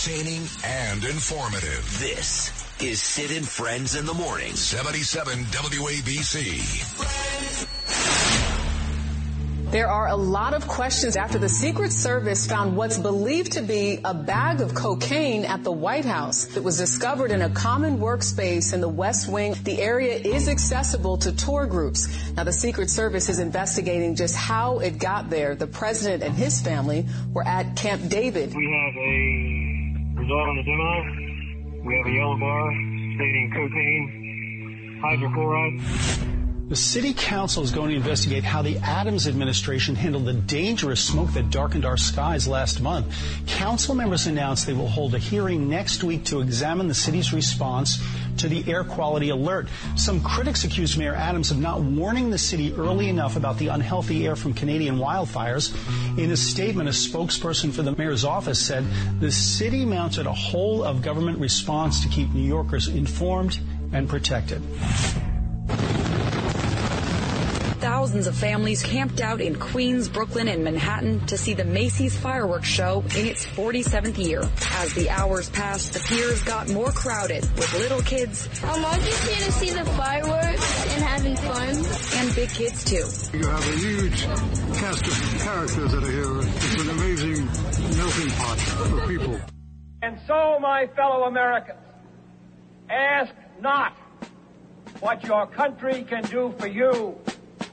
entertaining and informative. This is Sid and Friends in the Morning. 77 WABC. There are a lot of questions after the Secret Service found what's believed to be a bag of cocaine at the White House. It was discovered in a common workspace in the West Wing. The area is accessible to tour groups. Now, the Secret Service is investigating just how it got there. The president and his family were at Camp David. We have a on the demo. We have a yellow bar stating cocaine, hydrochloride. The city council is going to investigate how the Adams administration handled the dangerous smoke that darkened our skies last month. Council members announced they will hold a hearing next week to examine the city's response to the air quality alert. Some critics accuse Mayor Adams of not warning the city early enough about the unhealthy air from Canadian wildfires. In a statement, a spokesperson for the mayor's office said the city mounted a whole of government response to keep New Yorkers informed and protected. Thousands of families camped out in Queens, Brooklyn, and Manhattan to see the Macy's fireworks show in its 47th year. As the hours passed, the piers got more crowded with little kids. Um, I'm just here to see the fireworks and having fun. And big kids too. You have a huge cast of characters that are here. It's an amazing melting pot for people. And so, my fellow Americans, ask not what your country can do for you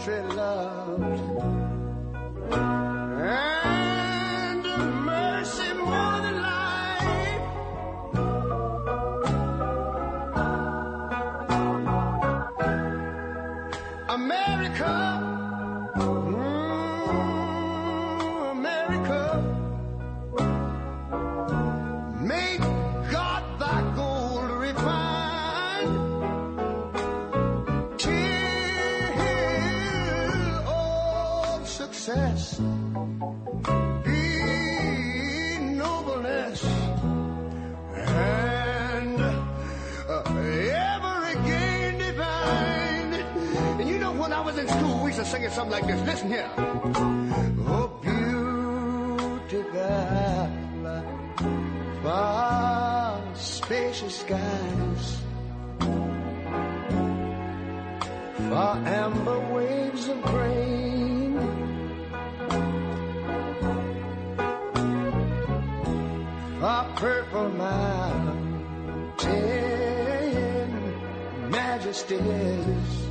Country loved. School, we used to sing it something like this. Listen here. Oh, beautiful, far spacious skies, far amber waves of grain. Far purple mountain majesties.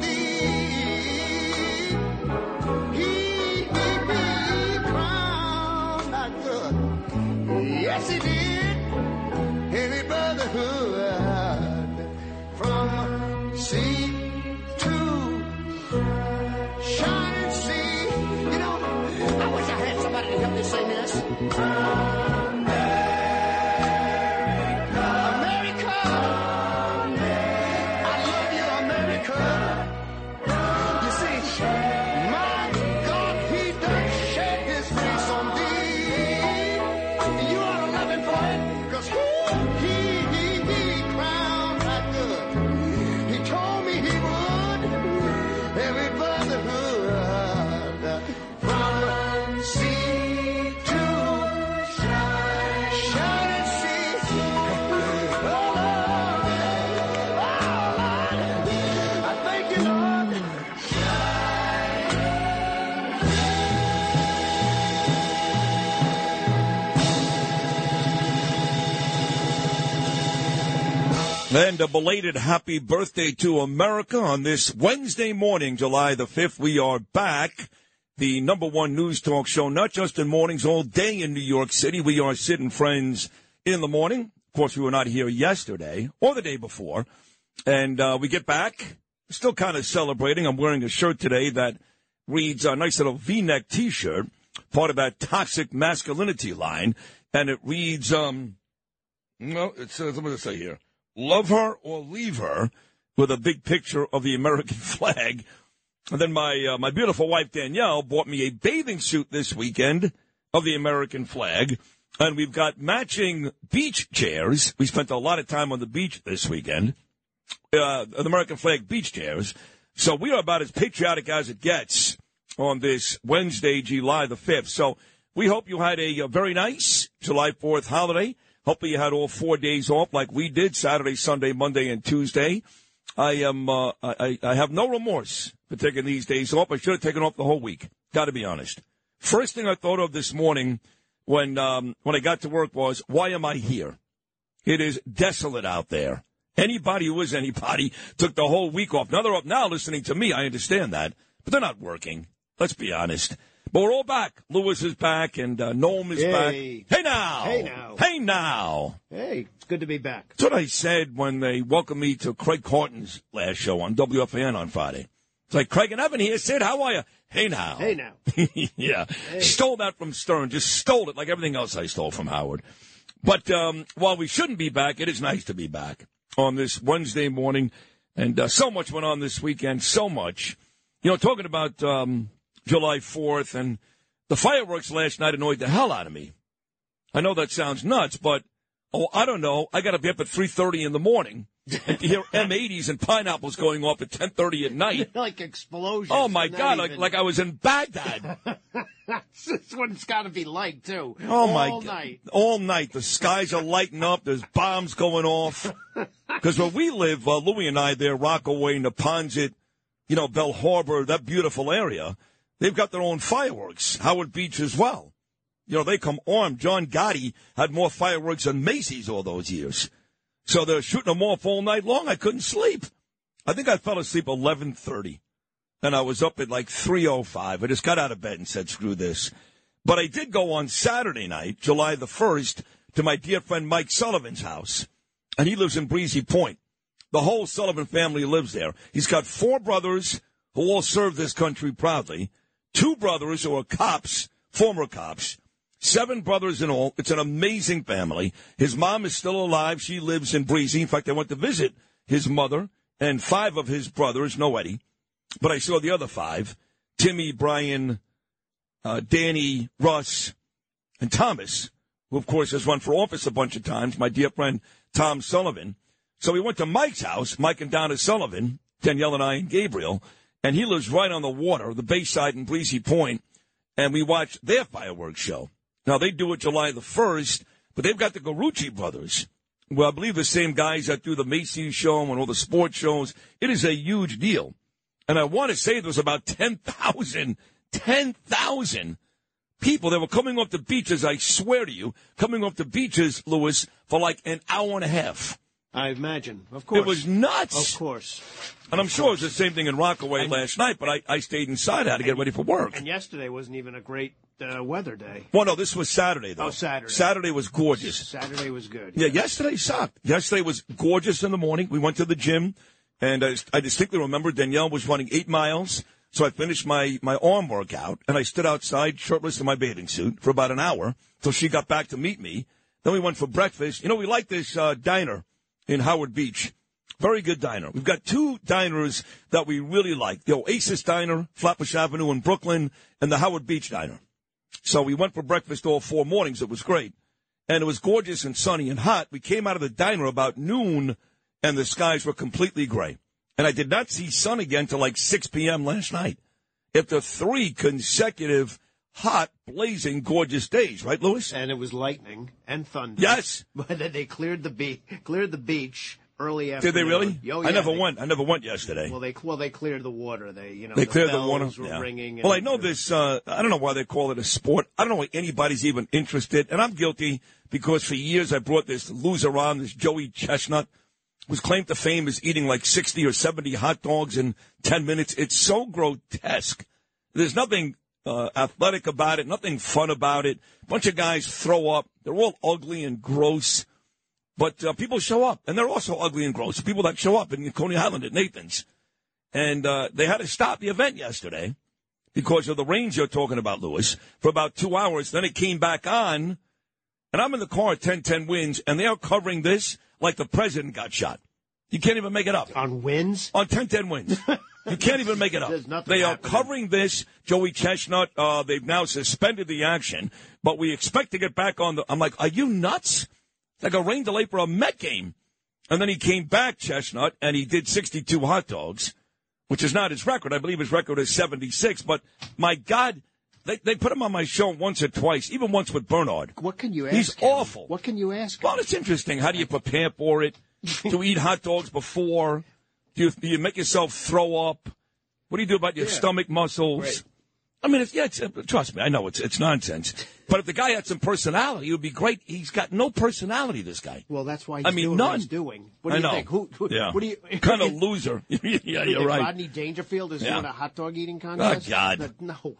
And a belated happy birthday to America on this Wednesday morning, July the 5th. We are back. The number one news talk show, not just in mornings, all day in New York City. We are Sid and friends in the morning. Of course, we were not here yesterday or the day before. And uh, we get back, still kind of celebrating. I'm wearing a shirt today that reads a nice little V-neck T-shirt, part of that toxic masculinity line. And it reads, um, no, it says, does it say here? Love her or leave her with a big picture of the American flag. And then my uh, my beautiful wife Danielle bought me a bathing suit this weekend of the American flag, and we've got matching beach chairs. We spent a lot of time on the beach this weekend. Uh, the American flag beach chairs. So we are about as patriotic as it gets on this Wednesday, July the fifth. So we hope you had a, a very nice July Fourth holiday. Hopefully you had all four days off like we did Saturday, Sunday, Monday, and Tuesday. I am uh, I, I have no remorse for taking these days off. I should have taken off the whole week. Got to be honest. First thing I thought of this morning when um, when I got to work was, why am I here? It is desolate out there. Anybody who is anybody took the whole week off. Now they're up now listening to me. I understand that, but they're not working. Let's be honest. But we're all back. Lewis is back, and uh, Noam is Hey. back. Hey now! Hey now. Hey now! Hey, it's good to be back. That's what I said when they welcomed me to Craig Carton's last show on WFAN on Friday. It's like, Craig and Evan here, Sid, how are you? Hey now. Hey now. yeah. Stole that from Stern. Just stole it like everything else I stole from Howard. But um, while we shouldn't be back, it is nice to be back on this Wednesday morning. And uh, so much went on this weekend. So much. You know, talking about um, July 4th and the fireworks last night annoyed the hell out of me. I know that sounds nuts, but oh, I don't know. I got to be up at 3:30 in the morning and to hear M80s and pineapples going off at 10:30 at night. like explosions. Oh my God! Like, even- like I was in Baghdad. That's what it's got to be like too. Oh my All God. night. All night. The skies are lighting up. There's bombs going off. Because where we live, uh, Louie and I, there, Rockaway, Neponsit, you know, Belle Harbor, that beautiful area, they've got their own fireworks. Howard Beach as well. You know, they come armed. John Gotti had more fireworks than Macy's all those years. So they're shooting them off all night long. I couldn't sleep. I think I fell asleep 11:30, and I was up at like 3:05. I just got out of bed and said, "Screw this." But I did go on Saturday night, July the 1st, to my dear friend Mike Sullivan's house, and he lives in Breezy Point. The whole Sullivan family lives there. He's got four brothers who all serve this country proudly, two brothers who are cops, former cops, seven brothers in all. It's an amazing family. His mom is still alive. She lives in Breezy. In fact, I went to visit his mother and five of his brothers, no Eddie, but I saw the other five, Timmy, Brian, uh, Danny, Russ, and Thomas, who of course has run for office a bunch of times, my dear friend Tom Sullivan. So we went to Mike's house, Mike and Donna Sullivan, Danielle and I and Gabriel, and he lives right on the water, the Bayside in Breezy Point, and we watched their fireworks show. Now they do it July the 1st, but they've got the Grucci brothers. Well, I believe the same guys that do the Macy's show and all the sports shows. It is a huge deal. And I want to say there was about 10,000, 10,000 people that were coming off the beaches, I swear to you, coming off the beaches, Lewis, for like an hour and a half. I imagine. Of course. It was nuts. Of course. And I'm sure it was the same thing in Rockaway last night, but I, I stayed inside. I had to get ready for work. And yesterday wasn't even a great uh, weather day. Well, no, this was Saturday, though. Oh, Saturday. Saturday was gorgeous. Saturday was good. Yeah, yesterday sucked. Yesterday was gorgeous in the morning. We went to the gym, and I, I distinctly remember Danielle was running eight miles. So I finished my, my arm workout, and I stood outside shirtless in my bathing suit for about an hour till she got back to meet me. Then we went for breakfast. You know, we like this uh, diner in Howard Beach. Very good diner. We've got two diners that we really like. The Oasis Diner, Flatbush Avenue in Brooklyn, and the Howard Beach Diner. So we went for breakfast all four mornings. It was great. And it was gorgeous and sunny and hot. We came out of the diner about noon, and the skies were completely gray. And I did not see sun again till like 6 p.m. last night. After three consecutive hot, blazing, gorgeous days, right, Lewis? And it was lightning and thunder. Yes. But then they cleared the beach, cleared the beach early after. Did they really? Oh, I never they- went. I never went yesterday. Well, they well they cleared the water. They you know they the cleared the water. were Yeah. ringing. Well, I know this. Uh, I don't know why they call it a sport. I don't know why anybody's even interested, and I'm guilty because for years I brought this loser on, this Joey Chestnut, whose claim to fame is eating like 60 or 70 hot dogs in 10 minutes. It's so grotesque. There's nothing uh, athletic about it, nothing fun about it. A bunch of guys throw up. They're all ugly and gross. But uh, people show up, and they're also ugly and gross. People that show up in Coney Island at Nathan's. And uh, they had to stop the event yesterday because of the rains you're talking about, Lewis, for about two hours. Then it came back on, and I'm in the car at 1010 wins, and they are covering this like the president got shot. You can't even make it up. On wins? On 1010 wins. You can't even make it up. There's nothing They are happening. covering this. Joey Chestnut, uh, they've now suspended the action, but we expect to get back on the. I'm like, are you nuts? Like a rain delay for a Met game. And then he came back, Chestnut, and he did 62 hot dogs, which is not his record. I believe his record is 76. But my God, they, they put him on my show once or twice, even once with Bernard. What can you ask? He's him? awful. What can you ask? Well, it's interesting. How do you prepare for it? to eat hot dogs before? Do you, do you make yourself throw up? What do you do about your Yeah. stomach muscles? Right. I mean, if, yeah, it's, uh, trust me, I know it's it's nonsense. But if the guy had some personality, it would be great. He's got no personality. This guy. Well, that's why he's I mean, doing none. what he's doing. What do I you know. think? Who, who, yeah. What do you? kind of loser. yeah, you you're right. Rodney Dangerfield is Yeah. doing a hot dog eating contest. Oh God. No.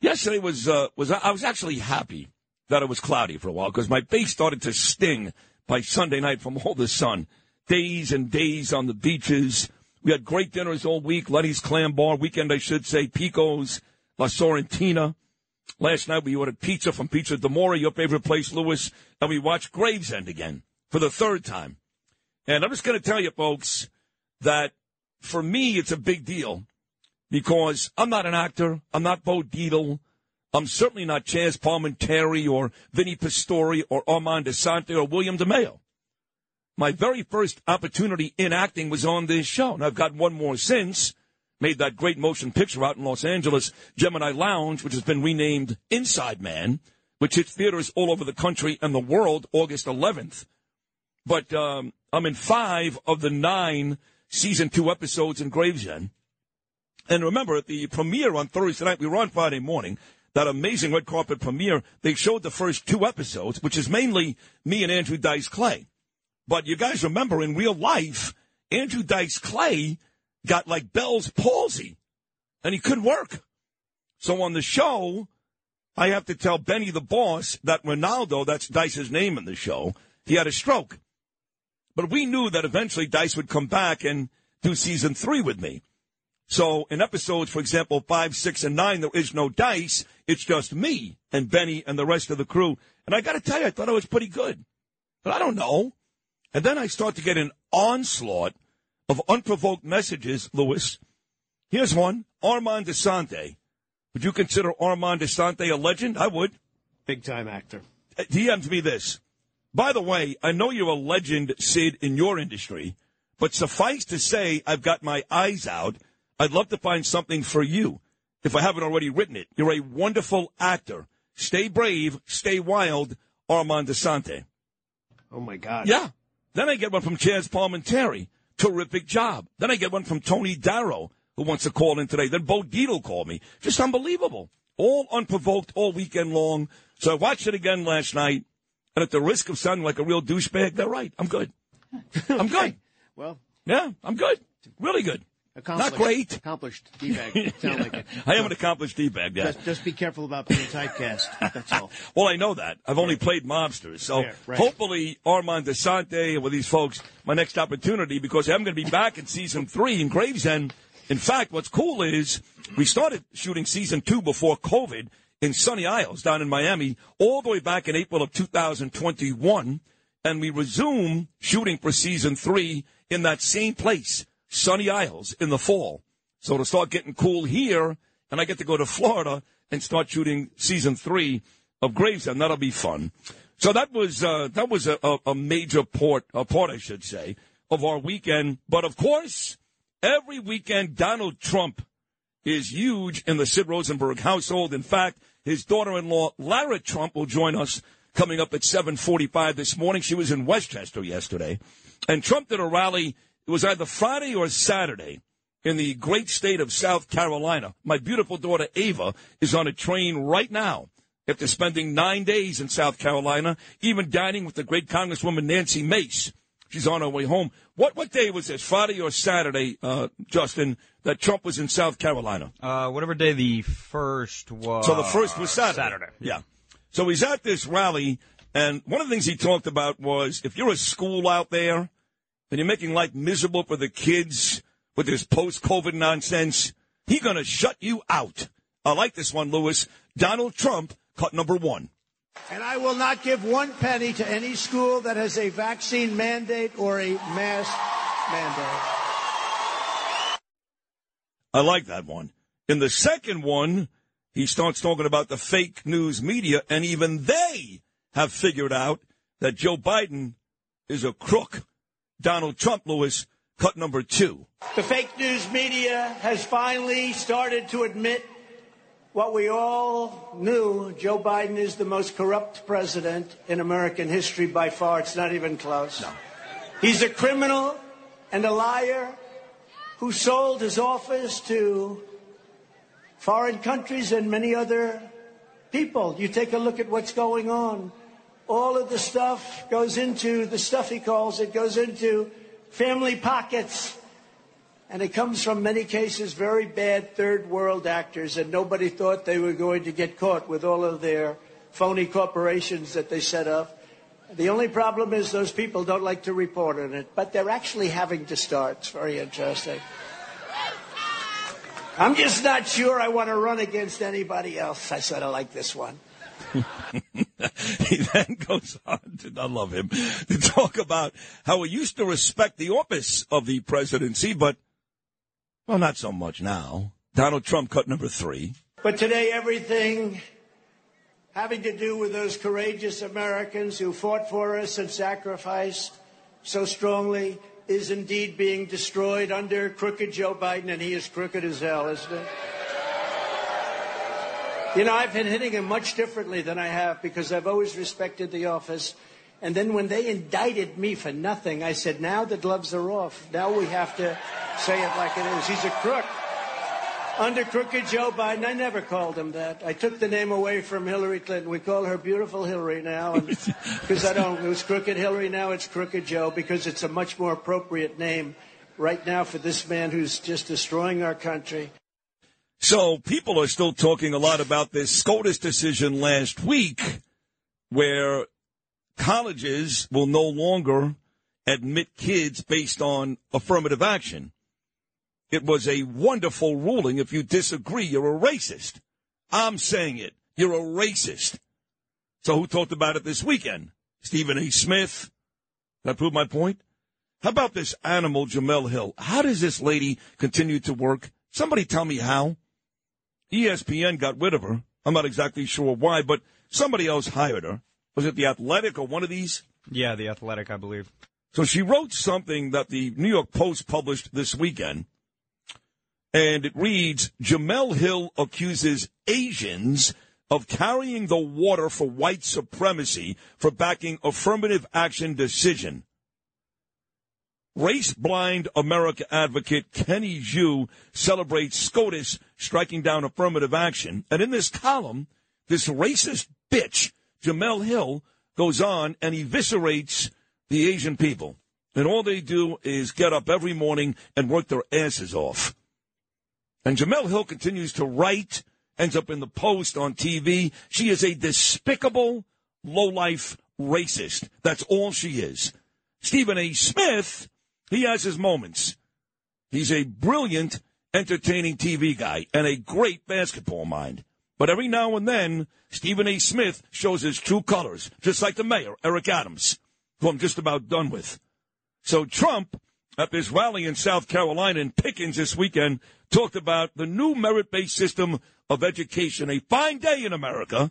Yesterday was uh, was I was actually happy that it was cloudy for a while because my face started to sting by Sunday night from all the sun. Days and days on the beaches. We had great dinners all week. Letty's Clam Bar weekend, I should say. Pico's, La Sorrentina. Last night we ordered pizza from Pizza Demora, your favorite place, Lewis, and we watched Gravesend again for the third time. And I'm just going to tell you, folks, that for me it's a big deal because I'm not an actor. I'm not Bo Dietl. I'm certainly not Chaz Palminteri or Vinny Pastore or Armand Assante or William DeMeo. My very first opportunity in acting was on this show, and I've got one more since. Made that great motion picture out in Los Angeles, Gemini Lounge, which has been renamed Inside Man, which hits theaters all over the country and the world August 11th. But um, I'm in five of the nine season two episodes in Gravesend. And remember, at the premiere on Thursday night, we were on Friday morning, that amazing red carpet premiere, they showed the first two episodes, which is mainly me and Andrew Dice Clay. But you guys remember in real life, Andrew Dice Clay got like Bell's palsy and he couldn't work. So on the show, I have to tell Benny the boss that Ronaldo, that's Dice's name in the show, he had a stroke. But we knew that eventually Dice would come back and do season three with me. So in episodes, for example, five, six, and nine, there is no dice. It's just me and Benny and the rest of the crew. And I got to tell you, I thought I was pretty good. But I don't know. And then I start to get an onslaught of unprovoked messages, Lewis. Here's one. Armand Assante. Would you consider Armand Assante a legend? I would. Big time actor. Uh, DM'd me this. By the way, I know you're a legend, Sid, in your industry, but suffice to say, I've got my eyes out. I'd love to find something for you if I haven't already written it. You're a wonderful actor. Stay brave, stay wild, Armand DeSante. Oh my God. Yeah. Then I get one from Chaz Palminteri. Terrific job. Then I get one from Tony Darrow, who wants to call in today. Then Bo Dietl called me. Just unbelievable. All unprovoked all weekend long. So I watched it again last night, and at the risk of sounding like a real douchebag, they're right. I'm good. I'm good. Well, Yeah, I'm good. Really good. Not great. Accomplished. D-bag. Sound like it. I am an accomplished D-bag, yeah. Just, just be careful about being typecast. That's all. Well, I know that. I've only played mobsters. So Yeah, right. hopefully Armand Assante and with these folks, my next opportunity, because I'm going to be back in season three in Gravesend. In fact, what's cool is we started shooting season two before COVID in Sunny Isles down in Miami, all the way back in April of 2021. And we resume shooting for season three in that same place, Sunny Isles, in the fall. So it'll start getting cool here, and I get to go to Florida and start shooting season three of Gravesend. That'll be fun. So that was uh, that was a, a, major port, a part, I should say, of our weekend. But of course, every weekend Donald Trump is huge in the Sid Rosenberg household. In fact, his daughter-in-law Lara Trump will join us coming up at 7:45 this morning. She was in Westchester yesterday, and Trump did a rally. It was either Friday or Saturday in the great state of South Carolina. My beautiful daughter Ava is on a train right now after spending nine days in South Carolina, even dining with the great Congresswoman Nancy Mace, She's on her way home. What what day was this? Friday or Saturday, uh, Justin? That Trump was in South Carolina. Uh, whatever day the first was. So the first was Saturday. Saturday. Yeah. So he's at this rally, and one of the things he talked about was if you're a school out there and you're making life miserable for the kids with this post-COVID nonsense, he's going to shut you out. I like this one, Lewis. Donald Trump, cut number one. And I will not give one penny to any school that has a vaccine mandate or a mask mandate. I like that one. In the second one, he starts talking about the fake news media, and even they have figured out that Joe Biden is a crook. Donald Trump, Lewis, cut number two. The fake news media has finally started to admit what we all knew Joe Biden is the most corrupt president in American history by far. It's not even close. No. He's a criminal and a liar who sold his office to foreign countries and many other people. You take a look at what's going on. All of the stuff goes into the stuff he calls it goes into family pockets. And it comes from many cases very bad third world actors, and nobody thought they were going to get caught with all of their phony corporations that they set up. The only problem is those people don't like to report on it, but they're actually having to start. It's very interesting. I'm just not sure I want to run against anybody else. I sort of like this one. he then goes on to, I love him, to talk about how he used to respect the office of the presidency, but, well, not so much now. Donald Trump cut number three. But today, everything having to do with those courageous Americans who fought for us and sacrificed so strongly is indeed being destroyed under crooked Joe Biden, and he is crooked as hell, isn't it? You know, I've been hitting him much differently than I have because I've always respected the office. And then when they indicted me for nothing, I said, now the gloves are off. Now we have to say it like it is. He's a crook. Under crooked Joe Biden, I never called him that. I took the name away from Hillary Clinton. We call her beautiful Hillary now. Because I don't, it was crooked Hillary, now it's crooked Joe because it's a much more appropriate name right now for this man who's just destroying our country. So people are still talking a lot about this SCOTUS decision last week where colleges will no longer admit kids based on affirmative action. It was a wonderful ruling. If you disagree, you're a racist. I'm saying it. You're a racist. So who talked about it this weekend? Stephen A. Smith. Did I prove my point? How about this animal, Jemele Hill? How does this lady continue to work? Somebody tell me how. ESPN got rid of her. I'm not exactly sure why, but somebody else hired her. Was it The Athletic or one of these? Yeah, The Athletic, I believe. So she wrote something that the New York Post published this weekend, and it reads Jemele Hill accuses Asians of carrying the water for white supremacy for backing affirmative action decision. Race blind America advocate Kenny Xu celebrates SCOTUS striking down affirmative action. And in this column, this racist bitch, Jemele Hill, goes on and eviscerates the Asian people. And all they do is get up every morning and work their asses off. And Jemele Hill continues to write, ends up in the post on TV. She is a despicable, low-life racist. That's all she is. Stephen A. Smith he has his moments. He's a brilliant, entertaining TV guy and a great basketball mind. But every now and then, Stephen A. Smith shows his true colors, just like the mayor, Eric Adams, who I'm just about done with. So Trump, at this rally in South Carolina in Pickens this weekend, talked about the new merit-based system of education, a fine day in America.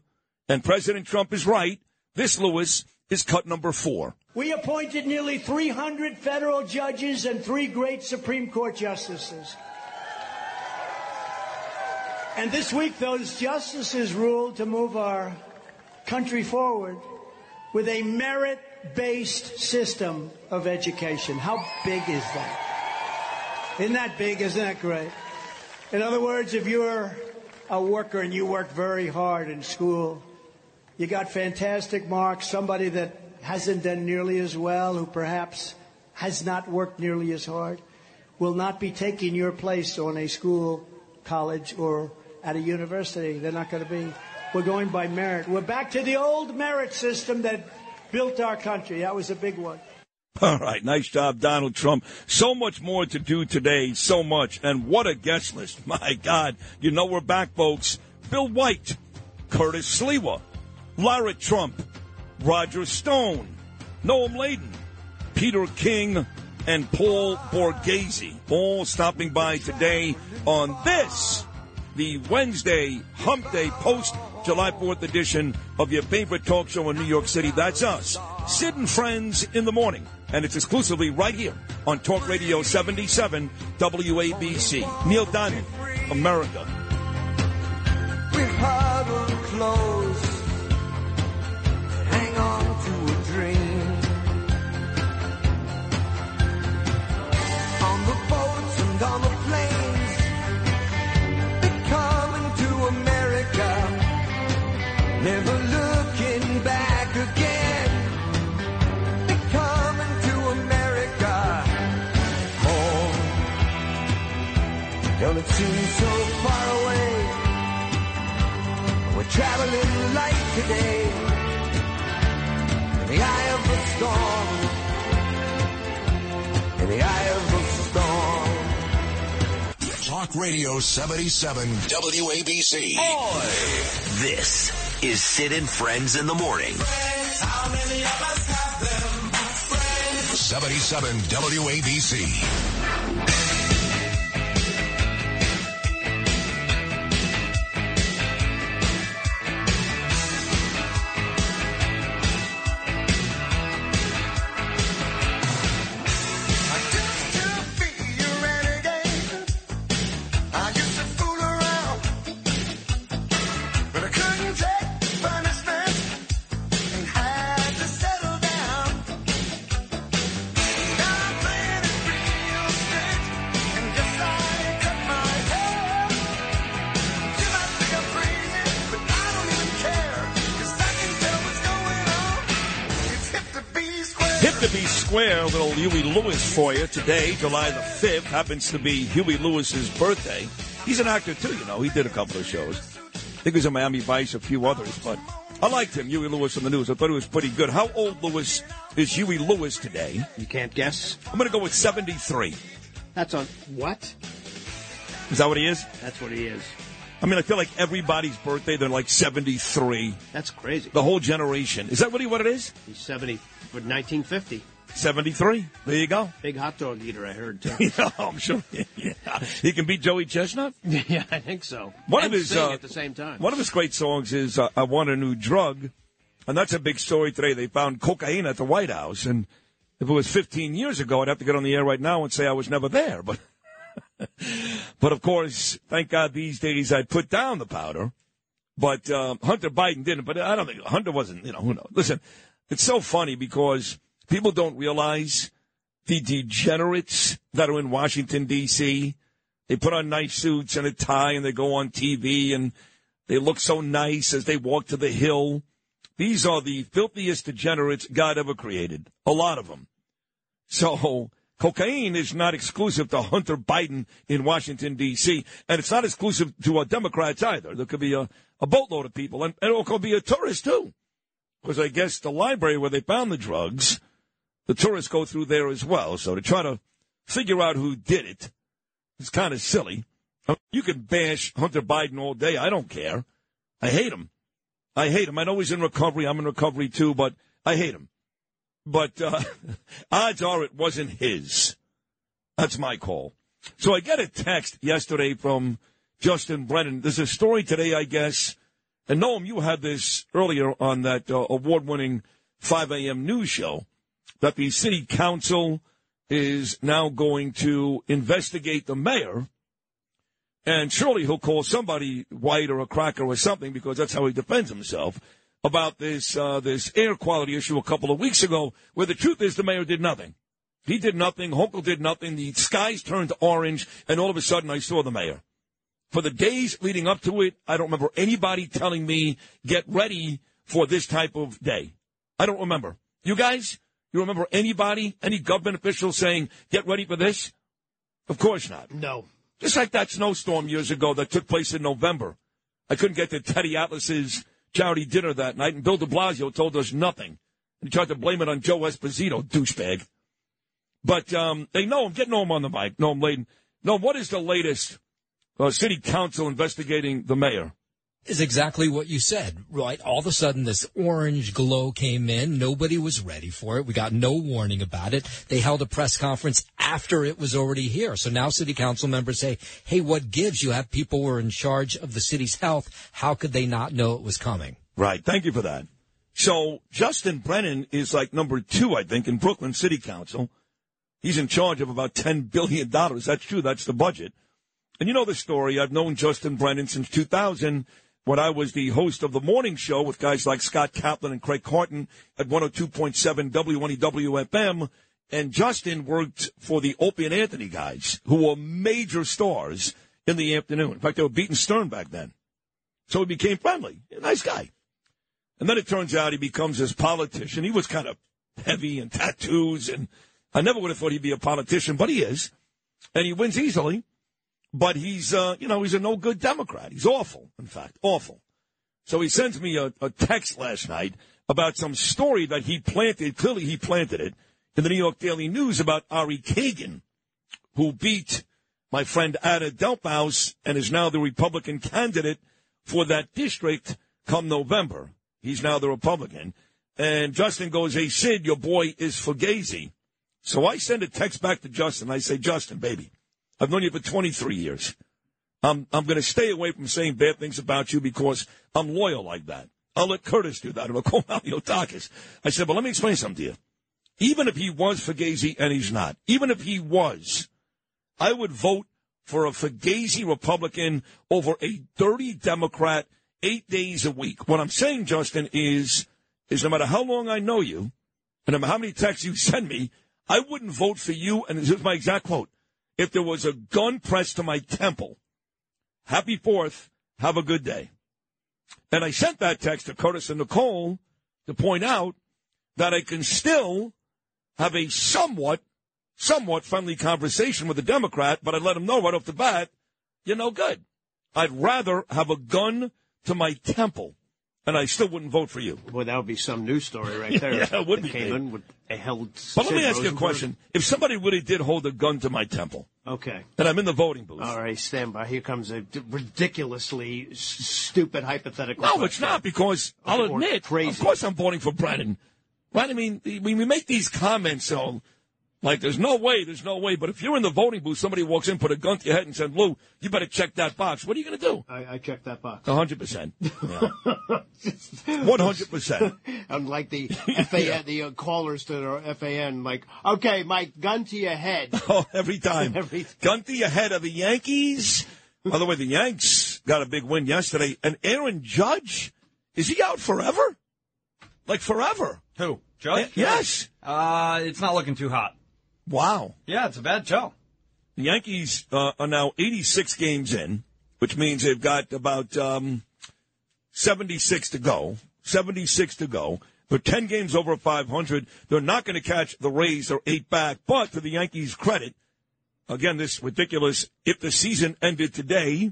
And President Trump is right. This, Lewis, is cut number four. We appointed nearly 300 federal judges and three great Supreme Court justices. And this week, those justices ruled to move our country forward with a merit based system of education. How big is that? Isn't that big? Isn't that great? In other words, if you're a worker and you work very hard in school, you got fantastic marks, somebody that hasn't done nearly as well, who perhaps has not worked nearly as hard will not be taking your place on a school, college, or at a university. They're not going to be. We're going by merit. We're back to the old merit system that built our country. That was a big one. All right, nice job, Donald Trump. So much more to do today, so much. And what a guest list. My God. You know we're back, folks. Bill White, Curtis Sliwa, Lara Trump, Roger Stone, Noam Laden, Peter King, and Paul Borghese, all stopping by today on this, the Wednesday Hump Day post July 4th edition of your favorite talk show in New York City. That's us, Sid and Friends in the Morning. And it's exclusively right here on Talk Radio 77 WABC. Neil Diamond, America. We've huddled close, Radio 77 WABC. Boy, this is Sid and Friends in the Morning. 77 WABC. For you today, July the 5th, happens to be Huey Lewis's birthday. He's an actor too, you know. He did a couple of shows. I think he was in Miami Vice, a few others, but I liked him, Huey Lewis and the News. I thought he was pretty good. How old Lewis is Huey Lewis today? You can't guess. I'm going to go with 73. That's on what? Is that what he is? That's what he is. I mean, I feel like everybody's birthday, they're like 73. That's crazy. The whole generation. Is that really what it is? He's 70, but 1950. 73. There you go. Big hot dog eater, I heard, too. yeah, I'm sure. Yeah. He can beat Joey Chestnut? yeah, I think so. One and of his uh, at the same time. One of his great songs is uh, "I Want a New Drug," and that's a big story today. They found cocaine at the White House, and if it was 15 years ago, I'd have to get on the air right now and say I was never there. But, but of course, thank God these days I put down the powder. But uh, Hunter Biden didn't. But I don't think Hunter wasn't. You know, who knows? Listen, it's so funny because people don't realize the degenerates that are in Washington D.C. They put on nice suits and a tie and they go on TV and they look so nice as they walk to the Hill. These are the filthiest degenerates God ever created. A lot of them. So cocaine is not exclusive to Hunter Biden in Washington D.C. and it's not exclusive to uh, Democrats either. There could be a, a boatload of people and, and it could be a tourist too. Because I guess the library where they found the drugs, the tourists go through there as well. So to try to figure out who did it, it's kind of silly. You can bash Hunter Biden all day. I don't care. I hate him. I hate him. I know he's in recovery. I'm in recovery too, but I hate him. But uh, odds are it wasn't his. That's my call. So I get a text yesterday from Justin Brennan. There's a story today, I guess. And Noam, you had this earlier on that uh, award-winning 5 a.m. news show that the city council is now going to investigate the mayor. And surely he'll call somebody white or a cracker or something because that's how he defends himself about this uh, this air quality issue a couple of weeks ago, where the truth is the mayor did nothing. He did nothing. Hochul did nothing. The skies turned orange, and all of a sudden I saw the mayor. For the days leading up to it, I don't remember anybody telling me get ready for this type of day. I don't remember. You guys, you You remember anybody, any government official saying, get ready for this? Of course not. No. Just like that snowstorm years ago that took place in November. I couldn't get to Teddy Atlas's charity dinner that night, and Bill de Blasio told us nothing. And He tried to blame it on Joe Esposito, douchebag. But um, they know him. Get Noam on the mic. Noam Laden. Noam, what is the latest uh, city council investigating the mayor? Is exactly what you said, right? All of a sudden, this orange glow came in. Nobody was ready for it. We got no warning about it. They held a press conference after it was already here. So now city council members say, hey, what gives? You have people who are in charge of the city's health. How could they not know it was coming? Right. Thank you for that. So Justin Brennan is like number two, I think, in Brooklyn City Council. He's in charge of about $10 billion. That's true. That's the budget. And you know the story. I've known Justin Brennan since 2000 when I was the host of the morning show with guys like Scott Kaplan and Craig Carton at 102.7 WNEW FM. And Justin worked for the Opie and Anthony guys, who were major stars in the afternoon. In fact, they were beating Stern back then. So he became friendly. Nice guy. And then it turns out he becomes this politician. He was kind of heavy and tattoos, and I never would have thought he'd be a politician, but he is. And he wins easily. But he's, uh, you know, he's a no good Democrat. He's awful, in fact, awful. So he sends me a, a text last night about some story that he planted. Clearly, he planted it in the New York Daily News about Ari Kagan, who beat my friend Ada Delpaus and is now the Republican candidate for that district come November. He's now the Republican. And Justin goes, Hey, Sid, your boy is Fugazi. So I send a text back to Justin. I say, Justin, baby, I've known you for 23 years. I'm, I'm going to stay away from saying bad things about you because I'm loyal like that. I'll let Curtis do that. I'll call Malliotakis. I said, but let me explain something to you. Even if he was Fugazi and he's not, even if he was, I would vote for a Fugazi Republican over a dirty Democrat eight days a week. What I'm saying, Justin, is, is no matter how long I know you, and no matter how many texts you send me, I wouldn't vote for you. And this is my exact quote. If there was a gun pressed to my temple, happy fourth, have a good day. And I sent that text to Curtis and Nicole to point out that I can still have a somewhat, somewhat friendly conversation with a Democrat, but I let him know right off the bat, you're no good. I'd rather have a gun to my temple, and I still wouldn't vote for you. Well, that would be some news story right there. Yeah, it would That be, Came in with held. But let me Sid ask you a question. If somebody really did hold a gun to my temple, Okay. and I'm in the voting booth, All right, stand by. Here comes a d- ridiculously s- stupid hypothetical. No, question. it's not because I'll Or admit, crazy. of course, I'm voting for Brennan. Right? I mean, when we make these comments, so like, there's no way, there's no way. But if you're in the voting booth, somebody walks in, put a gun to your head, and said, "Lou, you better check that box." What are you going to do? I, I checked that box. Hundred percent. One hundred percent. Unlike the FAN, the uh, callers to the FAN, like, okay, Mike, gun to your head. Oh, every time. Every- Gun to your head of the Yankees. By the way, the Yanks got a big win yesterday. And Aaron Judge, is he out forever? Like forever? Who? Judge? Yes. Uh, it's not looking too hot. Wow. Yeah, it's a bad show. The Yankees uh, are now 86 games in, which means they've got about um, 76 to go. 76 to go. They're 10 games over 500. They're not going to catch the Rays. They're eight back. But to the Yankees' credit, again, this ridiculous. If the season ended today,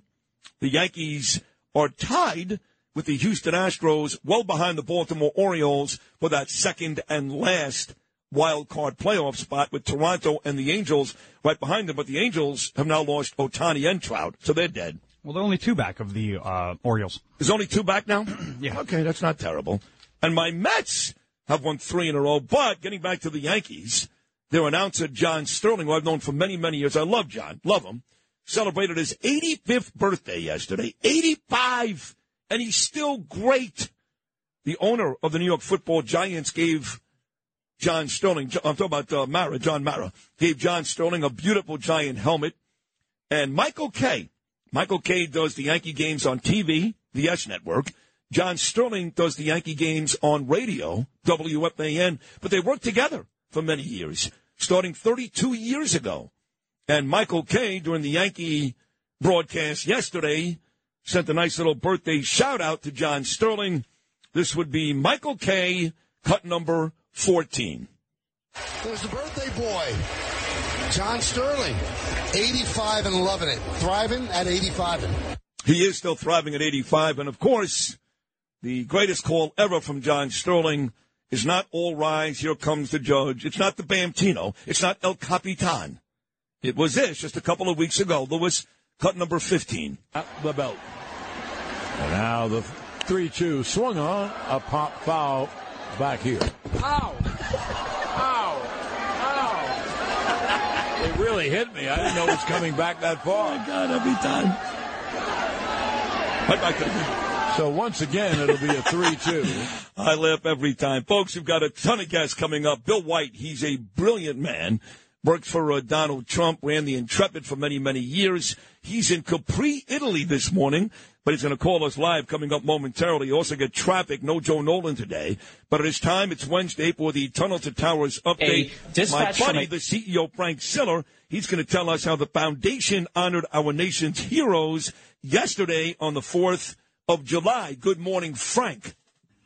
the Yankees are tied with the Houston Astros, well behind the Baltimore Orioles for that second and last wild card playoff spot with Toronto and the Angels right behind them. But the Angels have now lost Ohtani and Trout, so they're dead. Well, they're only two back of the uh, Orioles. There's only two back now? Yeah. Okay, that's not terrible. And my Mets have won three in a row. But getting back to the Yankees, their announcer, John Sterling, who I've known for many, many years. I love John. Love him. Celebrated his 85th birthday yesterday. 85! And he's still great. The owner of the New York football Giants gave John Sterling, I'm talking about uh, Mara, John Mara, gave John Sterling a beautiful giant helmet. And Michael Kay, Michael Kay does the Yankee games on TV, the YES Network. John Sterling does the Yankee games on radio, WFAN, but they worked together for many years, starting 32 years ago. And Michael Kay, during the Yankee broadcast yesterday, sent a nice little birthday shout out to John Sterling. This would be Michael Kay, cut number 14. There's the birthday boy, John Sterling, 85 and loving it, thriving at 85. He is still thriving at 85. And of course, the greatest call ever from John Sterling is not All Rise, Here Comes the Judge. It's not the Bamtino. It's not El Capitan. It was this just a couple of weeks ago. Lewis, cut number 15. the belt. And now the 3 2 swung on, a pop foul back here. Ow! Ow! Ow! It really hit me. I didn't know it was coming back that far. Oh, my God, every time. So once again, it'll be a 3 2. I laugh every time. Folks, we've got a ton of guests coming up. Bill White, he's a brilliant man. Worked for uh, Donald Trump, ran the Intrepid for many, many years. He's in Capri, Italy this morning, but he's going to call us live coming up momentarily. Also get traffic, no Joe Nolan today. But it is time, it's Wednesday for the Tunnel to Towers update. A dispatch My buddy, a- the CEO, Frank Siller, he's going to tell us how the foundation honored our nation's heroes yesterday on the 4th of July. Good morning, Frank.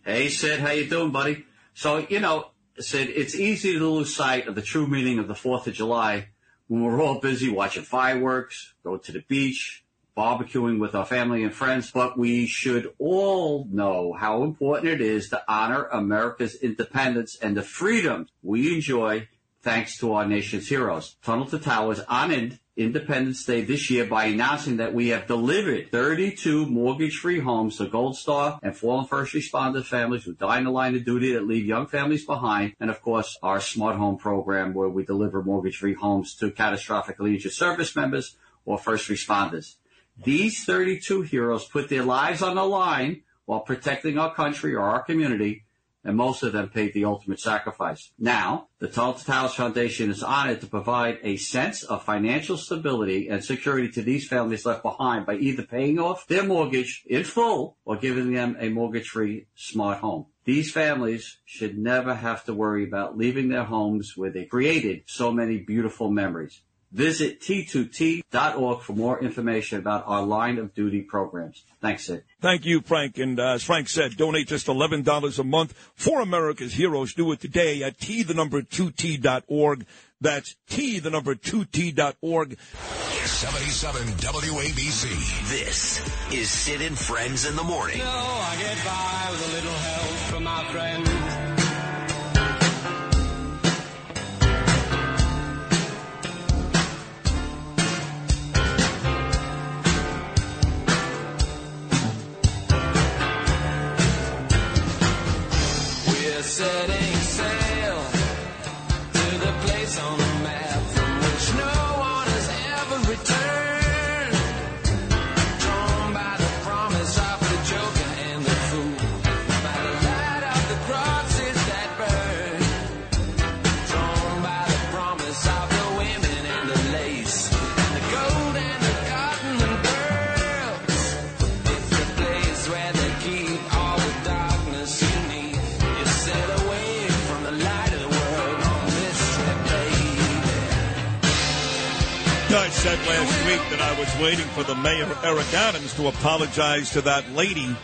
Hey, Sid, how you doing, buddy? So, you know, Sid, it's easy to lose sight of the true meaning of the 4th of July when we're all busy watching fireworks, going to the beach, barbecuing with our family and friends, but we should all know how important it is to honor America's independence and the freedoms we enjoy thanks to our nation's heroes. Tunnel to Towers honored Independence Day this year by announcing that we have delivered 32 mortgage-free homes to Gold Star and fallen first responder families who die in the line of duty that leave young families behind. And of course, our smart home program where we deliver mortgage-free homes to catastrophically injured service members or first responders. These 32 heroes put their lives on the line while protecting our country or our community and most of them paid the ultimate sacrifice. Now, the to Towers Foundation is honored to provide a sense of financial stability and security to these families left behind by either paying off their mortgage in full or giving them a mortgage-free smart home. These families should never have to worry about leaving their homes where they created so many beautiful memories. Visit T2T.org for more information about our line of duty programs. Thanks, Sid. Thank you, Frank. And uh, as Frank said, donate just $11 a month for America's heroes. Do it today at T, the number 2T.org. That's T, the number 2T.org. 77 WABC. This is Sid and Friends in the Morning. No, I get by with a little help from my friends. We're waiting for the mayor, Eric Adams, to apologize to that lady.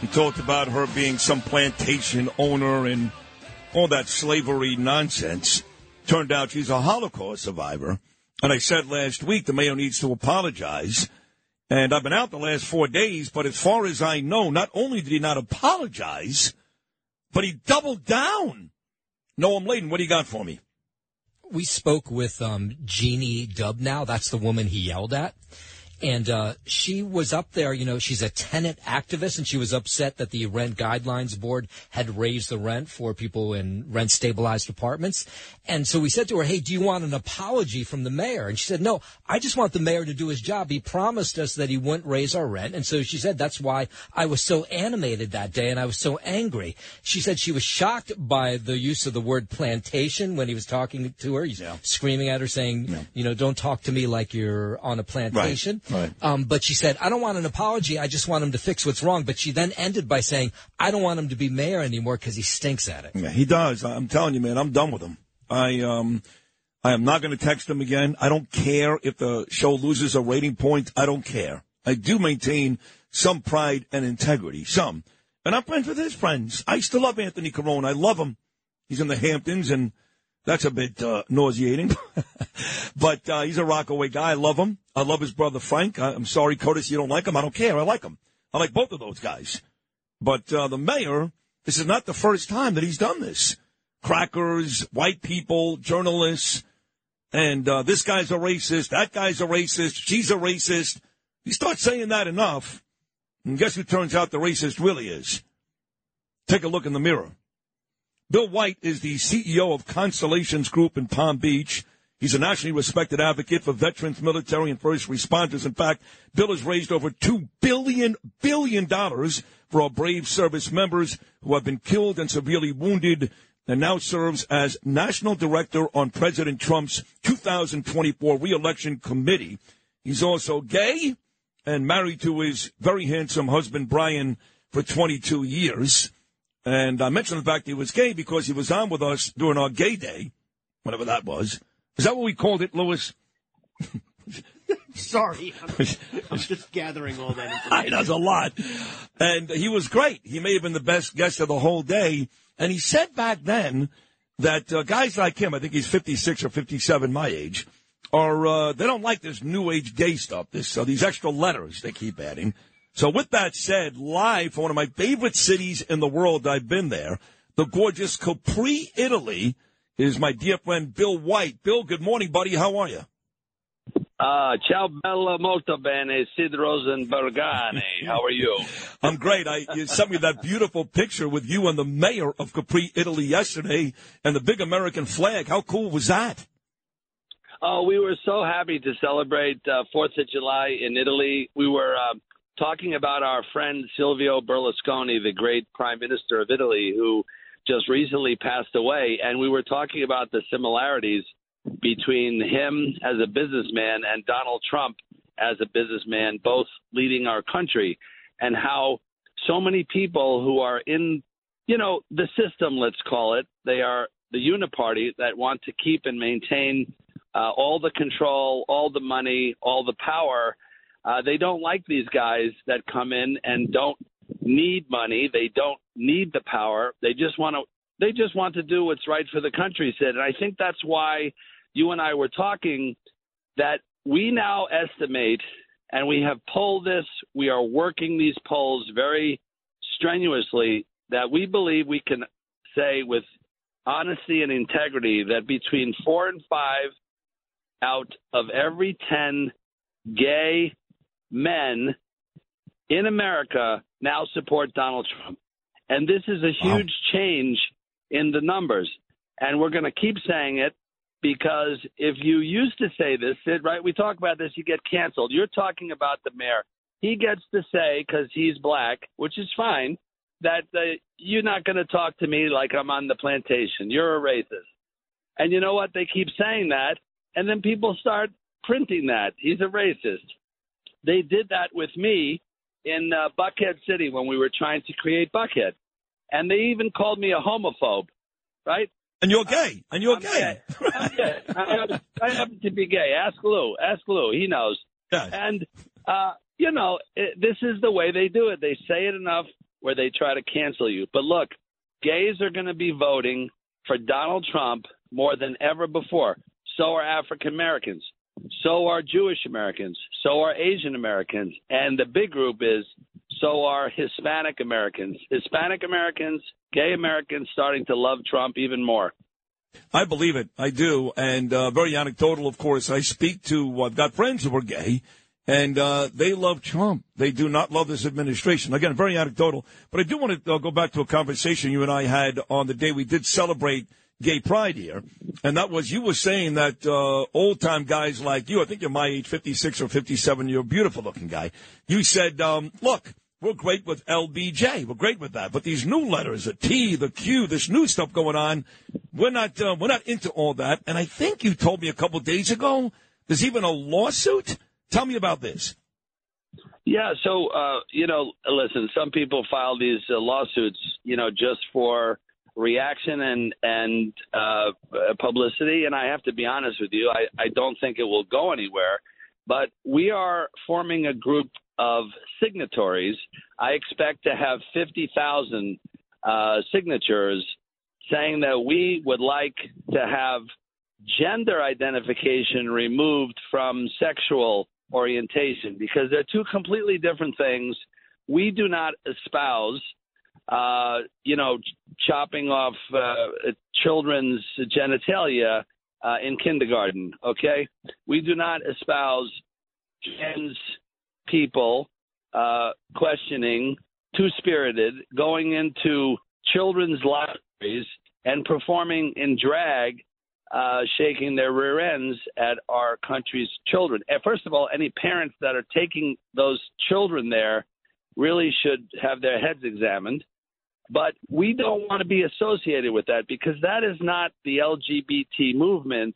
He talked about her being some plantation owner and all that slavery nonsense. Turned out she's a Holocaust survivor. And I said last week the mayor needs to apologize. And I've been out the last four days, but as far as I know, not only did he not apologize, but he doubled down. Noam Laden, what do you got for me? We spoke with um, Jeanie Dubnau. That's the woman he yelled at. And uh, she was up there, you know, she's a tenant activist, and she was upset that the Rent Guidelines Board had raised the rent for people in rent stabilized apartments. And so we said to her, Hey, do you want an apology from the mayor? And she said, No, I just want the mayor to do his job. He promised us that he wouldn't raise our rent. And so she said, That's why I was so animated that day and I was so angry. She said she was shocked by the use of the word plantation when he was talking to her. He's screaming at her, saying, You know, don't talk to me like you're on a plantation. Right. Um, but she said, I don't want an apology. I just want him to fix what's wrong. But she then ended by saying, I don't want him to be mayor anymore because he stinks at it. Yeah, he does. I'm telling you, man, I'm done with him. I um, I am not going to text him again. I don't care if the show loses a rating point. I don't care. I do maintain some pride and integrity, some, and I'm friends with his friends. I still love Anthony Carone. I love him. He's in the Hamptons, and That's a bit uh, nauseating. but uh, he's a Rockaway guy. I love him. I love his brother Frank. I, I'm sorry, Curtis, you don't like him. I don't care. I like him. I like both of those guys. But uh, the mayor, this is not the first time that he's done this. Crackers, white people, journalists, and uh, this guy's a racist, that guy's a racist, she's a racist. You start saying that enough, and guess who turns out the racist really is? Take a look in the mirror. Bill White is the CEO of Constellations Group in Palm Beach. He's a nationally respected advocate for veterans, military, and first responders. In fact, Bill has raised over two billion billion dollars for our brave service members who have been killed and severely wounded, and now serves as national director on President Trump's 2024 reelection committee. He's also gay and married to his very handsome husband Brian for 22 years. And I mentioned the fact he was gay because he was on with us during our gay day, whatever that was. Is that what we called it, Lewis? Sorry, I'm, I'm just gathering all that I information. does a lot. And he was great. He may have been the best guest of the whole day. And he said back then that uh, guys like him, I think he's 56 or 57, my age, are uh, they don't like this new age gay stuff. This uh, these extra letters they keep adding. So with that said, live from one of my favorite cities in the world, I've been there, the gorgeous Capri, Italy, is my dear friend Bill White. Bill, good morning, buddy. How are you? Uh, ciao bella molto bene, Sid Rosenbergani. How are you? I'm great. I you sent me that beautiful picture with you and the mayor of Capri, Italy yesterday, and the big American flag. How cool was that? Oh, we were so happy to celebrate uh, Fourth of July in Italy. We were uh, talking about our friend Silvio Berlusconi, the great Prime Minister of Italy, who just recently passed away, and we were talking about the similarities between him as a businessman and Donald Trump as a businessman, both leading our country, and how so many people who are in, you know, the system, let's call it, they are the uniparty that want to keep and maintain uh, all the control, all the money, all the power. Uh, they don't like these guys that come in and don't need money. They don't need the power. They just want to. They just want to do what's right for the country, Sid. And I think that's why you and I were talking that we now estimate, and we have polled this. We are working these polls very strenuously. That we believe we can say with honesty and integrity that between four and five out of every 10 gay men in America now support Donald Trump. And this is a huge change in the numbers. And we're going to keep saying it because if you used to say this, Sid, right? We talk about this, you get canceled. You're talking about the mayor. He gets to say, because he's black, which is fine, that uh, you're not going to talk to me like I'm on the plantation. You're a racist. And you know what? They keep saying that. And then people start printing that. He's a racist. They did that with me in uh, Buckhead City when we were trying to create Buckhead. And they even called me a homophobe, right? And you're gay. And you're I'm gay. I'm gay. I, happen, I happen to be gay. Ask Lou. Ask Lou. He knows. And, uh, you know, it, this is the way they do it. They say it enough where they try to cancel you. But look, gays are going to be voting for Donald Trump more than ever before. So are African Americans. So are Jewish Americans. So are Asian Americans. And the big group is so are Hispanic Americans. Hispanic Americans, gay Americans starting to love Trump even more. I believe it. I do. And uh, very anecdotal, of course. I speak to, I've got friends who are gay, and uh, they love Trump. They do not love this administration. Again, very anecdotal. But I do want to uh, go back to a conversation you and I had on the day we did celebrate gay pride here. And that was you were saying that uh, old time guys like you, I think you're my age, 56 or 57, you're a beautiful looking guy. You said, um, look, we're great with LBJ. We're great with that. But these new letters, the T, the Q, this new stuff going on, we're not, uh, we're not into all that. And I think you told me a couple days ago there's even a lawsuit. Tell me about this. Yeah, so uh, you know, listen, some people file these uh, lawsuits, you know, just for reaction and and uh, publicity. And I have to be honest with you, I, I don't think it will go anywhere. But we are forming a group of signatories. I expect to have fifty thousand uh, signatures saying that we would like to have gender identification removed from sexual orientation because they're two completely different things. We do not espouse, uh, you know, ch- chopping off uh, children's genitalia uh, in kindergarten. Okay, we do not espouse trans people uh, questioning, two spirited, going into children's libraries and performing in drag, uh, shaking their rear ends at our country's children. And first of all, any parents that are taking those children there really should have their heads examined. But we don't want to be associated with that because that is not the LGBT movement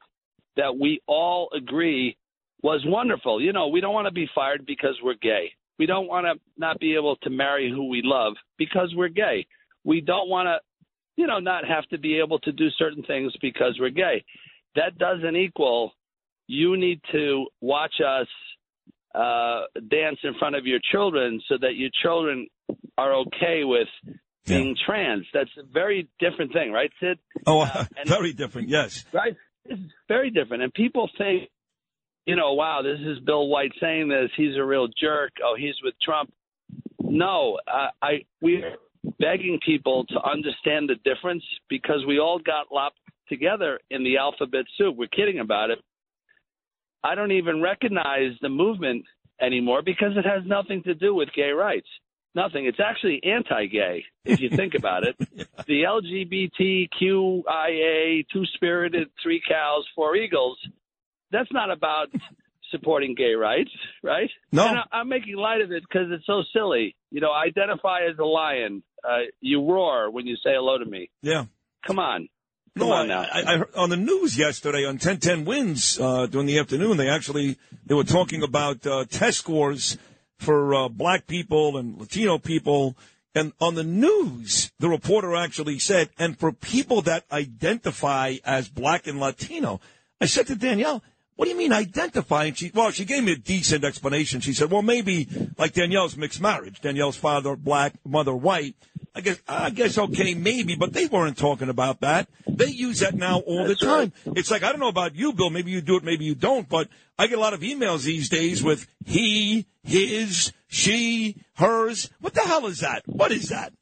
that we all agree was wonderful. You know, we don't want to be fired because we're gay. We don't want to not be able to marry who we love because we're gay. We don't want to, you know, not have to be able to do certain things because we're gay. That doesn't equal you need to watch us uh, dance in front of your children so that your children are okay with being trans. That's a very different thing, right, Sid? Oh, very different. Yes. Right? It's very different. And people think, you know, wow, this is Bill White saying this. He's a real jerk. Oh, he's with Trump. No, uh, I we're begging people to understand the difference because we all got lopped together in the alphabet soup. We're kidding about it. I don't even recognize the movement anymore because it has nothing to do with gay rights. Nothing. It's actually anti-gay if you think about it. The LGBTQIA, two-spirited, three cows, four eagles. That's not about supporting gay rights, right? No. And I, I'm making light of it because it's so silly. You know, identify as a lion. Uh, you roar when you say hello to me. Yeah. Come on. Come No, on I. I, I heard on the news yesterday on 1010 Wins uh, during the afternoon. They actually they were talking about uh, test scores for uh, black people and Latino people. And on the news, the reporter actually said, and for people that identify as black and Latino, I said to Danielle, what do you mean identify? And she, well, she gave me a decent explanation. She said, well, maybe like Danielle's mixed marriage. Danielle's father black, mother white. I guess, I guess okay, maybe, but they weren't talking about that. They use that now all the time. It's like, I don't know about you, Bill. Maybe you do it, maybe you don't, but I get a lot of emails these days with he, his, she, hers. What the hell is that? What is that?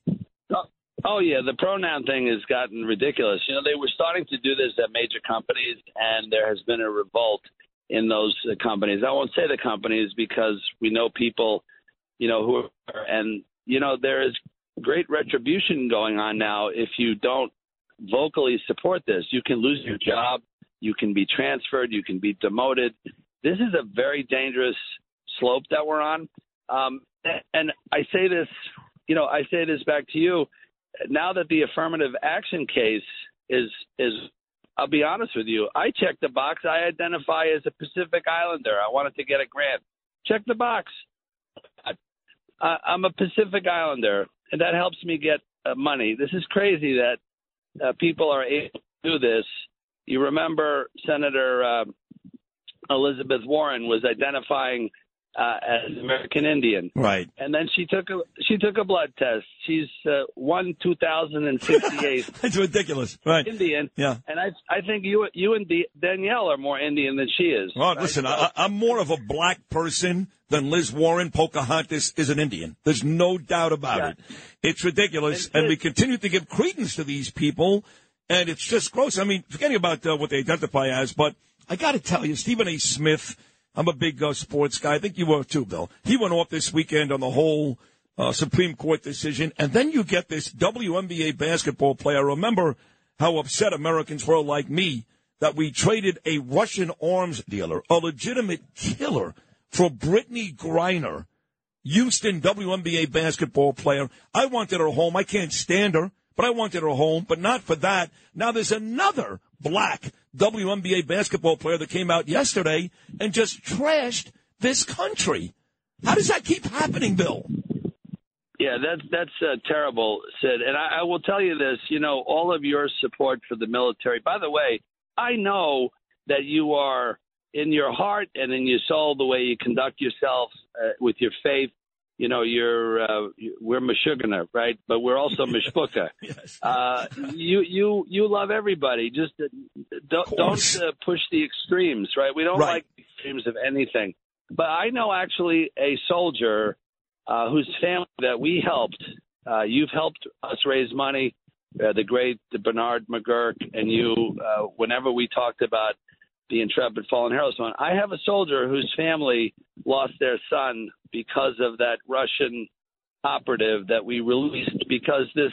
Oh yeah, the pronoun thing has gotten ridiculous. You know, they were starting to do this at major companies, and there has been a revolt in those uh, companies. I won't say the companies because we know people, you know, who are, and you know, there is great retribution going on now if you don't vocally support this. You can lose your job, you can be transferred, you can be demoted. This is a very dangerous slope that we're on. Um, and I say this, you know, I say this back to you. Now that the affirmative action case is is, I'll be honest with you. I checked the box. I identify as a Pacific Islander. I wanted to get a grant. Check the box. I, I'm a Pacific Islander, and that helps me get uh, money. This is crazy that uh, people are able to do this. You remember Senator uh, Elizabeth Warren was identifying uh, as American Indian, Right. and then she took a she took a blood test. She's uh, one two thousand and sixty eight It's ridiculous. Right. Indian, Yeah. and I I think you you and D- Danielle are more Indian than she is. Well, listen, I, I'm more of a black person than Liz Warren. Pocahontas is an Indian. There's no doubt about it. It's ridiculous, and, we continue to give credence to these people, and it's just gross. I mean, forgetting about uh, what they identify as, but I got to tell you, Stephen A. Smith. I'm a big uh, sports guy. I think you were too, Bill. He went off this weekend on the whole uh, Supreme Court decision, and then you get this WNBA basketball player. Remember how upset Americans were, like me, that we traded a Russian arms dealer, a legitimate killer, for Brittney Griner, Houston WNBA basketball player. I wanted her home. I can't stand her, but I wanted her home, but not for that. Now there's another black WNBA basketball player that came out yesterday and just trashed this country. How does that keep happening, Bill? Yeah, that's that's uh, terrible, Sid. And I, I will tell you this: you know, all of your support for the military. By the way, I know that you are in your heart and in your soul the way you conduct yourself uh, with your faith. You know, you're uh, we're Meshuggah, right? But we're also Mishpuka. yes. Uh, you you you love everybody. Just uh, don't don't uh, push the extremes, right? We don't Right. like the extremes of anything. But I know actually a soldier uh, whose family that we helped. Uh, you've helped us raise money. Uh, the great Bernard McGuirk and you. Uh, whenever we talked about the intrepid fallen heroes one, I have a soldier whose family lost their son because of that Russian operative that we released because this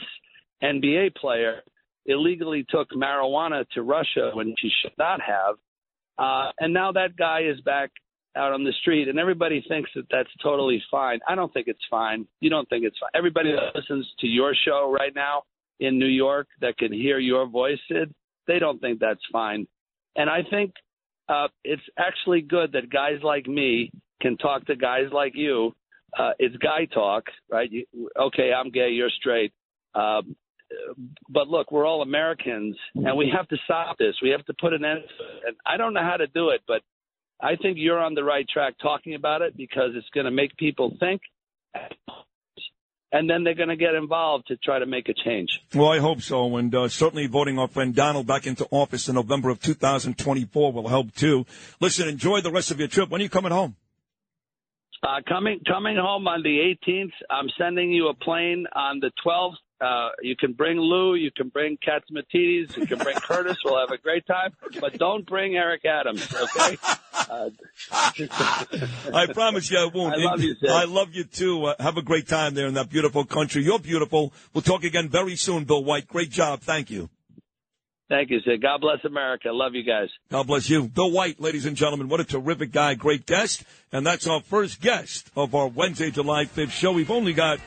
NBA player illegally took marijuana to Russia when she should not have. Uh, and now that guy is back out on the street, and everybody thinks that that's totally fine. I don't think it's fine. You don't think it's fine. Everybody that listens to your show right now in New York that can hear your voice, Sid, they don't think that's fine. And I think uh, it's actually good that guys like me can talk to guys like you. Uh, it's guy talk, right? You, okay, I'm gay, you're straight. Um, but look, we're all Americans, and we have to stop this. We have to put an end. And I don't know how to do it, but I think you're on the right track talking about it because it's going to make people think, and then they're going to get involved to try to make a change. Well, I hope so, and uh, certainly voting our friend Donald back into office in November of 2024 will help too. Listen, enjoy the rest of your trip. When are you coming home? Uh, coming coming home on the 18th, I'm sending you a plane on the 12th. Uh, you can bring Lou, you can bring Catsimatidis, you can bring Curtis. We'll have a great time, but don't bring Eric Adams, okay? Uh, I promise you I won't. I love you, Sid. I love you too. Uh, have a great time there in that beautiful country. You're beautiful. We'll talk again very soon, Bill White. Great job. Thank you. Thank you, Sid. God bless America. Love you guys. God bless you. Bill White, ladies and gentlemen, what a terrific guy, great guest. And that's our first guest of our Wednesday, July 5th show. We've only got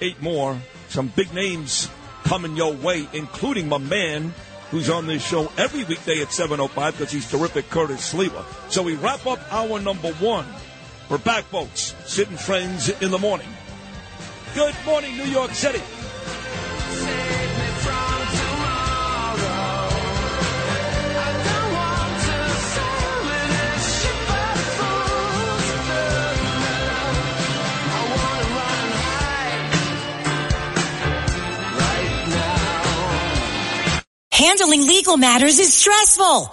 eight more. Some big names coming your way, including my man who's on this show every weekday at 7.05 because he's terrific, Curtis Sliwa. So we wrap up hour number one. We're back, folks. Sid and friends in the morning. Good morning, New York City. Handling legal matters is stressful.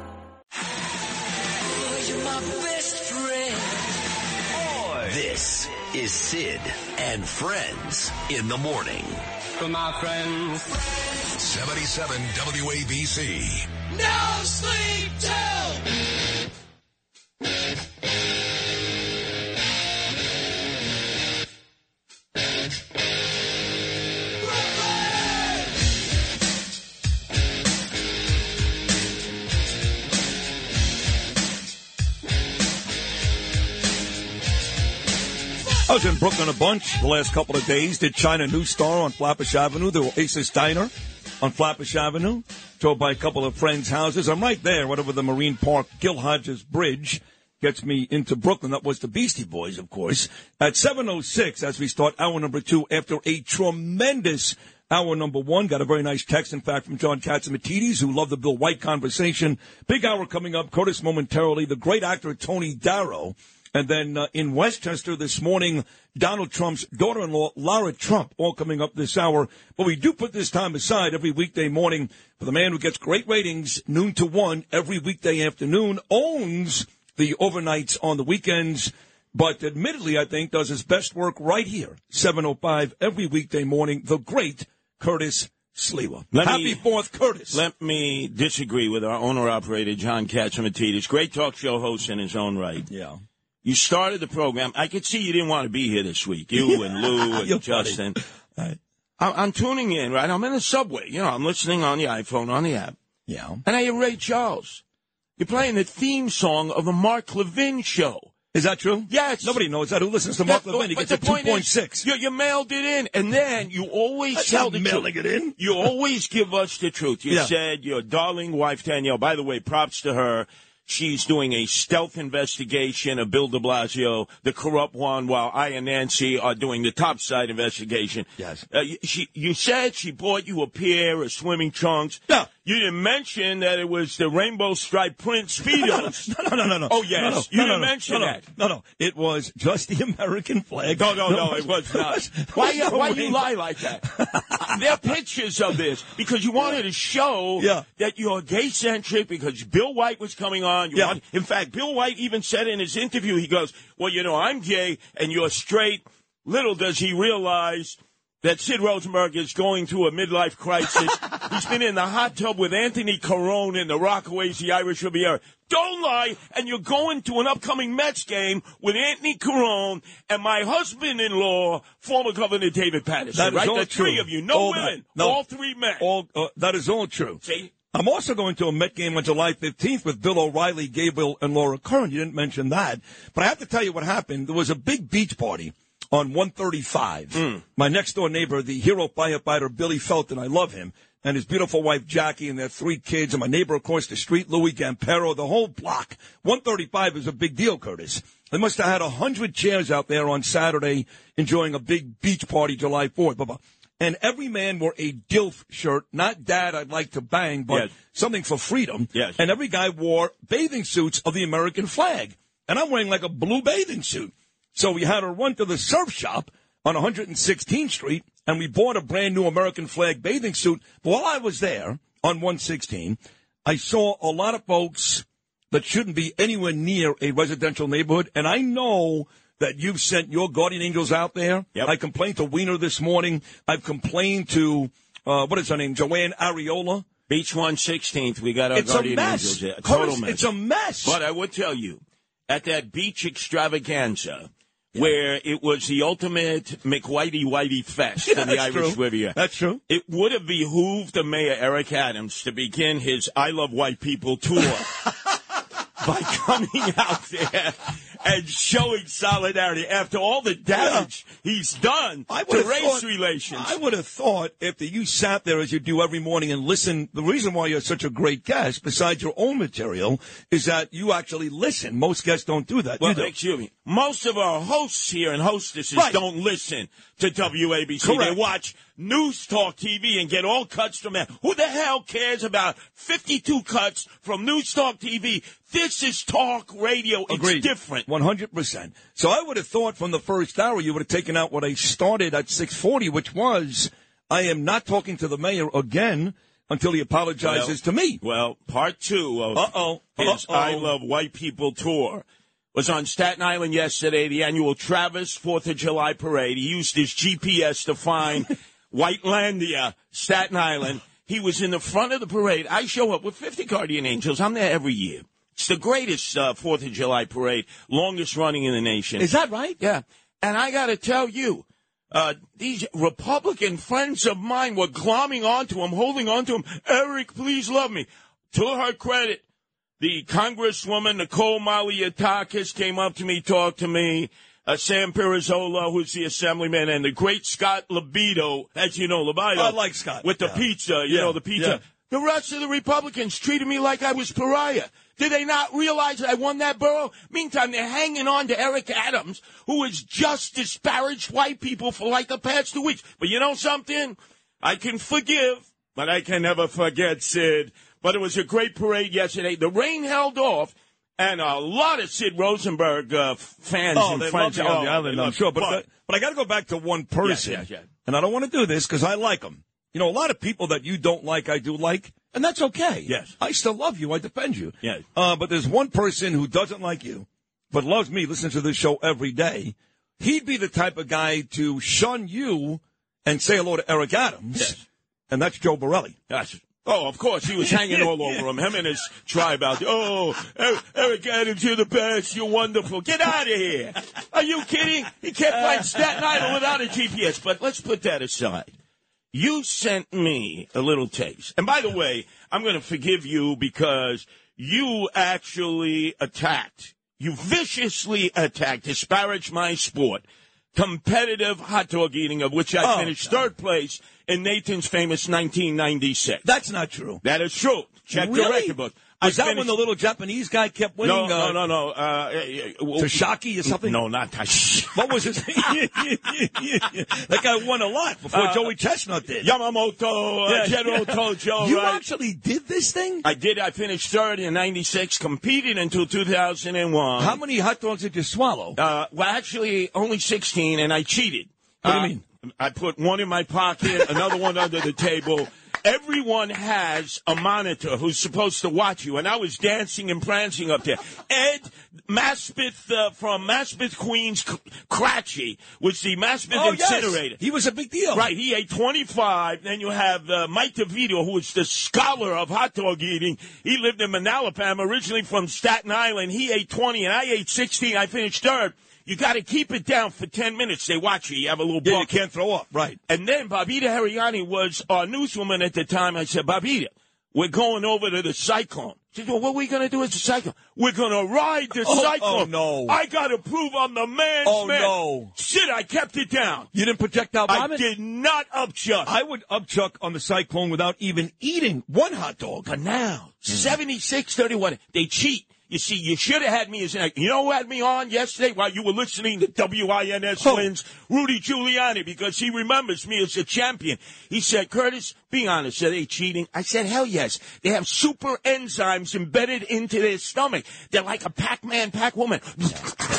And Friends in the morning. For my friends. 77 WABC. No sleep till. I was in Brooklyn a bunch the last couple of days. Did China New Star on Flatbush Avenue, the Oasis Diner on Flatbush Avenue. Drove by a couple of friends' houses. I'm right there, right over the Marine Park Gil Hodges Bridge. Gets me into Brooklyn. That was the Beastie Boys, of course. At 7.06, as we start hour number two, after a tremendous hour number one, got a very nice text, in fact, from John Catsimatidis, who loved the Bill White conversation. Big hour coming up. Curtis momentarily. The great actor Tony Darrow. And then uh, in Westchester this morning, Donald Trump's daughter-in-law, Lara Trump, all coming up this hour. But we do put this time aside every weekday morning for the man who gets great ratings, noon to one, every weekday afternoon, owns the overnights on the weekends, but admittedly, I think, does his best work right here, 7.05 every weekday morning, the great Curtis Sliwa. Let Happy me- Fourth, Curtis. Let me disagree with our owner-operator, John Catsimatidis. Great talk show host in his own right. Yeah. You started the program. I could see you didn't want to be here this week. You and Lou and. Justin. I- I'm tuning in, right? I'm in the subway. You know, I'm listening on the iPhone, on the app. Yeah. And I hear Ray Charles. You're playing the theme song of the Mark Levin show. Is that true? Yes. Nobody knows that. Who listens to Mark Levin? He gets a the point 2.6. You, you mailed it in, and then you always That's tell the mailing truth. it in. You always give us the truth. You Yeah. said your darling wife Danielle. By the way, props to her. She's doing a stealth investigation of Bill De Blasio, the corrupt one, while I and Nancy are doing the top side investigation. Yes. Uh, you- she, you said she bought you a pair of swimming trunks. Yeah. You didn't mention that it was the rainbow striped print speedos. No, no, no, no, no. Oh yes, No, no, you no, didn't no, mention no, no, that. No, no. It was just the American flag. No, no, no, it was not. Why, no why you lie like that? there are pictures of this because you wanted to show Yeah. that you're gay centric because Bill White was coming on. You Yeah. want- in fact, Bill White even said in his interview, he goes, "Well, you know, I'm gay and you're straight." Little does he realize that Sid Rosenberg is going through a midlife crisis. He's been in the hot tub with Anthony Carone in the Rockaways, the Irish Riviera. Don't lie, and you're going to an upcoming Mets game with Anthony Carone and my husband-in-law, former Governor David Paterson. That is right, all the three of you, no All that. women, No. all three men. All, uh, that is all true. See, I'm also going to a Met game on July 15th with Bill O'Reilly, Gabriel, and Laura Curran. You didn't mention that. But I have to tell you what happened. There was a big beach party on 135. Hmm. My next door neighbor, the hero firefighter Billy Felton, I love him, and his beautiful wife Jackie and their three kids, and my neighbor across the street, Louis Gampero, the whole block. 135 is a big deal, Curtis. They must have had a hundred chairs out there on Saturday enjoying a big beach party July 4th. Blah, blah. And every man wore a DILF shirt, not dad I'd like to bang, but Yes. something for freedom. Yes. And every guy wore bathing suits of the American flag. And I'm wearing like a blue bathing suit. So we had to run to the surf shop on 116th Street and we bought a brand new American flag bathing suit. But while I was there on 116, I saw a lot of folks that shouldn't be anywhere near a residential neighborhood. And I know that you've sent your guardian angels out there. Yep. I complained to Wiener this morning. I've complained to, uh, what is her name? Joann Ariola. Beach 116th, we got our It's a guardian angels. A total mess. it's a mess. But I would tell you, at that beach extravaganza, where it was the ultimate McWhitey Whitey fest Yeah, in the Irish true. Riviera. That's true. It would have behooved the mayor, Eric Adams, to begin his I Love White People tour by coming out there and showing solidarity after all the damage he's done I to race thought, relations. I would have thought if you sat there as you do every morning and listened, the reason why you're such a great guest, besides your own material, is that you actually listen. Most guests don't do that. Well, do. excuse me. Most of our hosts here and hostesses Right. don't listen to WABC. Correct. They watch News Talk TV and get all cuts from that. Who the hell cares about 52 cuts from News Talk TV? This is talk radio. It's different. One hundred percent. So I would have thought from the first hour you would have taken out what I started at six forty, which was I am not talking to the mayor again until he apologizes to me. Well, part two of Uh-oh. his Uh-oh. I Love White People tour was on Staten Island yesterday, the annual Travis Fourth of July parade. He used his GPS to find Whitelandia, Staten Island. He was in the front of the parade. I show up with 50 Guardian Angels. I'm there every year. It's the greatest uh, Fourth of July parade, longest running in the nation. Is that right? Yeah. And I got to tell you, uh, these Republican friends of mine were glomming onto him, holding onto him. Eric, please love me. To her credit, the Congresswoman Nicole Malliotakis came up to me, talked to me. Uh, Sam Pirozzolo, who's the assemblyman, and the great Scott Libido, as you know, Libido. I like Scott. With the Yeah. pizza, you Yeah. know, the pizza. The rest of the Republicans treated me like I was pariah. Did they not realize that I won that borough? Meantime, they're hanging on to Eric Adams, who has just disparaged white people for like the past two weeks. But you know something? I can forgive, but I can never forget, Sid. But it was a great parade yesterday. The rain held off, and a lot of Sid Rosenberg uh, fans Oh, and friends on the island, I'm sure. But, but, I got to go back to one person. Yes, yes, yes. And I don't want to do this because I like him. You know, a lot of people that you don't like, I do like, and that's okay. Yes. I still love you. I defend you. Yes. Uh, but there's one person who doesn't like you, but loves me, listens to this show every day. He'd be the type of guy to shun you and say hello to Eric Adams. Yes. And that's Joe Borelli. That's, oh, of course, he was hanging all over him. Him and his tribe out there. Oh, Eric, Eric Adams, you're the best. You're wonderful. Get out of here. Are you kidding? He can't find Staten Island without a GPS. But let's put that aside. You sent me a little taste. And by the way, I'm going to forgive you because you actually attacked you viciously attacked, disparaged my sport, competitive hot dog eating, of which I Oh, finished third place in Nathan's famous 1996. That's not true. That is true. Check the record book. Was that when the little Japanese guy kept winning? No, uh, no, no, no. Uh, uh, or something? No, not Tashaki. What was it? that guy won a lot before Uh, Joey Chestnut did. Yamamoto, uh, Yeah. General Tojo. You right? actually did this thing? I did. I finished third in '96, competed until 2001. How many hot dogs did you swallow? Uh, well, actually, only 16, and I cheated. What do you mean? I put one in my pocket, another one under the table. Everyone has a monitor who's supposed to watch you, and I was dancing and prancing up there. Ed Maspeth uh, from Maspeth, Queens, Krachie was the Maspeth Oh, yes. incinerator. He was a big deal. Right, he ate 25. Then you have uh, Mike DeVito, who is the scholar of hot dog eating. He lived in Manalapan, originally from Staten Island. He ate 20, and I ate 16. I finished third. You got to keep it down for 10 minutes. They watch you. You have a little Yeah, you can't throw up. Right. And then Babita Hariani was our newswoman at the time. I said, Babita, we're going over to the Cyclone. She said, well, what are we going to do at the Cyclone? We're going to ride the oh, oh, Cyclone. oh, no. I got to prove I'm the man's Oh, man. no. Shit, I kept it down. You didn't projectile I vomit? did not upchuck. I would upchuck on the cyclone without even eating one hot dog. But now, mm-hmm. 76 31, they cheat. You see, you should have had me as an You know who had me on yesterday while you were listening to WINS wins? Rudy Giuliani, because he remembers me as a champion. He said, Curtis, be honest, are they cheating? I said, hell yes. They have super enzymes embedded into their stomach. They're like a Pac-Man, Pac-Woman.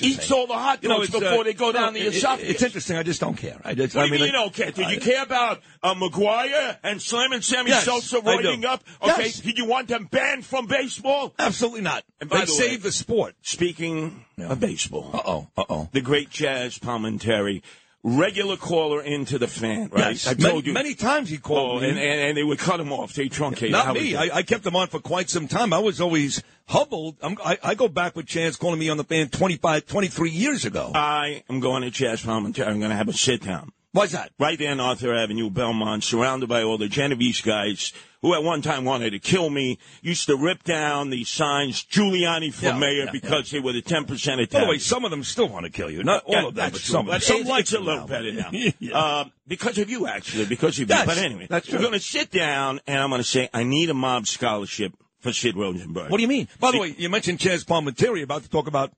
Eats all the hot dogs it's, uh, before they go down no, the it- it- It's interesting. I just don't care. I just, What I do you mean, mean you don't care? Did you care about uh, McGwire and Slam and Sammy Yes, Sosa riding up? Okay, Yes. did you want them banned from baseball? Absolutely not. And by They the saved the sport. Speaking of baseball, Uh oh. Uh oh. the great Chaz Palminteri, regular caller into the fan, right? Yes. I many, told you many times he Oh, called me. and, and, and they would cut him off. They truncate. Not How me. I, I kept him on for quite some time. I was always humbled. I'm, I, I go back with Chance calling me on the fan 25, 23 years ago. I am going to Chaz Palminteri. I'm going to have a sit down. Why's that? Right there on Arthur Avenue, Belmont, surrounded by all the Genovese guys who at one time wanted to kill me, used to rip down the signs Giuliani for Yeah, mayor yeah, because they were the 10% attack. By the way, some of them still want to kill you. Not all Yeah, of them, but true. some. But some it- like it's a little now. better now. Yeah. uh, because of you, actually, because of you. But anyway, that's we're going to sit down and I'm going to say, I need a mob scholarship for Sid Rosenberg. What do you mean? By the way, you mentioned Chaz Palminteri about to talk about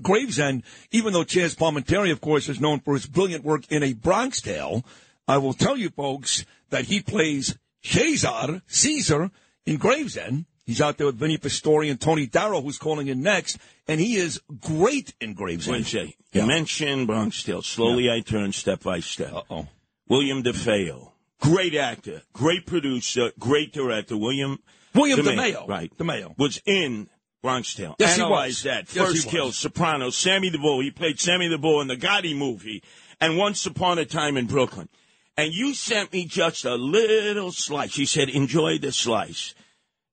Gravesend. Even though Chaz Palminteri, of course, is known for his brilliant work in A Bronx Tale, I will tell you folks that he plays Caesar, Caesar, in Gravesend. He's out there with Vinny Pastore and Tony Darrow, who's calling in next, and he is great in Gravesend. Wednesday. You mentioned Bronx Tale. Slowly I turn step by step. Uh-oh. William DeFeo. Great actor, great producer, great director. William William DeMeo. Right. DeMeo. Was in Bronx Tale. Yes, Analyze that. First was. Kill, Sopranos, Sammy the Bull. He played Sammy the Bull in the Gotti movie and Once Upon a Time in Brooklyn. And you sent me just a little slice. You said, enjoy the slice.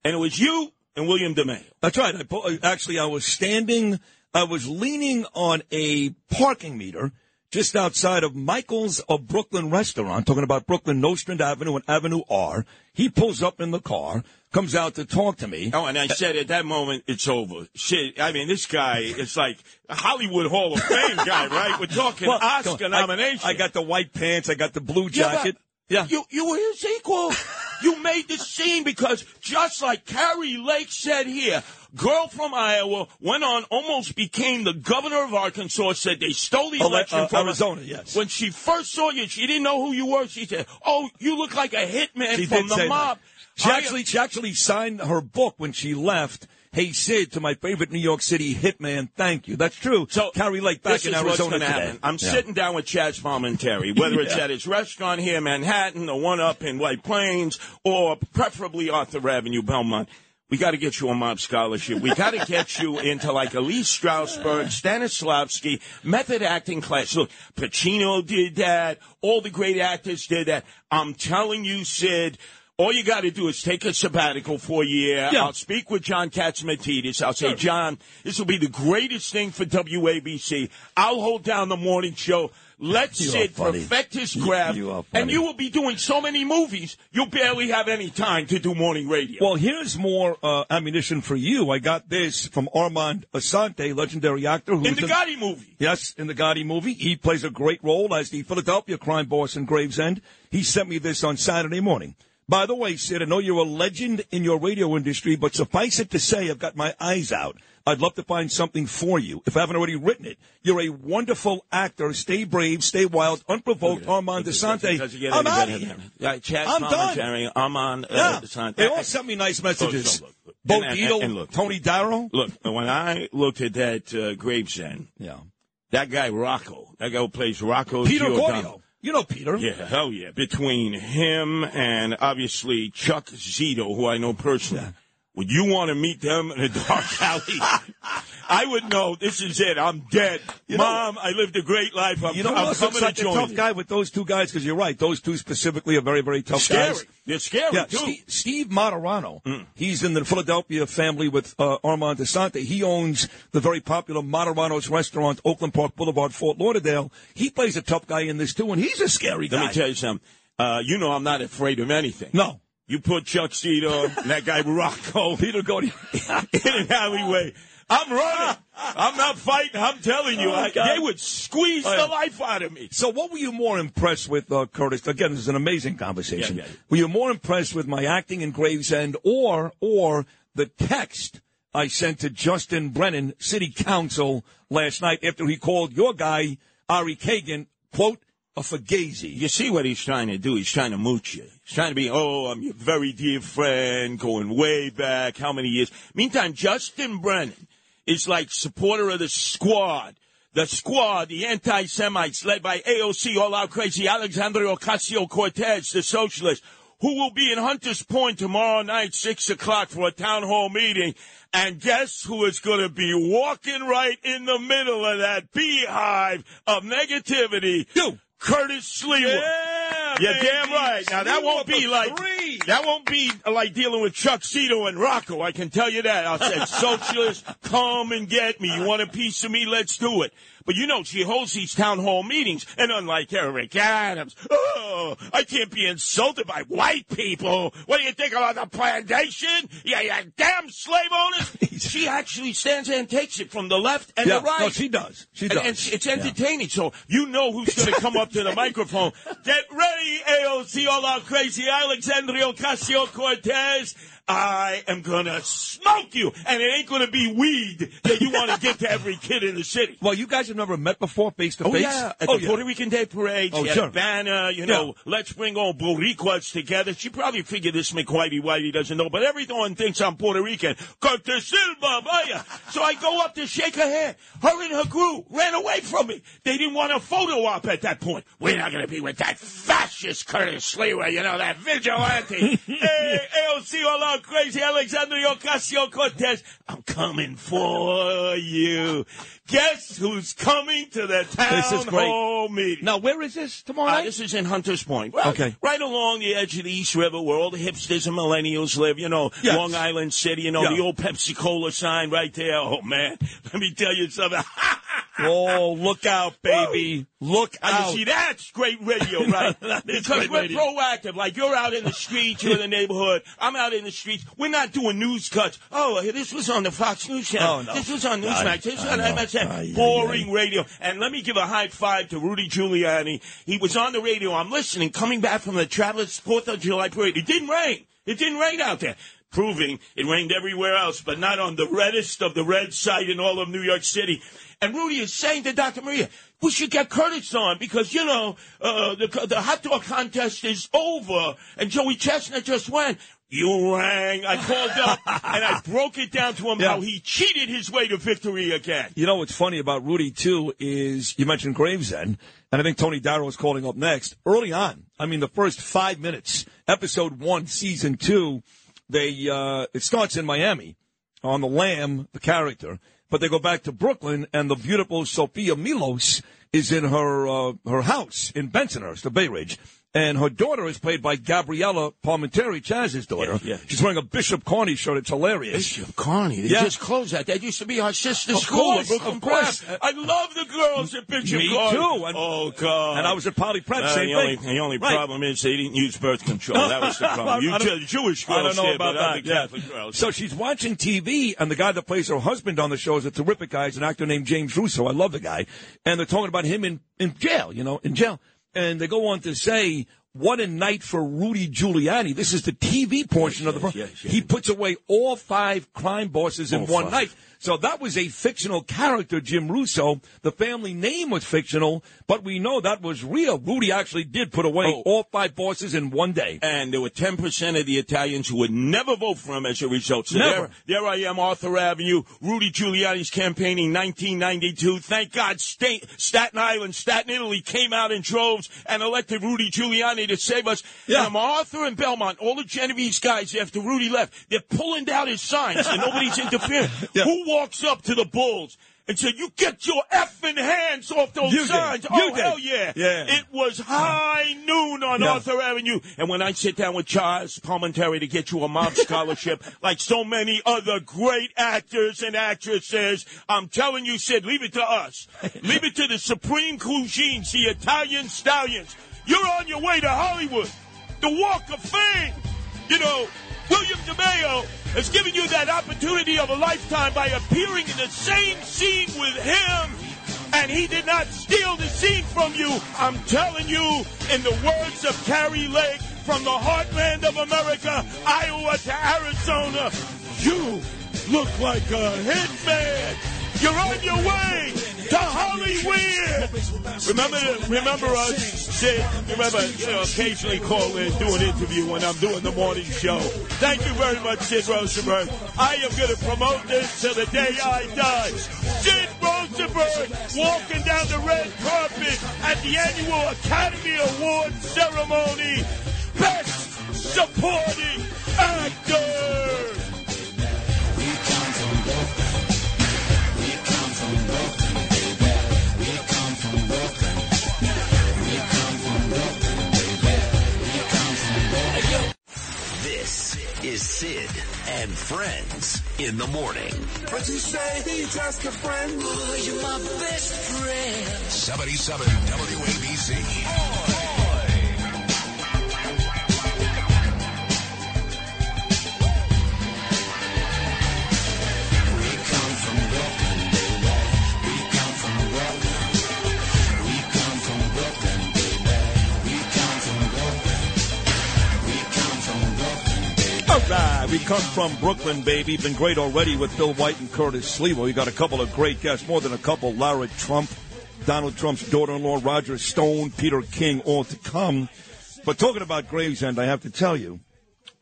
And it was you and William DeMeo. That's right. I pu- uh, actually, I was standing, I was leaning on a parking meter just outside of Michael's of Brooklyn restaurant, talking about Brooklyn Nostrand Avenue and Avenue R. He pulls up in the car, comes out to talk to me. Oh, and I said at that moment, it's over. Shit, I mean, this guy is like a Hollywood Hall of Fame guy, right? We're talking Well, Oscar come on. I- nomination. I, got the white pants, I got the blue jacket. Yeah. You, you were his equal. you made the scene because just like Kari Lake said here, girl from Iowa went on, almost became the governor of Arkansas, said they stole the election uh, from. Arizona, yes. When she first saw you, she didn't know who you were. She said, oh, you look like a hitman She from the say that. mob. She I- actually, she actually signed her book when she left. Hey Sid, to my favorite New York City hitman, thank you. That's true. So Kari Lake back in Arizona today. I'm Yeah. sitting down with Chaz Palminteri, whether it's at his restaurant here in Manhattan, the one up in White Plains, or preferably Arthur Avenue, Belmont. We got to get you a mob scholarship. We got to get you into like Elise Strasberg, Stanislavski, method acting class. Look, Pacino did that. All the great actors did that. I'm telling you, Sid, all you got to do is take a sabbatical for a year. Yeah. I'll speak with John Catsimatidis. I'll say, John, this will be the greatest thing for WABC. I'll hold down the morning show. Let You funny. perfect his craft, you and you will be doing so many movies, you'll barely have any time to do morning radio. Well, here's more uh, ammunition for you. I got this from Armand Assante, legendary actor. Who's in the Gotti movie. Yes, in the Gotti movie. He plays a great role as the Philadelphia crime boss in Gravesend. He sent me this on Saturday morning. By the way, Sid, I know you're a legend in your radio industry, but suffice it to say, I've got my eyes out. I'd love to find something for you. If I haven't already written it, you're a wonderful actor. Stay brave, stay wild, unprovoked. Armand Assante. I'm out of here. Yeah, Chad I'm done. I'm. Uh, Yeah. sign- They all sent me nice messages. Look, look, And- and- and look. Tony Darrow. Look, when I looked at that uh, Gravesend, yeah, that guy Rocco, that guy who plays Rocco Peter Giordano. Gordio. You know Peter. Yeah, hell yeah. Between him and obviously Chuck Zito, who I know personally. Would you want to meet them in a dark alley? I would know. This is it. I'm dead. You know- Mom, I lived a great life. I'm, You know, I'm coming to such a tough you. guy with those two guys because you're right. Those two specifically are very, very tough Scary. guys. They're scary, Yeah, too. Steve, Steve Moderano. Mm. He's in the Philadelphia family with uh, Armand Assante. He owns the very popular Moderano's restaurant, Oakland Park Boulevard, Fort Lauderdale. He plays a tough guy in this too, and he's a scary guy. Let me tell you something. Uh, you know I'm not afraid of anything. No. You put Chuck Zito, and that guy Rocco, Peter Gordy, in an alleyway. I'm running. I'm not fighting. I'm telling you, Oh, I, they would squeeze Oh, the life out of me. So, what were you more impressed with, uh, Curtis? Again, this is an amazing conversation. Yeah, yeah. Were you more impressed with my acting in Gravesend, or or the text I sent to Justin Brennan, City Council, last night after he called your guy Ari Kagan quote a fugazi? You see what he's trying to do? He's trying to mooch you. He's trying to be, oh, I'm your very dear friend, going way back, how many years? Meantime, Justin Brennan is like supporter of the squad. The squad, the anti-Semites led by AOC, all out crazy Alexandria Ocasio-Cortez, the socialist, who will be in Hunters Point tomorrow night, six o'clock for a town hall meeting. And guess who is going to be walking right in the middle of that beehive of negativity? You. Curtis Sliwa. Yeah, You're baby. damn right. Now that won't be like three. that won't be uh, like dealing with Chuck Zito and Rocco. I can tell you that. I said, socialist, come and get me. You want a piece of me? Let's do it. But you know, she holds these town hall meetings, and unlike Eric Adams, oh, I can't be insulted by white people. What do you think about the plantation? Yeah, yeah, damn slave owners. she actually stands there and takes it from the left and Yeah, the right. no, she does. She does. and it's- it's entertaining. So you know who's going to come up to the microphone. Get ready, AOC, all our crazy Alexandria Ocasio Cortez. I am to smoke you, and it ain't to be weed that you want to give to every kid in the city. Well, you guys have never met before, face to oh, face. Oh yeah, at oh, the yeah. Puerto Rican Day Parade, Oh, she sure. banner, you know, let's bring all Boricuas together. She probably figured this McWhitey Whitey doesn't know, but everyone thinks I'm Puerto Rican. Curtis Silva, vaya. So I go up to shake her hand. Her and her crew ran away from me. They didn't want a photo op at that point. We're not to be with that fascist Curtis Sliwa, you know, that vigilante. hey, AOC, all out crazy Alexandria Ocasio Cortez. I'm coming for you. Guess who's coming to the town This is great. hall meeting? Now, where is this tomorrow Uh, this is in Hunters Point. Right, Okay. Right along the edge of the East River where all the hipsters and millennials live. You know, Yes. Long Island City, you know, Yeah. the old Pepsi Cola sign right there. Oh, man. Let me tell you something. oh, look out, baby. Look I out. can see that's great radio, right? Because we're radio. proactive. Like you're out in the streets, you're in the neighborhood. I'm out in the streets. We're not doing news cuts. Oh, this was on the Fox News channel. Oh, no. This was on I- Newsmax. This was on. MSN. Ay, Boring radio. And let me give a high five to Rudy Giuliani. He was on the radio. I'm listening, coming back from the Travelers Fourth of July parade. It didn't rain. It didn't rain out there. Proving it rained everywhere else, but not on the reddest of the red site in all of New York City. And Rudy is saying to Dr. Maria, we should get Curtis on because, you know, uh, the, the hot dog contest is over and Joey Chestnut just went. You rang. I called up and I broke it down to him Yeah. how he cheated his way to victory again. You know what's funny about Rudy too is you mentioned Gravesend, and I think Tony Darrow is calling up next. Early on, I mean the first five minutes, episode one, season two, they uh, it starts in Miami on the Lamb, the character, but they go back to Brooklyn, and the beautiful Sophia Milos is in her uh, her house in Bensonhurst, the Bay Ridge, And her daughter is played by Gabriella Palminteri, Chaz's daughter. Yeah, yeah. She's wearing a Bishop Kearney shirt. It's hilarious. Bishop Kearney. They Yeah. just closed that. That used to be our sister's Of school course, at Brooklyn of course. Prep. I love the girls at Bishop Me Kearney. too. And- oh, God. and I was at Poly Prep, Uh, same the only, thing. The only Right. problem is they didn't use birth control. That was the problem. You tell the Jewish girls I don't know did, about that. the yeah. Catholic girls. So she's watching TV, and the guy that plays her husband on the show is a terrific guy. He's an actor named James Russo. I love the guy. And they're talking about him in, in jail, you know, in jail. And they go on to say, what a night for Rudy Giuliani. This is the TV portion of the program. He puts away all five crime bosses in All one five. night. So that was a fictional character, Jim Russo. The family name was fictional, but we know that was real. Rudy actually did put away Oh. all five bosses in one day. And there were 10% of the Italians who would never vote for him as a result. So Never. there, there I am, Arthur Avenue, Rudy Giuliani's campaigning 1992. Thank God Sta- Staten Island, Staten Italy came out in droves and elected Rudy Giuliani to save us. Yeah. And I'm Arthur and Belmont, all the Genovese guys after Rudy left, they're pulling down his signs and nobody's interfering. Who walks up to the Bulls? And said, "You get your effing hands off those You signs!" Oh did. hell yeah! Yeah. It was high noon on Yeah. Arthur Avenue. And when I sit down with Charles Palminteri to get you a mob scholarship, like so many other great actors and actresses, I'm telling you, Sid, leave it to us. leave it to the supreme cuisines, the Italian stallions. You're on your way to Hollywood, the Walk of Fame. You know, William DeMeo has given you that opportunity of a lifetime by appearing in the same scene with him and he did not steal the scene from you. I'm telling you, in the words of Kari Lake, from the heartland of America, Iowa to Arizona, you look like a hitman. You're on your way to Hollywood. Remember, remember us, Sid. Remember, you know, occasionally call in, do an interview when I'm doing the morning show. Thank you very much, Sid Rosenberg. I am going to promote this till the day I die. Sid Rosenberg walking down the red carpet at the annual Academy Award ceremony. Best supporting actor. This is Sid and Friends in the morning. But you say he just a friend. Oh, you're my best friend. 77 WABC. All right, we come from Brooklyn, baby. Been great already with Bill White and Curtis Sliwa. We got a couple of great guests, more than a couple. Lara Trump, Donald Trump's daughter-in-law, Roger Stone, Peter King, all to come. But talking about Gravesend, I have to tell you,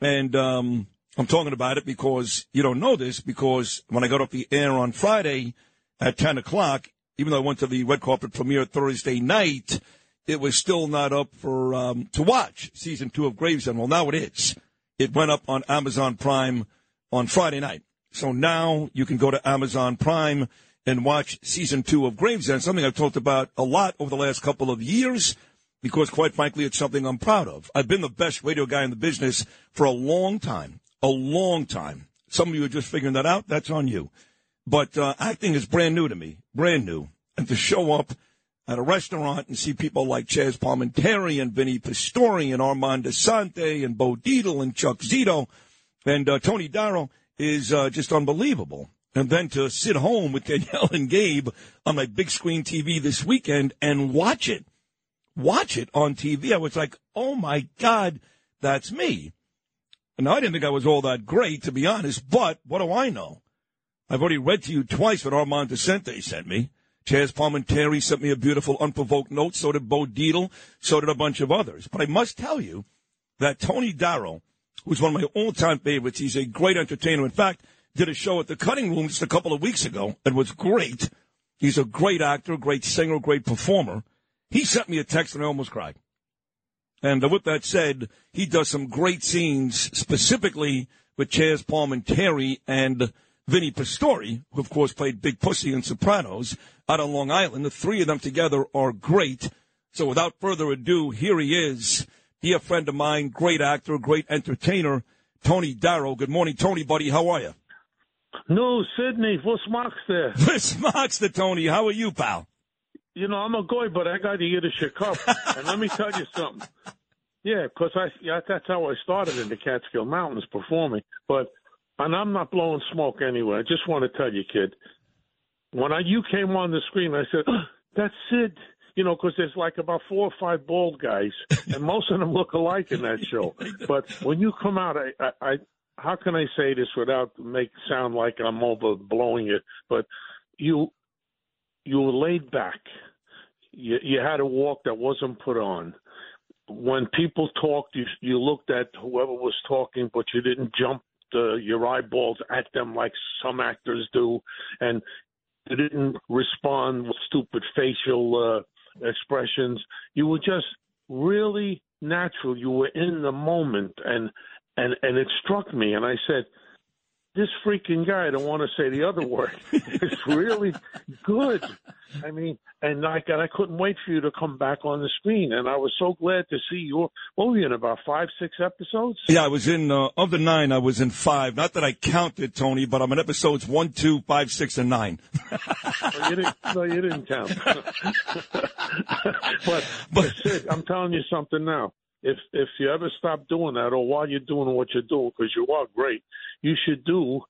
and um, I'm talking about it because you don't know this, because when I got off the air on Friday at 10 o'clock, even though I went to the red carpet premiere Thursday night, it was still not up for um, to watch season two of Gravesend. Well, now it is. It went up on Amazon Prime on Friday night. So now you can go to Amazon Prime and watch season two of Gravesend, something I've talked about a lot over the last couple of years because, quite frankly, it's something I'm proud of. I've been the best radio guy in the business for a long time, a long time. Some of you are just figuring that out. That's on you. But uh, acting is brand new to me, brand new. And to show up at a restaurant and see people like Chaz Palminteri and Vinny Pastore and Armand Assante and Bo Dietl and Chuck Zito and uh, Tony Darrow is uh, just unbelievable. And then to sit home with Danielle and Gabe on my big screen TV this weekend and watch it, watch it on TV, I was like, oh my God, that's me. And I didn't think I was all that great, to be honest, but what do I know? I've already read to you twice what Armand Assante sent me. Chaz Palminteri sent me a beautiful unprovoked note. So did Bo Dietl. So did a bunch of others. But I must tell you that Tony Darrow, who's one of my all-time favorites, he's a great entertainer. In fact, did a show at the Cutting Room just a couple of weeks ago and was great. He's a great actor, great singer, great performer. He sent me a text and I almost cried. And uh, with that said, he does some great scenes specifically with Chaz Palminteri and Vinny Pastore, who of course played Big Pussy in Sopranos out on Long Island. The three of them together are great. So without further ado, here he is, dear friend of mine, great actor, great entertainer, Tony Darrow. Good morning, Tony, buddy. How are you? No, Sydney, what's Mark's there? What's marks the Tony. How are you, pal? You know, I'm a guy, but I got to get a shit cup. and let me tell you something. Yeah, because I yeah, that's how I started in the Catskill Mountains performing. But and I'm not blowing smoke anyway. I just want to tell you, kid, when I you came on the screen, I said, "That's Sid." You know, 'cause there's like about four or five bald guys, and most of them look alike in that show. But when you come out, I, I, I how can I say this without make sound like I'm overblowing it? But you you were laid back. You, you had a walk that wasn't put on. When people talked, you you looked at whoever was talking, but you didn't jump your eyeballs at them like some actors do, and you didn't respond with stupid facial uh, expressions. You were just really natural. You were in the moment, and and and it struck me, and I said, "This freaking guy." I don't want to say the other word. It's really good. I mean, and like, and I couldn't wait for you to come back on the screen, and I was so glad to see you. What were you in about five, six episodes? Yeah, I was in, uh, of the nine, I was in five. Not that I counted, Tony, but I'm in episodes one, two, five, six, and nine. No, you didn't. No, you didn't count. but but Sid, I'm telling you something now. If if you ever stop doing that, or while you're doing what you're doing, because you are great, you should do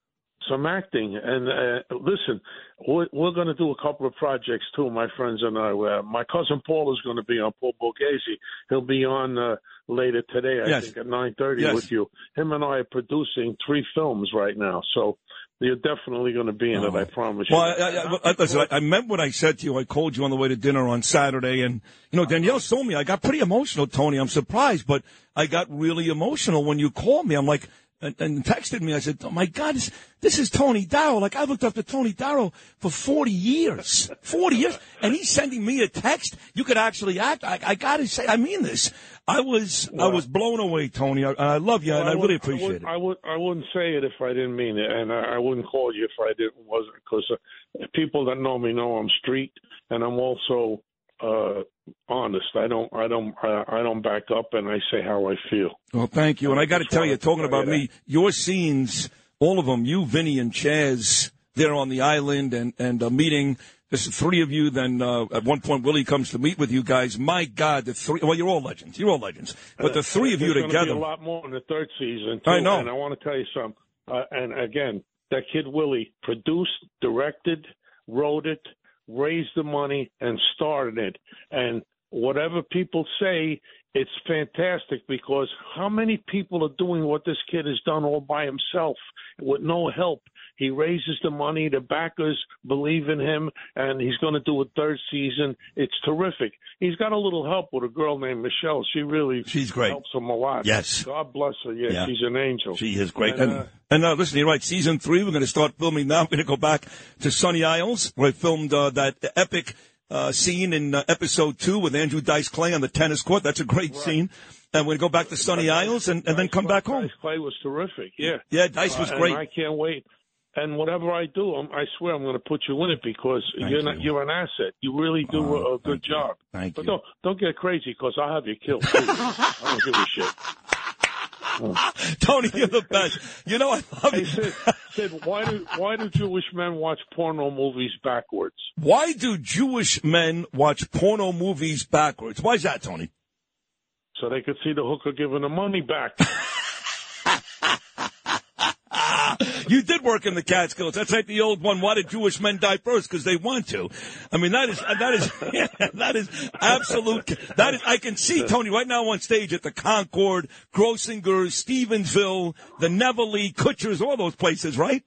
some acting. And uh, listen, we're, we're going to do a couple of projects too, my friends and I. Uh, my cousin Paul is going to be on Paul Borghese. He'll be on uh, later today, I Yes. think, at 9:30 Yes. with you. Him and I are producing three films right now, so you're definitely going to be in it. I oh. promise you. Well, I, I, I, listen, I, I meant what I said to you. I called you on the way to dinner on Saturday, and you know Danielle told me I got pretty emotional. Tony, I'm surprised, but I got really emotional when you called me. I'm like, and, and texted me. I said, "Oh my God, this, this is Tony Darrow. Like I've looked up to Tony Darrow for 40 years, 40 years, and he's sending me a text. You could actually act. I, I got to say, I mean this. I was, I was blown away, Tony. I, I love you, and I, Well, really appreciate would, it. I would I wouldn't say it if I didn't mean it, and I, I wouldn't call you if I didn't wasn't because uh, people that know me know I'm street, and I'm also uh honest. I don't I don't I, I don't back up, and I say how I feel. Well, thank you. And I got to tell you, talking about me, your scenes, all of them, you, Vinny, and Chaz, there on the island and and uh, meeting. There's three of you. Then uh, at one point, Willie comes to meet with you guys. My God, the three. Well, you're all legends. You're all legends. But the three of you together. A lot more in the third season. Too, I know. and I want to tell you something. Uh, and again, that kid Willie produced, directed, wrote it, raised the money, and started it. And whatever people say, it's fantastic because how many people are doing what this kid has done all by himself with no help? He raises the money, the backers believe in him, and he's going to do a third season. It's terrific. He's got a little help with a girl named Michelle. She really She's great. helps him a lot. Yes. God bless her. Yeah, Yeah. she's an angel. She is great. And, And, uh, and uh, listen, you're right. Season three, we're going to start filming now. We're going to go back to Sunny Isles, where I filmed uh, that epic uh, scene in uh, episode two with Andrew Dice Clay on the tennis court. That's a great scene. And we're going to go back to Sunny Isles and, and then come back home. Dice Clay was terrific. Yeah. Yeah, Dice was Uh, great. I can't wait. And whatever I do, I'm, I swear I'm going to put you in it because you're not, you're an asset. You really do a, a good job. Thank but don't don't get crazy because I'll have you killed. I don't give a shit. Tony, you're the best. You know, what I love Hey, you. Sid, Sid, why do why do Jewish men watch porno movies backwards? Why do Jewish men watch porno movies backwards? Why is that, Tony? So they could see the hooker giving the money back. You did work in the Catskills. That's like the old one. Why did Jewish men die first? Because they want to. I mean, that is that is that is absolute. That is. I can see Tony right now on stage at the Concord, Grossinger, Stevensville, the Nevele, Kutsher's, all those places, right?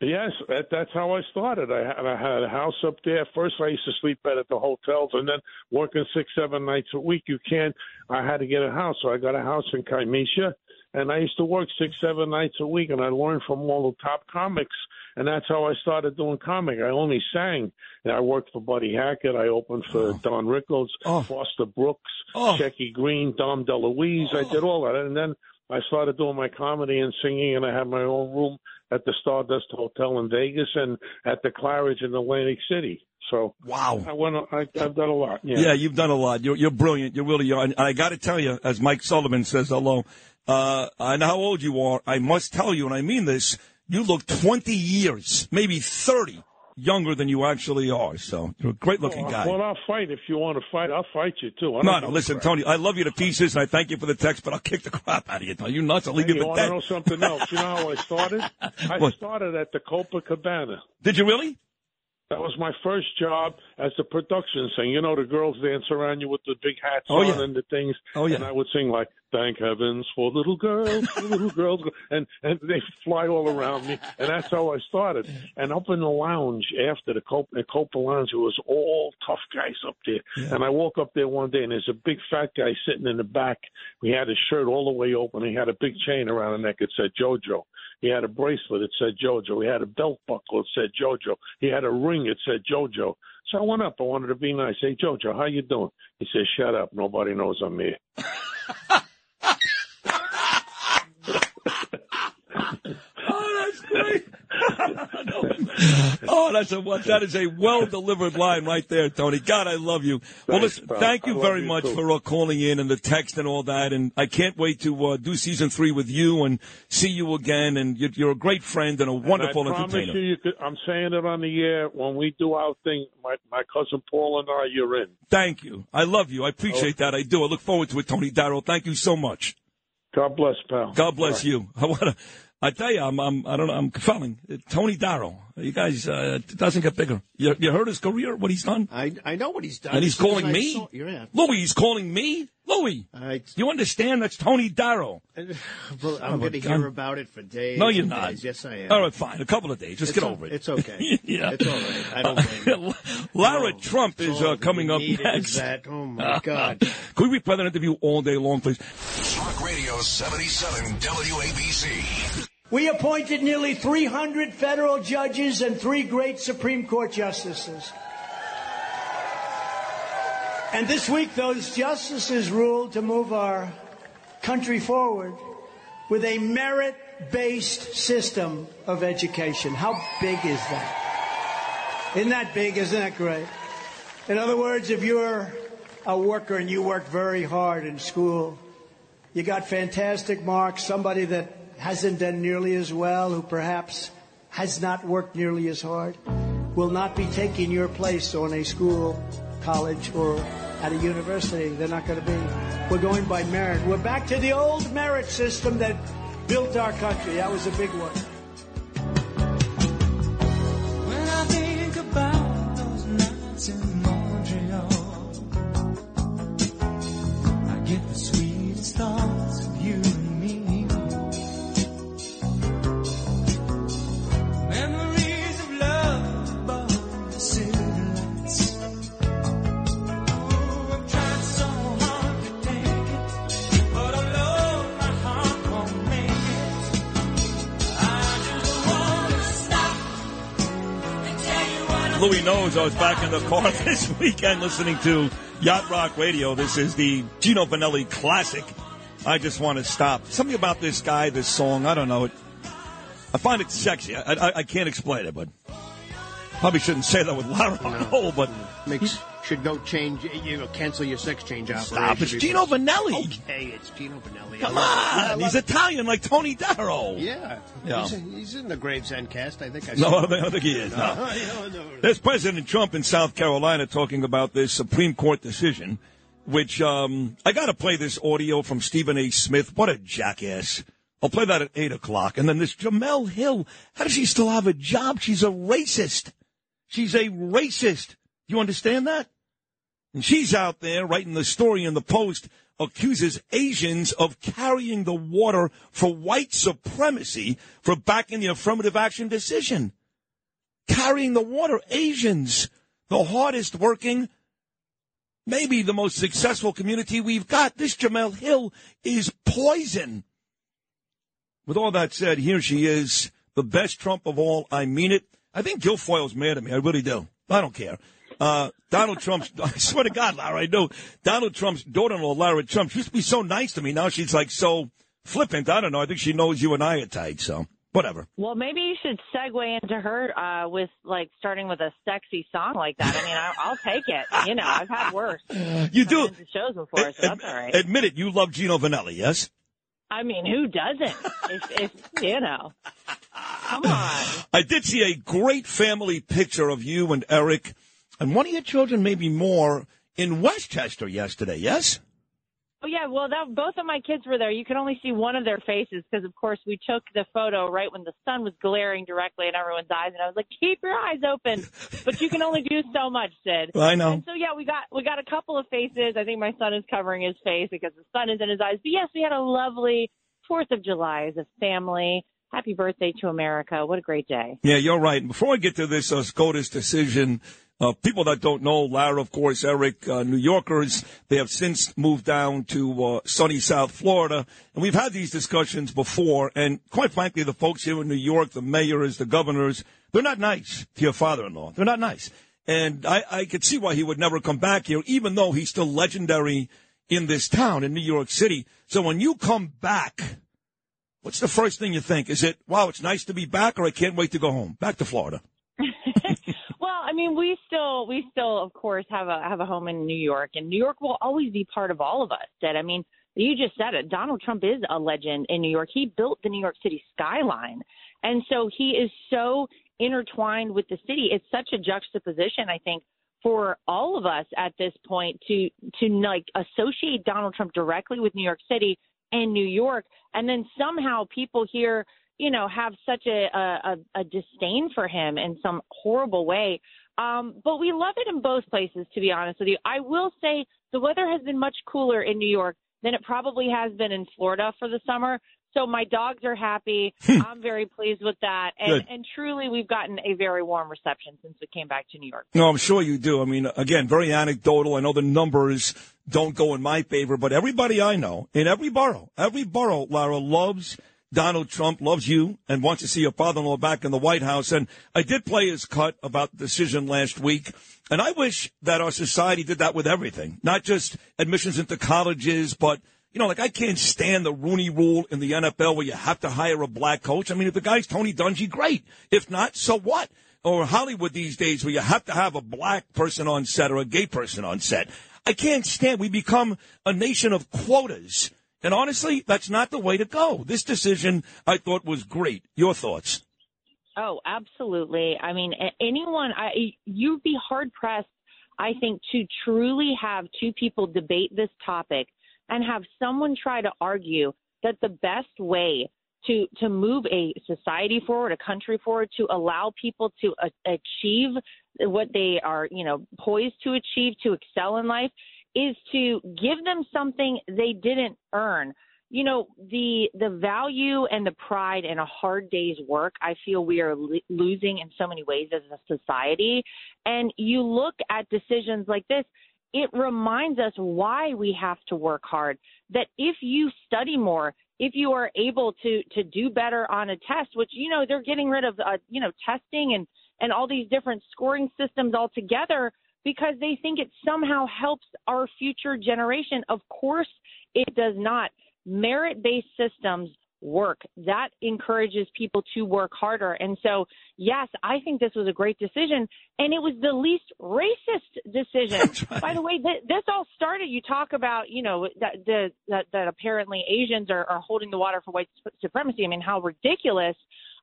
Yes, that, that's how I started. I had, I had a house up there. First, I used to sleep at the hotels, and then working six, seven nights a week. You can't. I had to get a house, so I got a house in Kiamesha, and I used to work six, seven nights a week, and I learned from all the top comics, and that's how I started doing comic. I only sang. And I worked for Buddy Hackett. I opened for oh. Don Rickles, oh. Foster Brooks, oh. Shecky Greene, Dom DeLuise. I did all that, and then I started doing my comedy and singing, and I had my own room at the Stardust Hotel in Vegas and at the Claridge in Atlantic City. So wow, I went. I, I've done a lot. Yeah. Yeah, you've done a lot. You're, you're brilliant. You really are. And I got to tell you, as Mike Sullivan says hello, uh, I know how old you are. I must tell you, and I mean this, you look 20 years, maybe 30 younger than you actually are. So you're a great looking Well, guy. Well, I'll fight if you want to fight. I'll fight you too. I don't No, no, listen, crap. Tony, I love you to pieces, and I thank you for the text, but I'll kick the crap out of you. Are you nuts? I'll leave Hey, you you for want to know something else? You know how I started? I What? started at the Copacabana. Did you really? That was my first job as a production singer. You know, the girls dance around you with the big hats Oh, on yeah. and the things. Oh, yeah. And I would sing like, "Thank heavens for little girls, for little girls," and and they fly all around me. And that's how I started. And up in the lounge after the Copa, the Copa Lounge, it was all tough guys up there. And I woke up there one day, and there's a big fat guy sitting in the back. He had his shirt all the way open. He had a big chain around his neck. It said JoJo. He had a bracelet. It said JoJo. He had a belt buckle. It said JoJo. He had a ring. It said JoJo. So I went up. I wanted to be nice. Hey, JoJo, how you doing? He said, Shut up. Nobody knows I'm here. Oh, that's great. oh, that's a what? That is a well delivered line right there, Tony. God, I love you. well, listen, pal. thank you very much for uh, calling in and the text and all that. And I can't wait to uh, do season three with you and see you again. And you're, you're a great friend and a wonderful and I entertainer. you, you could, I'm saying it on the air. When we do our thing, my, my cousin Paul and I, you're in. Thank you. I love you. I appreciate Oh. that. I do. I look forward to it, Tony Darrow. Thank you so much. God bless, pal. God bless Bye. you. I want to. I tell you, I'm, I'm, I don't know, I'm felling. Tony Darrow. You guys, uh, it doesn't get bigger. You, you heard his career, what he's done? I I know what he's done. And he's As soon as calling me? saw- yeah. Louis, he's calling me? Louis, you understand that's Tony Darrow. Well, I'm Oh, going to hear about it for days. No, you're not. days. Yes, I am. All right, fine. A couple of days. Just It's get o- over it. It's okay. yeah. It's all right. I don't blame you. Lara Trump is uh, coming up next. that. Oh, my God. Could we play that interview all day long, please? Talk Radio 77 WABC. We appointed nearly 300 federal judges and three great Supreme Court justices. And this week, those justices ruled to move our country forward with a merit based system of education. How big is that? Isn't that big? Isn't that great? In other words, if you're a worker and you work very hard in school, you got fantastic marks, somebody that hasn't done nearly as well, who perhaps has not worked nearly as hard, will not be taking your place on a school, college, or at a university. They're not going to be. We're going by merit. We're back to the old merit system that built our country. That was a big one. When I think about those nights in Montreal, I get the sweetest thoughts Louis knows I was back in the car this weekend listening to Yacht Rock Radio. This is the Gino Vannelli classic. I just want to stop. Something about this guy, this song, I don't know. It, I find it sexy. I, I, I can't explain it, but probably shouldn't say that with Lara on hold, but Makes should go change. You know, cancel your sex change operation. Stop, it's Gino Vannelli. Okay, it's Gino Vannelli. come. On. He's it. Italian like Tony Darrow. Yeah, Yeah. He's, he's in the Gravesend cast. I think I. No, I don't think- I don't think he is, no. no, no. There's President Trump in South Carolina talking about this Supreme Court decision, which um, I got to play this audio from Stephen A. Smith. What a jackass. I'll play that at 8 o'clock. And then this Jemele Hill. How does she still have a job? She's a racist. She's a racist. Do you understand that? And she's out there writing the story in the Post, accuses Asians of carrying the water for white supremacy for backing the affirmative action decision carrying the water. Asians, the hardest working, maybe the most successful community we've got. This Jemele Hill is poison. With all that said, here she is, the best Trump of all. I mean it. I think Guilfoyle's mad at me. I really do. I don't care. Uh, Donald Trump's, I swear to God, Lara, I know Donald Trump's daughter-in-law, Lara Trump, she used to be so nice to me. Now she's like so flippant. I don't know. I think she knows you and I are tight, so whatever. Well, maybe you should segue into her uh, with like starting with a sexy song like that. I mean, I, I'll take it. You know, I've had worse. You do. shows before, so that's all right. Admit it. You love Gino Vannelli, yes? I mean, who doesn't? if, if you know, come on. I did see a great family picture of you and Eric and one of your children, maybe more, in Westchester yesterday, yes? Oh yeah, well, that, both of my kids were there. You could only see one of their faces because, of course, we took the photo right when the sun was glaring directly in everyone's eyes, and I was like, "Keep your eyes open," but you can only do so much, Sid. I know. And so yeah, we got we got a couple of faces. I think my son is covering his face because the sun is in his eyes. But yes, we had a lovely Fourth of July as a family. Happy birthday to America! What a great day. Yeah, you're right. Before I get to this uh, SCOTUS decision, uh, people that don't know, Lara, of course, Eric, uh, New Yorkers, they have since moved down to uh, sunny South Florida. And we've had these discussions before. And quite frankly, the folks here in New York, the mayors, the governors, they're not nice to your father-in-law. They're not nice. And I, I could see why he would never come back here, even though he's still legendary in this town, in New York City. So when you come back, what's the first thing you think? Is it, wow, it's nice to be back, or I can't wait to go home, back to Florida? Mean, we still, we still, of course, have a have a home in New York, and New York will always be part of all of us. That I mean, you just said it. Donald Trump is a legend in New York. He built the New York City skyline, and so he is so intertwined with the city. It's such a juxtaposition, I think, for all of us at this point to to like associate Donald Trump directly with New York City and New York, and then somehow people here you know, have such a, a, a disdain for him in some horrible way. Um, but we love it in both places, to be honest with you. I will say the weather has been much cooler in New York than it probably has been in Florida for the summer. So my dogs are happy. I'm very pleased with that. And, and truly, we've gotten a very warm reception since we came back to New York. No, I'm sure you do. I mean, again, very anecdotal. I know the numbers don't go in my favor, but everybody I know in every borough, every borough, Lara loves Donald Trump, loves you, and wants to see your father-in-law back in the White House. And I did play his cut about the decision last week. And I wish that our society did that with everything, not just admissions into colleges, but you know, like I can't stand the Rooney Rule in the NFL where you have to hire a black coach. I mean, if the guy's Tony Dungy, great. If not, so what? Or Hollywood these days where you have to have a black person on set or a gay person on set. I can't stand. We become a nation of quotas. And honestly, that's not the way to go. This decision I thought was great. Your thoughts? Oh, absolutely. I mean, anyone, I, you'd be hard pressed, I think, to truly have two people debate this topic and have someone try to argue that the best way to to move a society forward, a country forward, to allow people to a- achieve what they are, you know, poised to achieve, to excel in life, is to give them something they didn't earn. You know, the the value and the pride in a hard day's work, I feel we are lo- losing in so many ways as a society. And you look at decisions like this, it reminds us why we have to work hard. That if you study more, if you are able to to do better on a test, which you know they're getting rid of, uh, you know, testing and and all these different scoring systems altogether because they think it somehow helps our future generation. Of course, it does not. Merit based systems work. That encourages people to work harder. And so, yes, I think this was a great decision. And it was the least racist decision. By the way, th- this all started, you talk about, you know, that, the, that, that apparently Asians are, are holding the water for white sup- supremacy. I mean, how ridiculous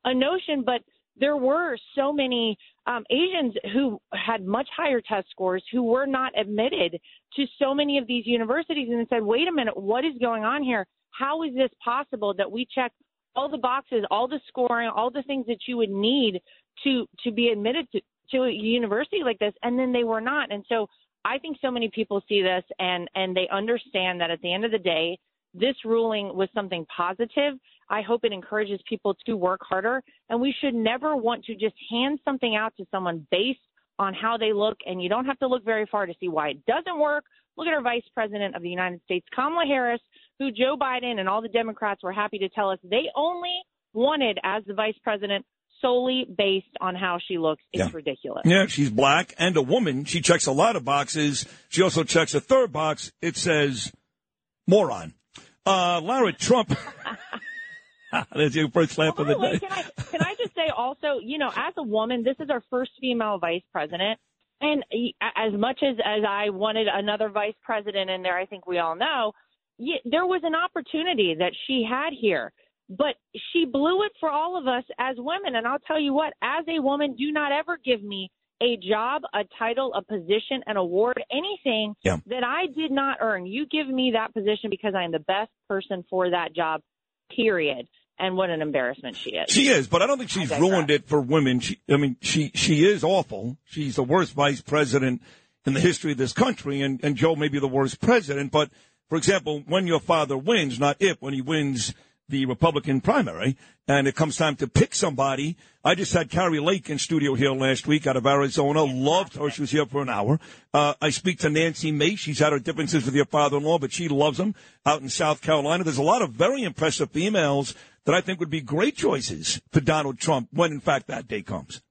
a notion, but there were so many um, Asians who had much higher test scores who were not admitted to so many of these universities and said, wait a minute, what is going on here? How is this possible that we check all the boxes, all the scoring, all the things that you would need to to be admitted to, to a university like this, and then they were not. And so I think so many people see this and and they understand that at the end of the day, this ruling was something positive. I hope it encourages people to work harder, and we should never want to just hand something out to someone based on how they look. And you don't have to look very far to see why it doesn't work. Look at our Vice President of the United States, Kamala Harris, who Joe Biden and all the Democrats were happy to tell us they only wanted as the Vice President solely based on how she looks. It's ridiculous. Yeah, she's black and a woman. She checks a lot of boxes. She also checks a third box. It says moron. Uh, Lara Trump. That's your first laugh of the way, day. can I can I just say also, you know, as a woman, this is our first female vice president, and as much as as I wanted another vice president in there, I think we all know, there was an opportunity that she had here, but she blew it for all of us as women. And I'll tell you what, as a woman, do not ever give me a job, a title, a position, an award, anything Yeah. that I did not earn. You give me that position because I'm the best person for that job. Period. And what an embarrassment she is. She is, but I don't think she's ruined it for women. She, I mean, she she is awful. She's the worst vice president in the history of this country, and and Joe may be the worst president. But for example, when your father wins, not if, when he wins the Republican primary, and it comes time to pick somebody. I just had Kari Lake in studio here last week out of Arizona. Loved her. She was here for an hour. Uh, I speak to Nancy Mace. She's had her differences with your father-in-law, but she loves him out in South Carolina. There's a lot of very impressive females that I think would be great choices for Donald Trump when, in fact, that day comes.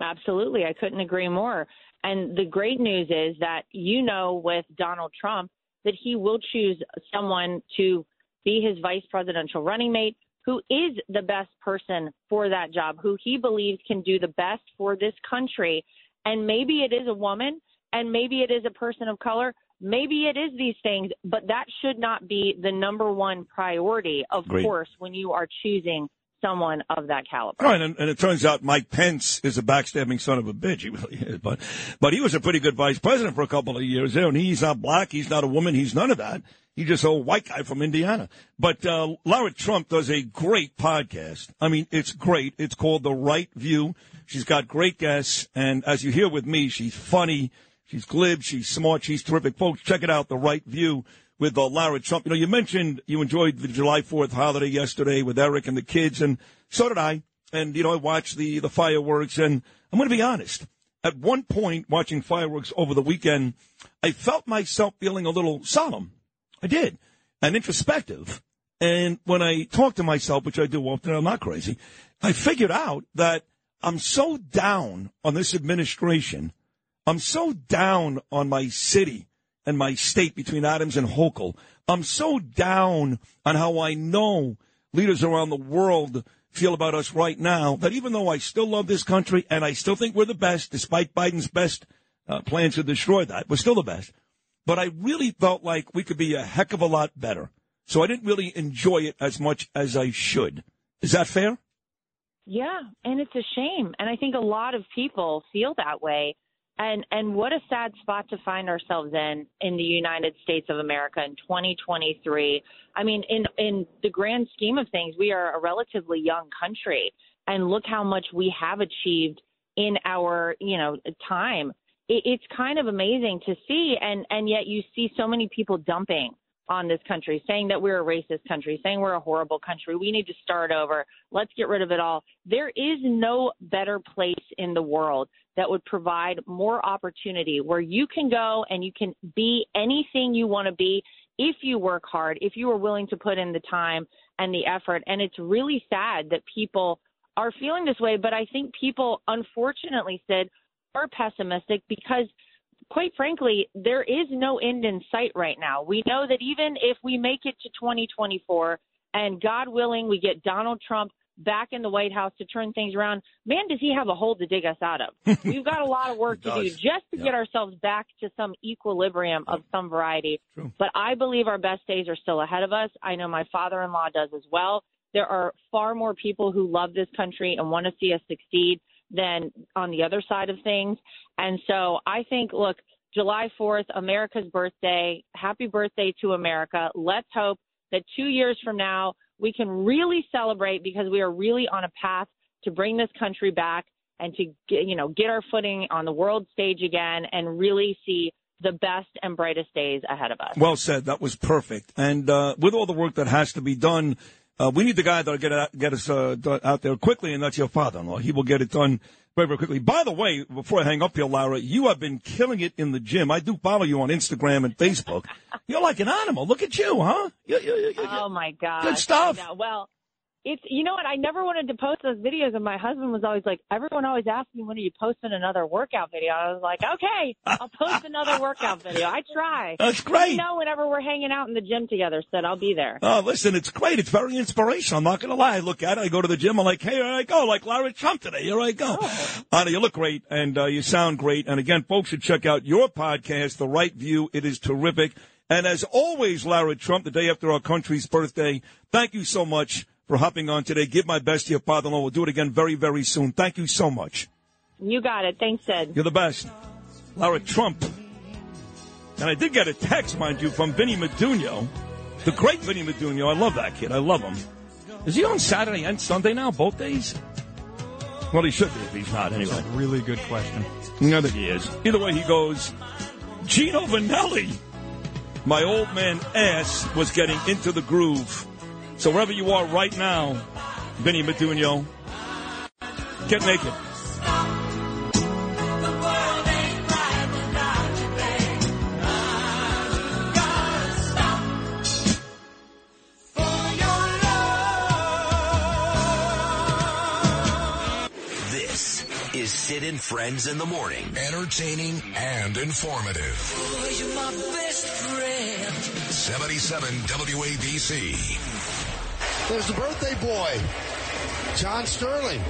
Absolutely. I couldn't agree more. And the great news is that you know with Donald Trump that he will choose someone to be his vice presidential running mate who is the best person for that job, who he believes can do the best for this country. And maybe it is a woman and maybe it is a person of color. Maybe it is these things, but that should not be the number one priority, of Great. course, when you are choosing someone of that caliber. Right, and, and it turns out Mike Pence is a backstabbing son of a bitch. He really is, but but he was a pretty good vice president for a couple of years there, and he's not black, he's not a woman, he's none of that. He's just a white guy from Indiana. But uh, Lara Trump does a great podcast. I mean, it's great. It's called The Right View. She's got great guests, and as you hear with me, she's funny, she's glib, she's smart, she's terrific. Folks, check it out, The Right View with uh, Lara Trump. You know, you mentioned you enjoyed the July 4th holiday yesterday with Eric and the kids, and so did I. And, you know, I watched the, the fireworks, and I'm going to be honest. At one point, watching fireworks over the weekend, I felt myself feeling a little solemn. I did. And introspective. And when I talk to myself, which I do often, I'm not crazy, I figured out that I'm so down on this administration. I'm so down on my city and my state between Adams and Hochul. I'm so down on how I know leaders around the world feel about us right now that even though I still love this country and I still think we're the best, despite Biden's best uh, plans to destroy that, we're still the best. But I really felt like we could be a heck of a lot better. So I didn't really enjoy it as much as I should. Is that fair? Yeah, and it's a shame. And I think a lot of people feel that way. And and what a sad spot to find ourselves in in the United States of America in 2023. I mean, in in the grand scheme of things, we are a relatively young country, and look how much we have achieved in our you know time. It, it's kind of amazing to see, and and yet you see so many people dumping on this country, saying that we're a racist country, saying we're a horrible country. We need to start over. Let's get rid of it all. There is no better place in the world that would provide more opportunity where you can go and you can be anything you want to be if you work hard, if you are willing to put in the time and the effort. And it's really sad that people are feeling this way, but I think people, unfortunately, said are pessimistic because quite frankly, there is no end in sight right now. We know that even if we make it to 2024 and God willing, we get Donald Trump back in the White House to turn things around, man, does he have a hole to dig us out of? We've got a lot of work to do just to get ourselves back to some equilibrium of some variety. But I believe our best days are still ahead of us. I know my father in law does as well. There are far more people who love this country and want to see us succeed than on the other side of things. And so I think, look, July 4th, America's birthday. Happy birthday to America. Let's hope that two years from now, we can really celebrate because we are really on a path to bring this country back and to get, you know, get our footing on the world stage again and really see the best and brightest days ahead of us. Well said. That was perfect. And uh, with all the work that has to be done, uh, we need the guy that'll get, it, get us uh, out there quickly, and that's your father-in-law. He will get it done very, very quickly. By the way, before I hang up here, Laura, you have been killing it in the gym. I do follow you on Instagram and Facebook. You're like an animal. Look at you, huh? You- you- you- you- Oh my God! Good stuff. Know. Well, It's you know what I never wanted to post those videos, and my husband was always like, everyone always asks me when are you posting another workout video. I was like, okay, I'll post another workout video. I try. That's great. You know, whenever we're hanging out in the gym together, said I'll be there. Oh, listen, it's great. It's very inspirational. I'm not going to lie. I look at it. I go to the gym. I'm like, hey, here I go. Like Larry Trump today. Here I go. Anna, you look great and uh, you sound great. And again, folks should check out your podcast, The Right View. It is terrific. And as always, Larry Trump, the day after our country's birthday, thank you so much for hopping on today. Give my best to your father-in-law. We'll do it again very, very soon. Thank you so much. You got it. Thanks, Sid. You're the best. Lara Trump. And I did get a text, mind you, from Vinny Medugno, the great Vinny Medugno. I love that kid. I love him. Is he on Saturday and Sunday now, both days? Well, he should be if he's not, anyway. That's a really good question. I think he is. Either way, he goes, Gino Vannelli. My old man ass was getting into the groove. So wherever you are right now, Benny Medugno, get naked. This is Sid and Friends in the Morning. Entertaining and informative. 77 WABC. There's the birthday boy, John Sterling,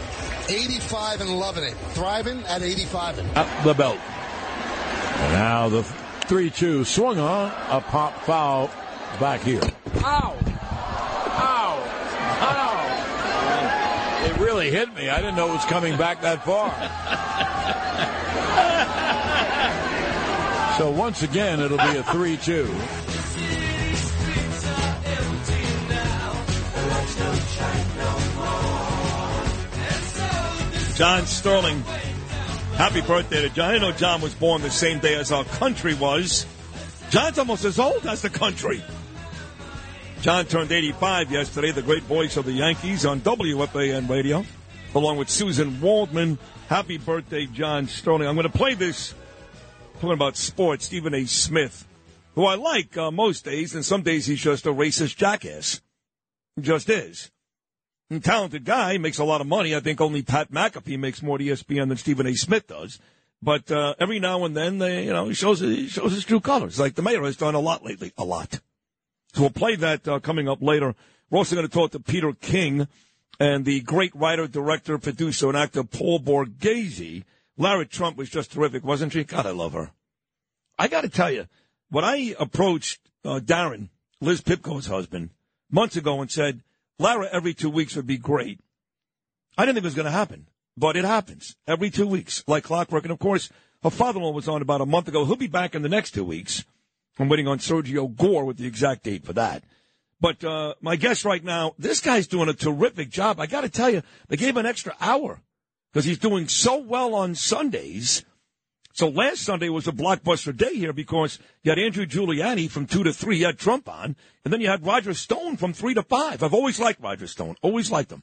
85 and loving it, thriving at 85 and. Up the belt. And now the 3 2 swung on. A pop foul back here. Ow! Ow! Ow! It really hit me. I didn't know it was coming back that far. so once again, it'll be a 3 John Sterling. Happy birthday to John. I know John was born the same day as our country was. John's almost as old as the country. John turned 85 yesterday, the great voice of the Yankees on WFAN radio, along with Susan Waldman. Happy birthday, John Sterling. I'm going to play this, talking about sports, Stephen A. Smith, who I like uh, most days, and some days he's just a racist jackass. He just is. Talented guy, makes a lot of money. I think only Pat McAfee makes more to ESPN than Stephen A. Smith does. But uh, every now and then, they, you know, he shows he shows his true colors. Like the mayor has done a lot lately, a lot. So we'll play that uh, coming up later. We're also going to talk to Peter King and the great writer, director, producer, and actor Paul Borghese. Lara Trump was just terrific, wasn't she? God, I love her. I got to tell you, when I approached uh, Darren, Liz Pipko's husband, months ago and said, Lara every two weeks would be great, I didn't think it was going to happen, but it happens every two weeks, like clockwork. And of course, her father-in-law was on about a month ago. He'll be back in the next two weeks. I'm waiting on Sergio Gor with the exact date for that. But uh, my guest right now, this guy's doing a terrific job. I got to tell you, they gave him an extra hour because he's doing so well on Sundays. So last Sunday was a blockbuster day here because you had Andrew Giuliani from 2 to 3, you had Trump on, and then you had Roger Stone from 3 to 5. I've always liked Roger Stone, always liked him.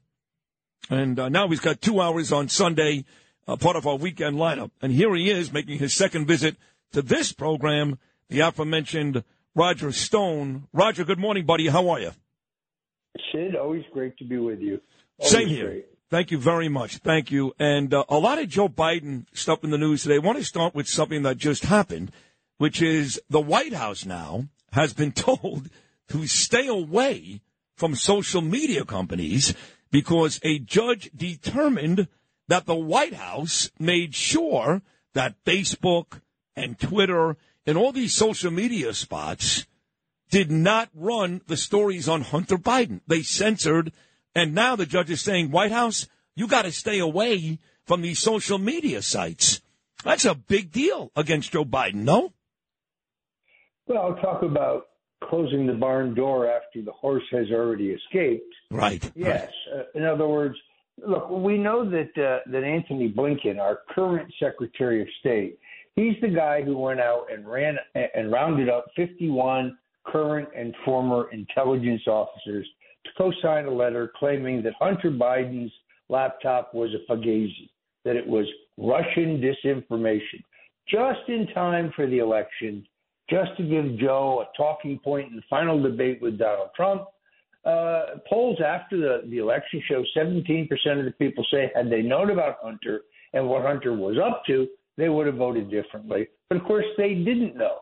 And uh, now he's got two hours on Sunday, uh, part of our weekend lineup. And here he is making his second visit to this program, the aforementioned Roger Stone. Roger, good morning, buddy. How are you? Sid, always great to be with you. Always Same here. great. Thank you very much. Thank you. And uh, a lot of Joe Biden stuff in the news today. I want to start with something that just happened, which is the White House now has been told to stay away from social media companies because a judge determined that the White House made sure that Facebook and Twitter and all these social media spots did not run the stories on Hunter Biden. They censored, and now the judge is saying, White House, you got to stay away from these social media sites. That's a big deal against Joe Biden, no? Well, I'll talk about closing the barn door after the horse has already escaped. Right. Yes. Uh, in other words, look, we know that uh, that Antony Blinken, our current Secretary of State, he's the guy who went out and ran and rounded up 51 current and former intelligence officers to co-sign a letter claiming that Hunter Biden's laptop was a fugazi, that it was Russian disinformation, just in time for the election, just to give Joe a talking point in the final debate with Donald Trump. Uh, polls after the, the election show 17% of the people say had they known about Hunter and what Hunter was up to, they would have voted differently. But of course, they didn't know.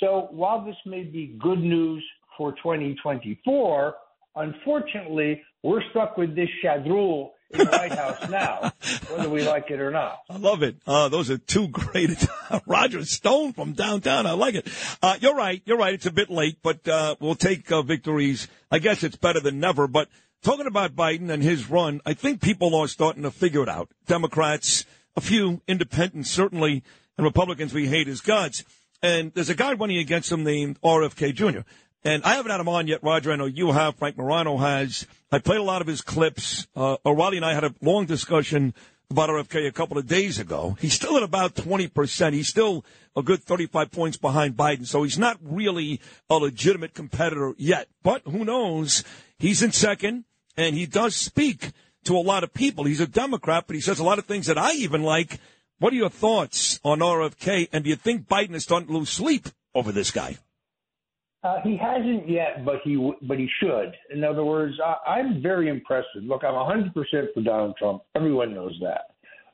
So while this may be good news for 2024, unfortunately, we're stuck with this shadrul in the White House now, whether we like it or not. I love it. Uh, those are two great. Roger Stone from downtown. I like it. Uh, you're right. You're right. It's a bit late, but uh, we'll take uh, victories. I guess it's better than never. But talking about Biden and his run, I think people are starting to figure it out. Democrats, a few independents, certainly, and Republicans we hate as gods. And there's a guy running against him named RFK Jr. And I haven't had him on yet, Roger. I know you have. Frank Morano has. I played a lot of his clips. Uh, O'Reilly and I had a long discussion about RFK a couple of days ago. He's still at about 20%. He's still a good 35 points behind Biden. So he's not really a legitimate competitor yet. But who knows? He's in second and he does speak to a lot of people. He's a Democrat, but he says a lot of things that I even like. What are your thoughts on RFK? And do you think Biden is starting to lose sleep over this guy? Uh, he hasn't yet, but he w- but he should. In other words, I, I'm very impressed. with- Look, I'm 100% for Donald Trump. Everyone knows that.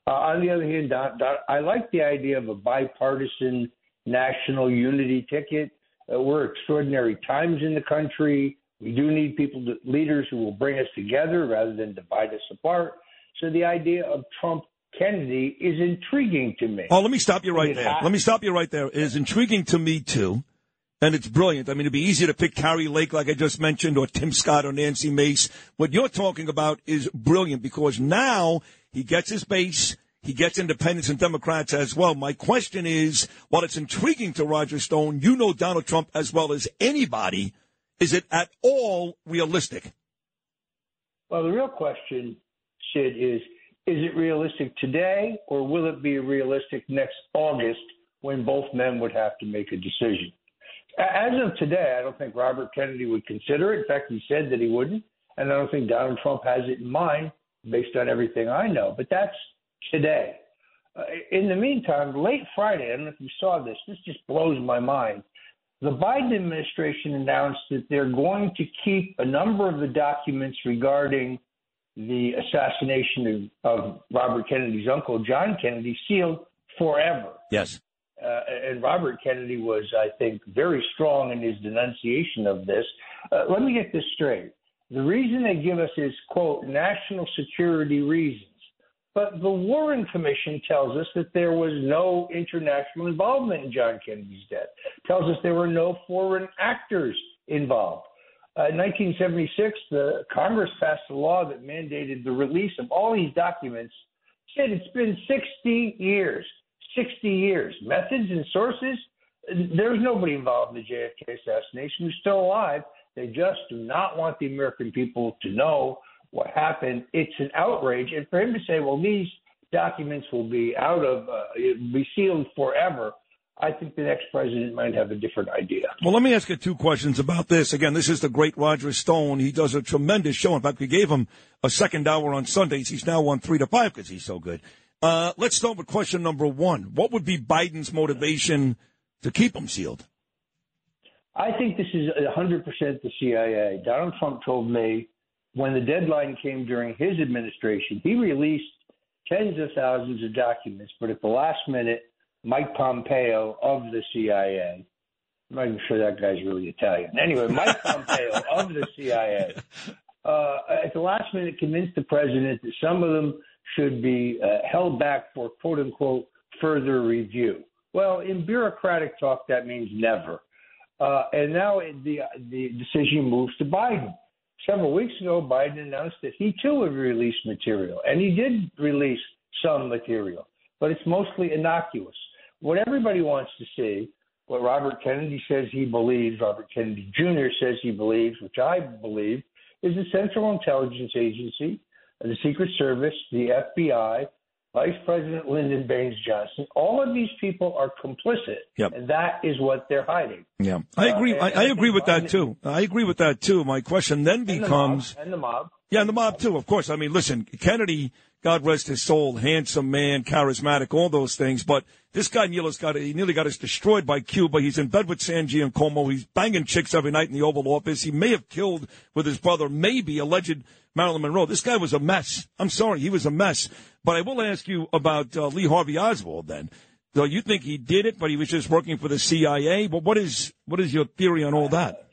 Uh, on the other hand, Don, Don, I like the idea of a bipartisan national unity ticket. Uh, we're extraordinary times in the country. We do need people, to, leaders who will bring us together rather than divide us apart. So the idea of Trump Kennedy is intriguing to me. Oh, let me stop you right there. Let me stop you right there. It is intriguing to me too, and it's brilliant. I mean, it'd be easy to pick Kari Lake, like I just mentioned, or Tim Scott or Nancy Mace. What you're talking about is brilliant because now he gets his base. He gets independents and Democrats as well. My question is, while it's intriguing to Roger Stone, you know Donald Trump as well as anybody. Is it at all realistic? Well, the real question, Sid, is is it realistic today or will it be realistic next August when both men would have to make a decision? As of today, I don't think Robert Kennedy would consider it. In fact, he said that he wouldn't. And I don't think Donald Trump has it in mind based on everything I know. But that's today. Uh, in the meantime, late Friday, I don't know if you saw this, this just blows my mind. The Biden administration announced that they're going to keep a number of the documents regarding the assassination of, of Robert Kennedy's uncle, John Kennedy, sealed forever. Yes. Uh, and Robert Kennedy was, I think, very strong in his denunciation of this. Uh, let me get this straight. The reason they give us is, quote, national security reasons. But the Warren Commission tells us that there was no international involvement in John Kennedy's death, tells us there were no foreign actors involved. Uh, in 1976, the Congress passed a law that mandated the release of all these documents. Said it's been 60 years. 60 years. Methods and sources, there's nobody involved in the JFK assassination who's still alive. They just do not want the American people to know what happened. It's an outrage. And for him to say, well, these documents will be out of, uh, be sealed forever, I think the next president might have a different idea. Well, let me ask you two questions about this. Again, this is the great Roger Stone. He does a tremendous show. In fact, we gave him a second hour on Sundays. He's now on three to five because he's so good. Uh, let's start with question number one. What would be Biden's motivation to keep him sealed? I think this is 100% the CIA. Donald Trump told me when the deadline came during his administration, he released tens of thousands of documents, but at the last minute, Mike Pompeo of the CIA, I'm not even sure that guy's really Italian. Anyway, Mike Pompeo of the CIA, uh, at the last minute convinced the president that some of them should be uh, held back for quote unquote further review. Well, in bureaucratic talk, that means never. Uh, and now the the decision moves to Biden. Several weeks ago, Biden announced that he too would release material, and he did release some material, but it's mostly innocuous. What everybody wants to see, what Robert Kennedy says he believes, Robert Kennedy Jr. says he believes, which I believe, is the Central Intelligence Agency, the Secret Service, the FBI, Vice President Lyndon Baines Johnson. All of these people are complicit, Yep. and that is what they're hiding. Yeah, I Uh, agree. and- I, I and agree with that too. I agree with that too. My question then And the mob, becomes, and the mob. yeah, and the mob too. Of course. I mean, listen, Kennedy, God rest his soul, handsome man, charismatic, all those things. But this guy nearly got he nearly got us destroyed by Cuba. He's in bed with Sam Giancana. He's banging chicks every night in the Oval Office. He may have killed with his brother, maybe alleged Marilyn Monroe. This guy was a mess. I'm sorry, he was a mess. But I will ask you about uh, Lee Harvey Oswald. Then, so you think he did it, but he was just working for the CIA? But what is what is your theory on all that?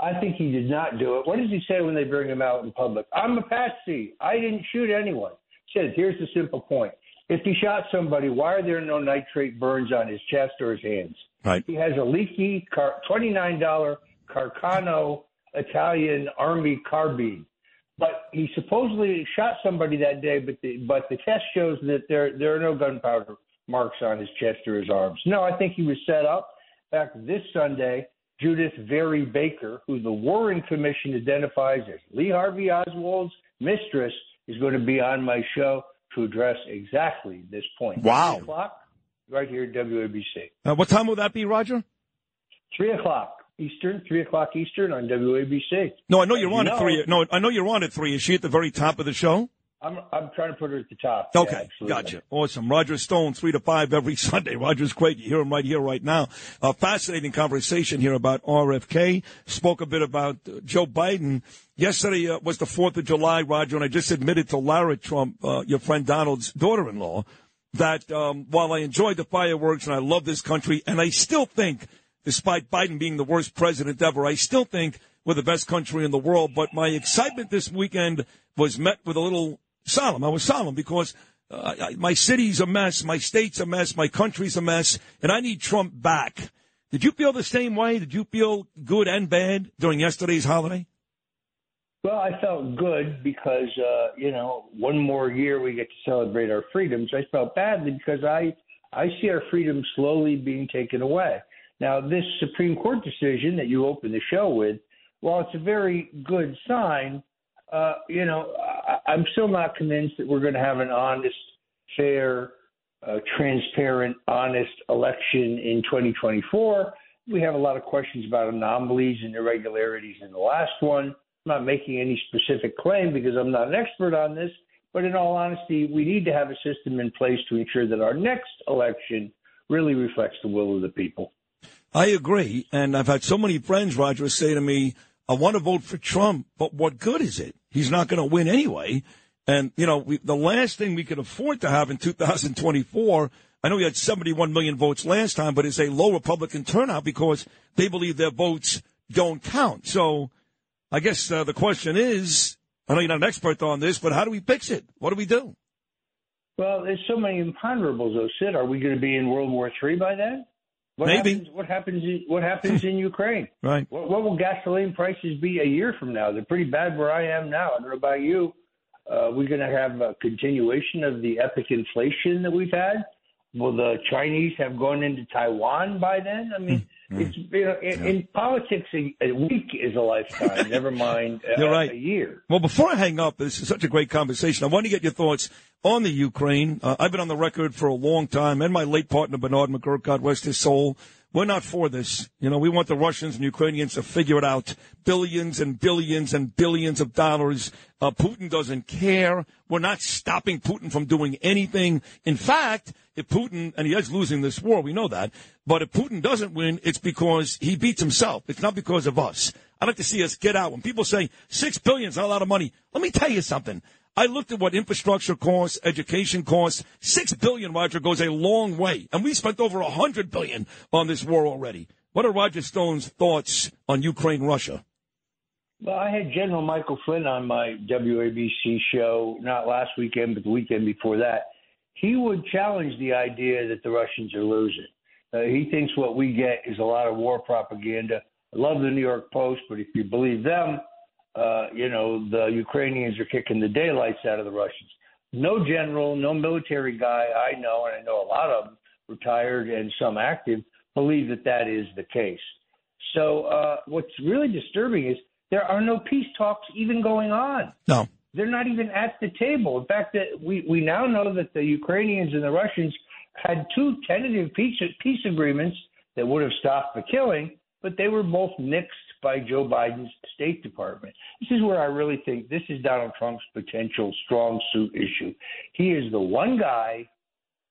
I think he did not do it. What does he say when they bring him out in public? I'm a patsy. I didn't shoot anyone. He says, here's the simple point. If he shot somebody, why are there no nitrate burns on his chest or his hands? Right. He has a leaky car, $29 Carcano Italian Army carbine. But he supposedly shot somebody that day, but the, but the test shows that there, there are no gunpowder marks on his chest or his arms. No, I think he was set up. In fact, this Sunday, Judyth Vary Baker, who the Warren Commission identifies as Lee Harvey Oswald's mistress, is going to be on my show to address exactly this point. Wow. Three o'clock, right here at WABC. Uh, what time will that be, Roger? Three o'clock Eastern, three o'clock Eastern on WABC. No, I know you're on you at three. No, I know you're on at three. Is she at the very top of the show? I'm I'm trying to put her at the top. Okay, absolutely. gotcha. Awesome. Roger Stone, three to five every Sunday. Roger's great. You hear him right here, right now. A fascinating conversation here about RFK. Spoke a bit about uh, Joe Biden. Yesterday uh, was the 4th of July, Roger, and I just admitted to Lara Trump, uh, your friend Donald's daughter-in-law, that um, while I enjoyed the fireworks and I love this country, and I still think, despite Biden being the worst president ever, I still think we're the best country in the world. But my excitement this weekend was met with a little solemn. I was solemn because uh, I, my city's a mess, my state's a mess, my country's a mess, and I need Trump back. Did you feel the same way? Did you feel good and bad during yesterday's holiday? Well, I felt good because uh, you know one more year we get to celebrate our freedoms. I felt badly because I I see our freedom slowly being taken away. Now, this Supreme Court decision that you opened the show with, while it's a very good sign, uh, you know, I, I'm still not convinced that we're going to have an honest, fair, uh, transparent, honest election in 2024. We have a lot of questions about anomalies and irregularities in the last one. I'm not making any specific claim because I'm not an expert on this, but in all honesty, we need to have a system in place to ensure that our next election really reflects the will of the people. I agree. And I've had so many friends, Roger, say to me, I want to vote for Trump, but what good is it? He's not going to win anyway. And, you know, we, the last thing we could afford to have in 2024, I know we had 71 million votes last time, but it's a low Republican turnout because they believe their votes don't count. So I guess uh, the question is, I know you're not an expert on this, but how do we fix it? What do we do? Well, there's so many imponderables, though, Sid. Are we going to be in World War III by then? What Maybe. Happens, what happens? In, what happens in Ukraine? Right. What, what will gasoline prices be a year from now? They're pretty bad where I am now. I don't know about you. Uh, we're going to have a continuation of the epic inflation that we've had. Will the Chinese have gone into Taiwan by then? I mean, Hmm. It's you know, in, in politics, a, a week is a lifetime. never mind a, You're right. a year. Well, before I hang up, this is such a great conversation. I want to get your thoughts on the Ukraine. Uh, I've been on the record for a long time, and my late partner Bernard McGuirk, God rest his soul. We're not for this. You know, we want the Russians and Ukrainians to figure it out. Billions and billions and billions of dollars. Uh, Putin doesn't care. We're not stopping Putin from doing anything. In fact, if Putin, and he is losing this war, we know that, but if Putin doesn't win, it's because he beats himself. It's not because of us. I'd like to see us get out. When people say six billion is not a lot of money, let me tell you something. I looked at what infrastructure costs, education costs. Six billion, Roger, goes a long way. And we spent over a hundred billion on this war already. What are Roger Stone's thoughts on Ukraine, Russia? Well, I had General Michael Flynn on my WABC show, not last weekend, but the weekend before that. He would challenge the idea that the Russians are losing. Uh, he thinks what we get is a lot of war propaganda. I love the New York Post, but if you believe them, uh, you know, the Ukrainians are kicking the daylights out of the Russians. No general, no military guy I know, and I know a lot of them, retired and some active, believe that that is the case. So uh, what's really disturbing is there are no peace talks even going on. No. They're not even at the table. In fact, that we we now know that the Ukrainians and the Russians had two tentative peace peace agreements that would have stopped the killing, but they were both nixed by Joe Biden's State Department. This is where I really think this is Donald Trump's potential strong suit issue. He is the one guy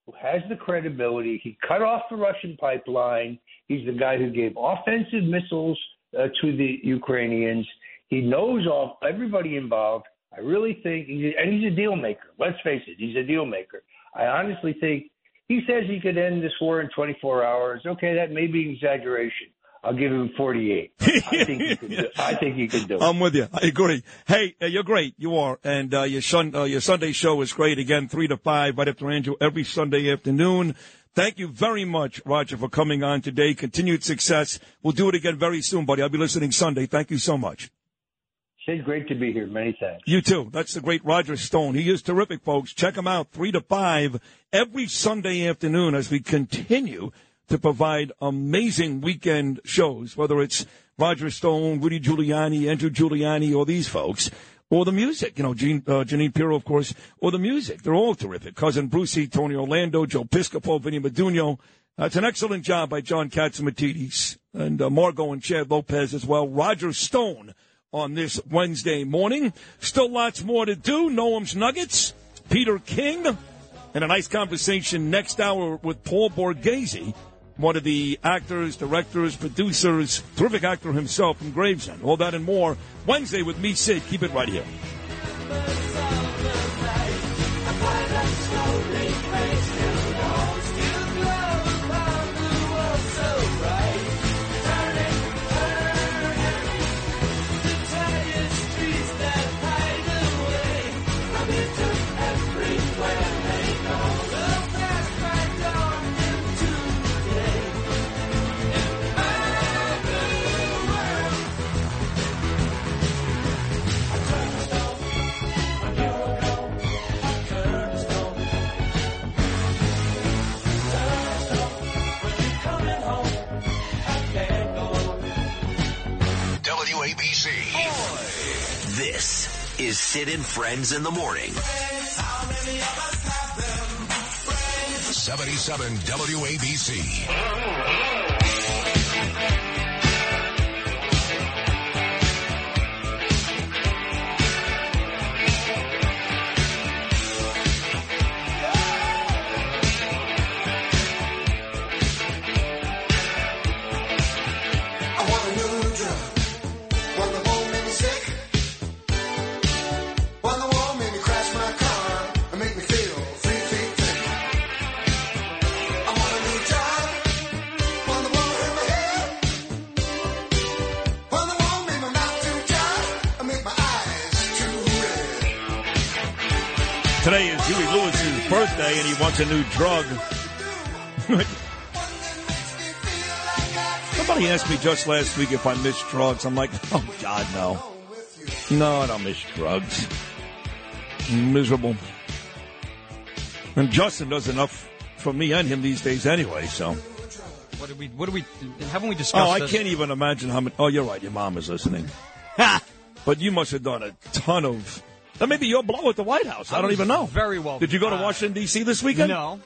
who has the credibility. He cut off the Russian pipeline. He's the guy who gave offensive missiles uh, to the Ukrainians. He knows all everybody involved. I really think, and he's a deal maker. Let's face it, he's a deal maker. I honestly think he says he could end this war in 24 hours. Okay, that may be exaggeration. I'll give him 48. I think he could do, do it. I'm with you. I agree. Hey, uh, you're great. You are, and uh, your uh, your Sunday show is great. Again, three to five, right after Andrew, every Sunday afternoon. Thank you very much, Roger, for coming on today. Continued success. We'll do it again very soon, buddy. I'll be listening Sunday. Thank you so much. Sid, great to be here. Many thanks. You too. That's the great Roger Stone. He is terrific, folks. Check him out, three to five every Sunday afternoon as we continue to provide amazing weekend shows, whether it's Roger Stone, Rudy Giuliani, Andrew Giuliani, or these folks, or the music. You know, Gene, uh, Jeanine Pirro, of course, or the music. They're all terrific. Cousin Brucey, Tony Orlando, Joe Piscopo, Vinny Meduno. Uh, it's an excellent job by John Catsimatidis and uh, Margot and Chad Lopez as well. Roger Stone on this Wednesday morning. Still lots more to do. Noam's Nuggets, Peter King, and a nice conversation next hour with Paul Borghese, one of the actors, directors, producers, terrific actor himself from Gravesend. All that and more Wednesday with me, Sid. Keep it right here. Is Sid and Friends in the Morning. 77 WABC. Birthday, and he wants a new drug. Somebody asked me just last week if I miss drugs. I'm like, oh God, no. No, I don't miss drugs. Miserable. And Justin does enough for me and him these days anyway, so. What did we? What did we? Haven't we oh, discussed? Oh, I this? can't even imagine how many. Oh, you're right. Your mom is listening. but you must have done a ton of. Or may be your blow at the White House. I, I don't even know. very well- Did you go to Washington D.C. this weekend? No.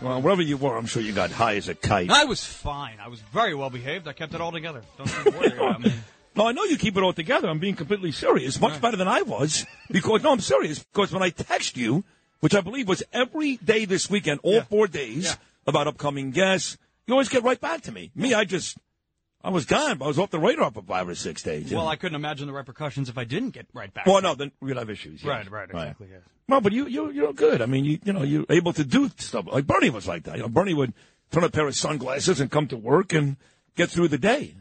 Well, wherever you were, I'm sure you got high as a kite. I was fine. I was very well behaved. I kept it all together. Don't worry about me. No, I know you keep it all together. I'm being completely serious. Much better than I was. Because, no, I'm serious. Because when I text you, which I believe was every day this weekend, all four days, about upcoming guests, you always get right back to me. Me, I just, I was gone. But I was off the radar for five or six days. Well, know. I couldn't imagine the repercussions if I didn't get right back. well, no, then we'd have issues. yes. Right, right, exactly. Yes. No, but you, you, you're good. I mean, you, you know, you're able to do stuff. Like Bernie was like that. You know, Bernie would put on a pair of sunglasses and come to work and get through the day.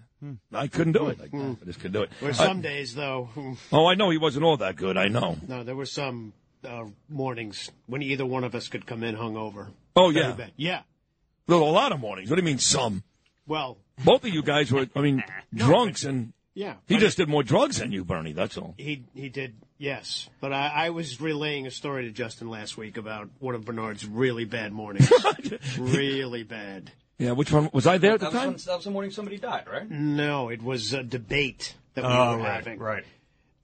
I couldn't do it. Like that. I just couldn't do it. There were I- some days, though. hmm, oh, I know he wasn't all that good. I know. No, there were some uh, mornings when either one of us could come in hungover. Oh, yeah. bad. Yeah. There were a lot of mornings. What do you mean some? Well, Both of you guys were, I mean, drunks and yeah. he but just did more drugs than you, Bernie. That's all. He he did, yes. But I, I was relaying a story to Justin last week about one of Bernard's really bad mornings. really bad. Yeah, which one was I there at the that, was time? when- that was the morning somebody died, right? No, it was a debate that we Oh, were right, having. right.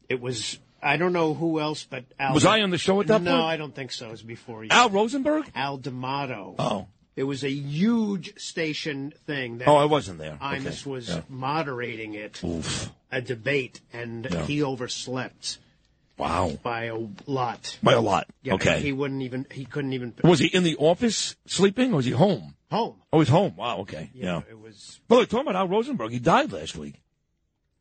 It was I don't know who else, but Al. Was I on the show at that no, point? I don't think so. It was before you. Al Rosenberg? Al D'Amato. Oh. It was a huge station thing. That Oh, I wasn't there. Imus Okay. was Yeah. moderating it, Oof. a debate, and Yeah. he overslept Wow. by a lot. By a lot. Yeah, okay. He wouldn't even. He couldn't even. was he in the office sleeping or was he home? home? Oh, he's home. Wow, okay. Yeah. It was. But Well, talking about Al Rosenberg, he died last week.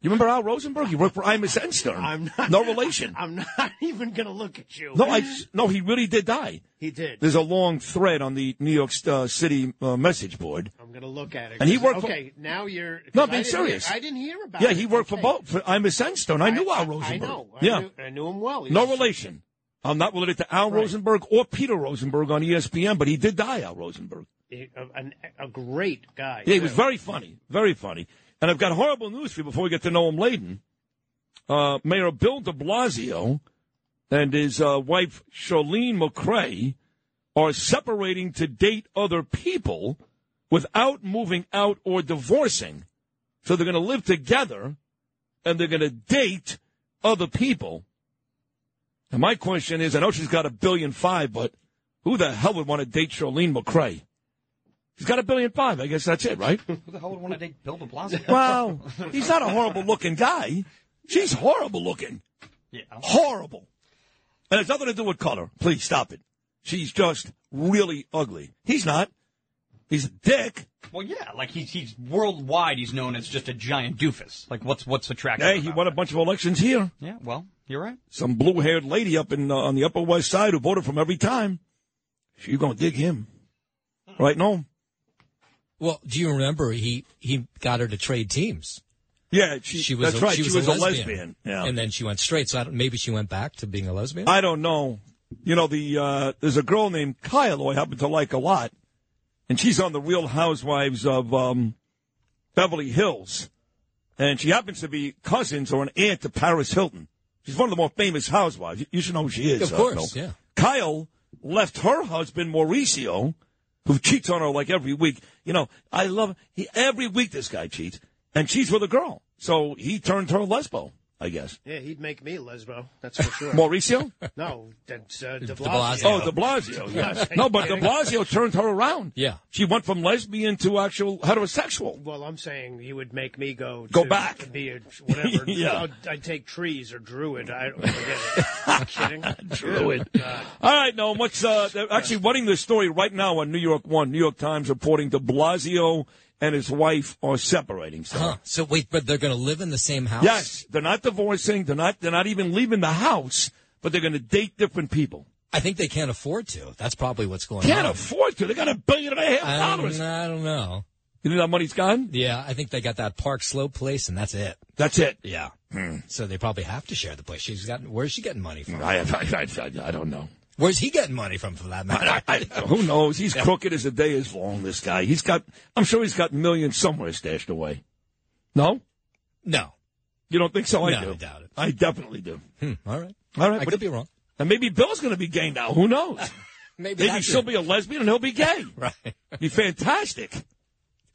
You remember Al Rosenberg? He worked for Imus and Stern. I'm not. No relation. I'm not even going to look at you. No, I, no, he really did die. He did. There's a long thread on the New York uh, City uh, message board. I'm going to look at it. And he worked for- Okay, now you're. No, I'm being I serious. Hear, I didn't hear about Yeah, it. he worked for Okay. both for Imus and Stern. I knew Al I Rosenberg. know. I yeah, knew, I knew him well. He no was- relation. I'm not related to Al Rosenberg or Peter Rosenberg on ESPN, but he did die, Al Rosenberg. A, an- a great guy. Yeah, he was very funny, very funny. And I've got horrible news for you before we get to Noam Laden. Uh, Mayor Bill de Blasio and his uh, wife Chirlane McCray are separating to date other people without moving out or divorcing. So they're going to live together and they're going to date other people. And my question is, I know she's got a billion five, but who the hell would want to date Chirlane McCray? She's got a billion five. I guess that's it, right? Who the hell would want to date Bill de Blasio? Well, he's not a horrible looking guy. She's horrible looking. Yeah. Horrible. And it's nothing to do with color. Please stop it. She's just really ugly. He's not. He's a dick. Well, yeah, like he's he's worldwide. He's known as just a giant doofus. Like what's what's attractive? Hey, he won a bunch of elections here. Yeah, well, you're right. Some blue haired lady up in uh, on the Upper West Side who voted for him every time. She's gonna dig him, right? No. Well, do you remember he he got her to trade teams? Yeah, she, She was that's a, right. She She was, was a, a lesbian. lesbian, yeah. and then she went straight. So I don't, maybe she went back to being a lesbian. I don't know. You know, the uh, there's a girl named Kyle who I happen to like a lot, and she's on the Real Housewives of um, Beverly Hills, and she happens to be cousins or an aunt to Paris Hilton. She's one of the more famous housewives. You- should know who she is. Of uh, course, Bill. yeah. Kyle left her husband Mauricio, who cheats on her like every week. You know, I love he every week. This guy cheats, and she's with a girl. So he turned her lesbo, I guess. Yeah, he'd make me lesbo. That's for sure. Mauricio? No, that's uh, De De Blasio. Oh, De Blasio. Yeah. No, but De Blasio turned her around. Yeah. She went from lesbian to actual heterosexual. Well, I'm saying he would make me go Go to back. be a whatever. Yeah. I'd, I'd take trees or druid. I don't forget it. I'm kidding. Druid. God. All right, no, what's uh, actually running this story right now on New York One. New York Times reporting De Blasio and his wife are separating. So. Huh. So wait, but they're going to live in the same house? Yes, they're not divorcing. They're not. They're not even leaving the house, but they're going to date different people. I think they can't afford to. That's probably what's going on. Can't afford to. They got a billion and a half I dollars. I don't know. You think that money's gone? Yeah, I think they got that Park Slope place, and that's it. That's it. Yeah. Hmm. So they probably have to share the place. She's got. Where's she getting money from? I, I, I, I don't know. Where's he getting money from, for that matter? I, I, who knows? He's crooked as the day is long. This guy. He's got. I'm sure he's got millions somewhere stashed away. No, no. you don't think so? I No, do. I doubt it. I definitely do. Hmm, all right. All right. I What could be wrong. And maybe Bill's going to be gay now. Who knows? Maybe, maybe she'll it. be a lesbian and he'll be gay. right. Be fantastic.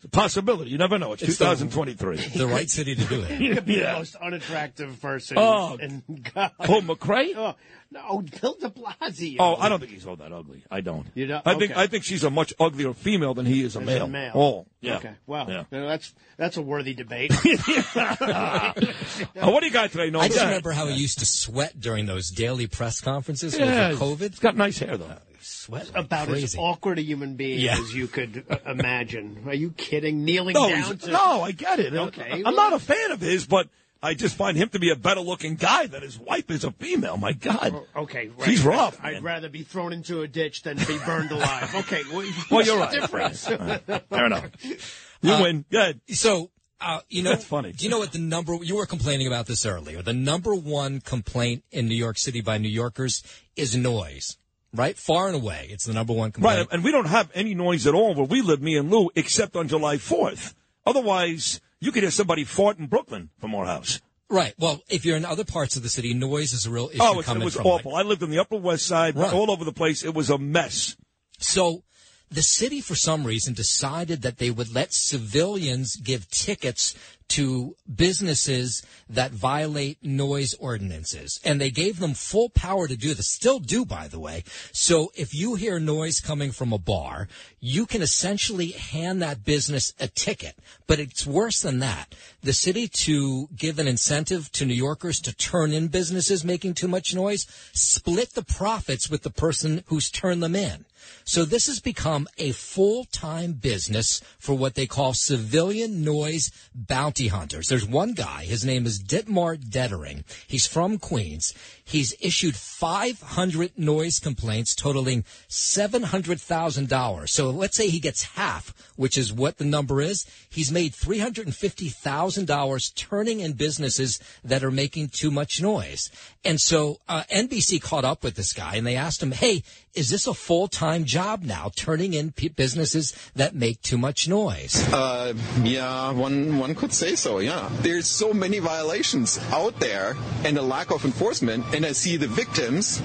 It's a possibility. You never know. It's, It's 2023. the right city to do it. He could be Yeah. the most unattractive person. Oh. in God. Paul McRae? Oh, no, Bill De Blasio. Oh, I don't think he's all that ugly. I don't. You don't? I think Okay. I think she's a much uglier female than he is a As male. a male. Oh, yeah. Okay. Well, Yeah. you know, that's that's a worthy debate. Uh, what do you got today? No, I just remember how he used to sweat during those daily press conferences Yeah, over COVID. He's got nice hair though. Sweat like About as awkward a human being Yeah. as you could uh, imagine. Are you kidding? Kneeling No, down to no, I get it. Okay, I'm not a fan of his, but I just find him to be a better looking guy than his wife is a female. My God. Okay, right. She's rough, I'd man. rather be thrown into a ditch than be burned alive. Okay, well, Well, you're what's right. difference? Right, right. Fair enough. You Uh, win. Good. So, uh, you know, That's funny. Do you know what the number? You were complaining about this earlier. The number one complaint in New York City by New Yorkers is noise. Right, far and away, it's the number one complaint. Right, and we don't have any noise at all where we live, me and Lou, except on July 4th. Otherwise, you could hear somebody fart in Brooklyn from our house. Right. Well, if you're in other parts of the city, noise is a real issue Oh, it's, it was from. like- awful. I lived on the Upper West Side, Right. all over the place. It was a mess. So the city, for some reason, decided that they would let civilians give tickets to businesses that violate noise ordinances. And they gave them full power to do this. Still do, by the way. So if you hear noise coming from a bar, you can essentially hand that business a ticket. But it's worse than that. The city to give an incentive to New Yorkers to turn in businesses making too much noise, split the profits with the person who's turned them in. So this has become a full-time business for what they call civilian noise bounty hunters. There's one guy, his name is Dietmar Detering. He's from Queens. He's issued 500 noise complaints totaling $700,000. So let's say he gets half, which is what the number is. He's made $350,000 turning in businesses that are making too much noise. And so uh, NBC caught up with this guy and they asked him, hey, is this a full-time job now, turning in p- businesses that make too much noise? Uh, yeah, one one could say so. Yeah, there's so many violations out there, and a lack of enforcement. And I see the victims.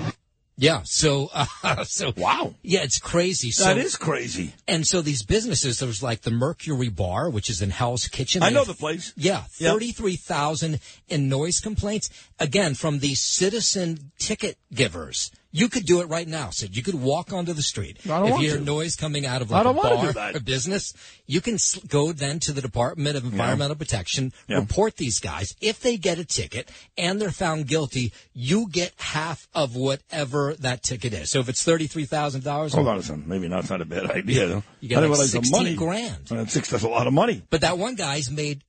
Yeah. So, uh, so wow. Yeah, it's crazy. So, That is crazy. And so these businesses, there's like the Mercury Bar, which is in Hell's Kitchen. I know have- the place. Yeah, Yep. thirty-three thousand in noise complaints. Again, from the citizen ticket givers. You could do it right now, Sid. You could walk onto the street. I don't if want you hear to. noise coming out of like a bar or business, you can go then to the Department of Environmental Protection, Yeah. report these guys. If they get a ticket and they're found guilty, you get half of whatever that ticket is. So if it's thirty-three thousand dollars, Hold on a second. Maybe that's not a bad idea. though. You didn't like 16 money. grand. Uh, six, that's a lot of money. But that one guy's made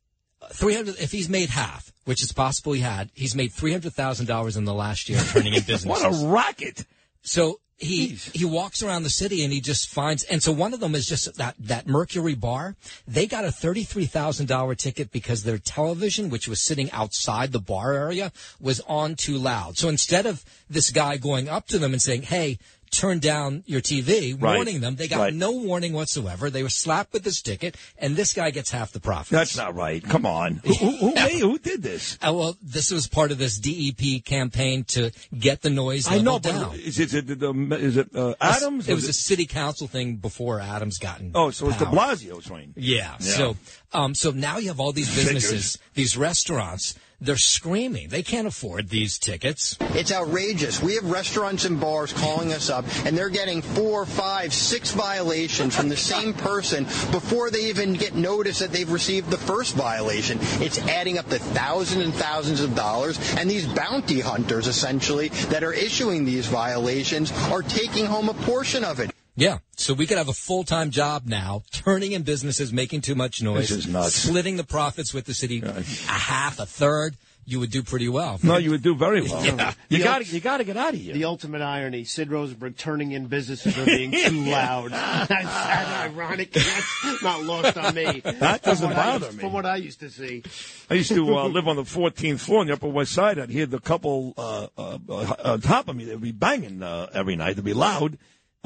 three hundred. If he's made half, which is possible he had, he's made three hundred thousand dollars in the last year turning in business. What a racket! So he he walks around the city and he just finds. And so one of them is just that that Mercury Bar. They got a thirty three thousand dollar ticket because their television, which was sitting outside the bar area, was on too loud. So instead of this guy going up to them and saying, "Hey." Turn down your TV, Right. warning them. They got Right. no warning whatsoever. They were slapped with this ticket, and this guy gets half the profit. That's not right. Come on. Who, who, who? Who did this? Uh, well, this was part of this DEP campaign to get the noise I know, down. is it, is it, is it uh, Adams? It was Is a city council thing before Adams gotten. Oh, so it's De. Blasio's reign. Yeah. Yeah. So, um, so now you have all these businesses, these restaurants. They're screaming. They can't afford these tickets. It's outrageous. We have restaurants and bars calling us up, and they're getting four, five, six violations from the same person before they even get notice that they've received the first violation. It's adding up to thousands and thousands of dollars, and these bounty hunters, essentially, that are issuing these violations are taking home a portion of it. Yeah. So we could have a full-time job now, turning in businesses, making too much noise, This is nuts. splitting the profits with the city, a half, a third. You would do pretty well. No, you would do very well. Yeah. You got to you got to get out of here. The ultimate irony: Sid Rosenberg turning in businesses for being too loud. That's, that's ironic. That's not lost on me. That doesn't what I- bother me. From what I used to see. I used to uh, live on the 14th floor on the Upper West Side. I'd hear the couple uh, uh, uh, on top of me. They'd be banging uh, every night. They'd be loud,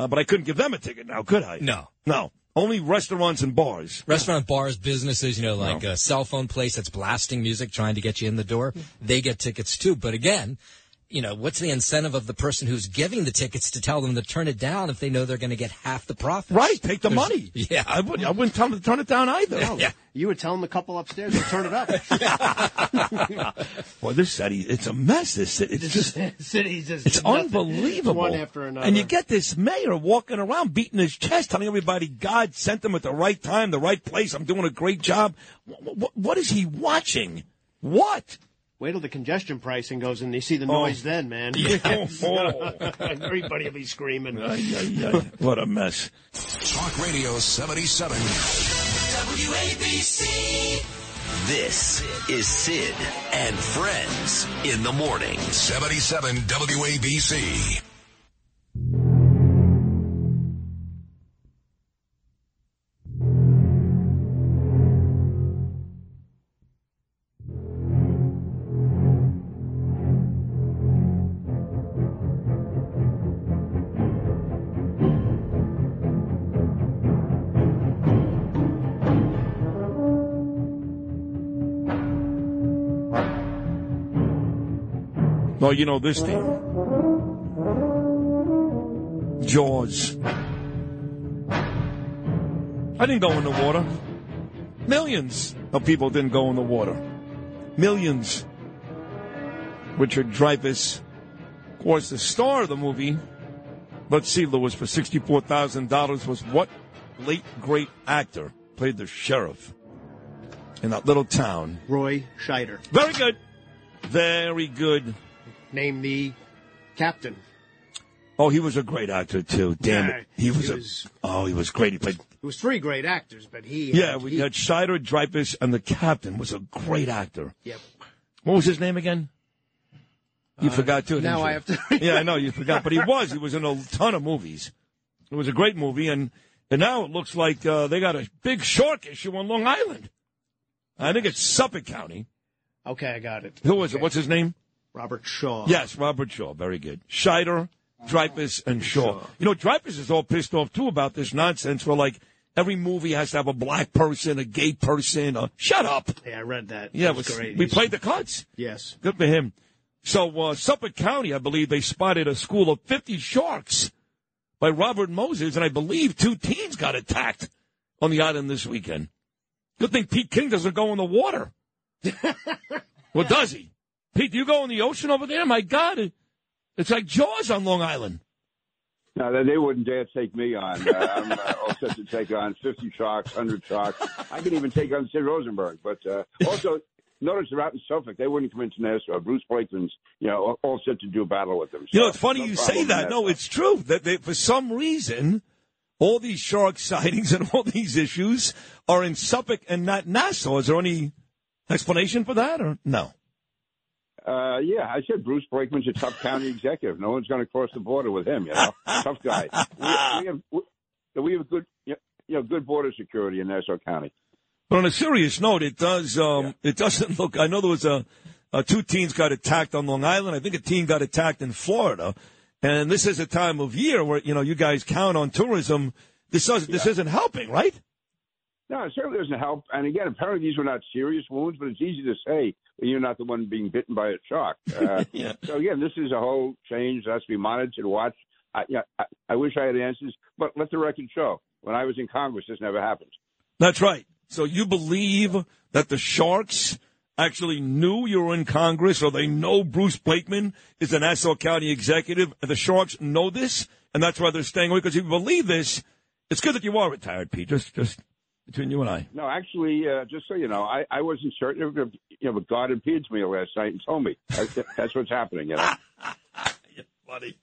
uh, but I couldn't give them a ticket now, could I? No. No. Only restaurants and bars. Restaurant, bars, businesses, you know, like a cell phone place that's blasting music trying to get you in the door, they get tickets too. But again, you know, what's the incentive of the person who's giving the tickets to tell them to turn it down if they know they're going to get half the profit? Right, take the There's- money. Yeah. I wouldn't. I wouldn't tell them to turn it down either. Yeah. You would tell them the couple upstairs to turn it up. Well, this city, it's a mess. This city, it's just, City's just it's nothing. unbelievable. One after another. And you get this mayor walking around beating his chest, telling everybody God sent him at the right time, the right place. I'm doing a great job. What, what is he watching? What? Wait till the congestion pricing goes and you see the Oh. noise then, man. Yeah. Oh. Everybody will be screaming. What a mess. Talk Radio 77. WABC. This is Sid and Friends in the morning. 77 WABC. Well, you know this team. Jaws. I didn't go in the water. Millions. of people didn't go in the water. Millions. Richard Dreyfuss, of course, the star of the movie. Let's see, Lewis, for $64,000 was what late great actor played the sheriff in that little town? Roy Scheider. Very good. Very good. Name the captain. Oh, he was a great actor too. Damn Yeah, it, he was he a. oh, he was great. He played. It was three great actors, but he. Yeah, had, we he, had Scheider, Dreyfuss, and the captain was a great actor. Yep. What was his name again? You Uh, forgot too. now? I have to- yeah, I know you forgot, but he was. He was in a ton of movies. It was a great movie, and and now it looks like uh, they got a big shark issue on Long Island. I think it's Suffolk County. Okay, I got it. Who was it? What's his name? Robert Shaw. Yes, Robert Shaw. Very good. Scheider, Dreyfuss, and Shaw. You know, Dreyfuss is all pissed off too about this nonsense. Where like every movie has to have a black person, a gay person. A, shut up. Yeah, I read that. Yeah, it it was was- great. we He's- played the cuts. Yes. Good for him. So uh, Suffolk County, I believe they spotted a school of 50 sharks by Robert Moses, and I believe two teens got attacked on the island this weekend. Good thing Pete King doesn't go in the water. well, does he? Pete, do you go in the ocean over there? My God, it's like Jaws on Long Island. No, they- wouldn't dare take me on. Uh, I'm uh, all set to take on 50 sharks, 100 sharks. I can even take on Sid Rosenberg. But uh, also, notice they're out in Suffolk. They wouldn't come into Nassau. Bruce Blakeman's, you know, all- all set to do a battle with them. You know, it's funny no you say that. No, it's true that they, for some reason, all these shark sightings and all these issues are in Suffolk and not Nassau. Is there any explanation for that, or no? Uh, yeah, I said Bruce Blakeman's a tough county executive. No one's going to cross the border with him. You know, tough guy. We, we have we, we have good you know good border security in Nassau County. But on a serious note, it does. Um, It doesn't look. I know there was a, a two teens got attacked on Long Island. I think a teen got attacked in Florida, and this is a time of year where you know you guys count on tourism. This does this isn't helping, right? No, it certainly doesn't help. And again, apparently these were not serious wounds, but it's easy to say you're not the one being bitten by a shark. Uh, Yeah. So again, this is a whole change that has to be monitored, watched. I, yeah, I, I wish I had answers, but let the record show. When I was in Congress, this never happened. That's right. So you believe that the Sharks actually knew you were in Congress, or they know Bruce Blakeman is a Nassau County executive, and the Sharks know this, and that's why they're staying away. Because if you believe this, it's good that you are retired, Pete. Just, just between you and I. No, actually, uh, just so you know, I, I wasn't certain. You know, but God appeared to me last night and told me that's, that's what's happening. You know. Funny.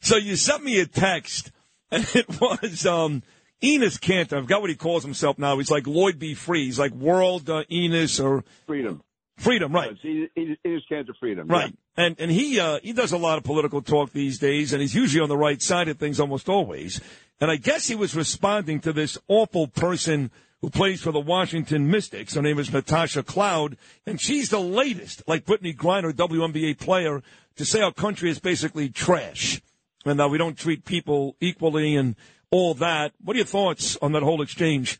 So you sent me a text, and it was um, Enes Kanter. I've got what he calls himself now. He's like Lloyd B. Free. He's like World uh, Enes or Freedom. Freedom, right? It is, it is Kanter freedom. Right. And and he uh, he does a lot of political talk these days, and he's usually on the right side of things almost always. And I guess he was responding to this awful person who plays for the Washington Mystics. Her name is Natasha Cloud, and she's the latest, like Brittney Griner, WNBA player, to say our country is basically trash, and that we don't treat people equally and all that. What are your thoughts on that whole exchange?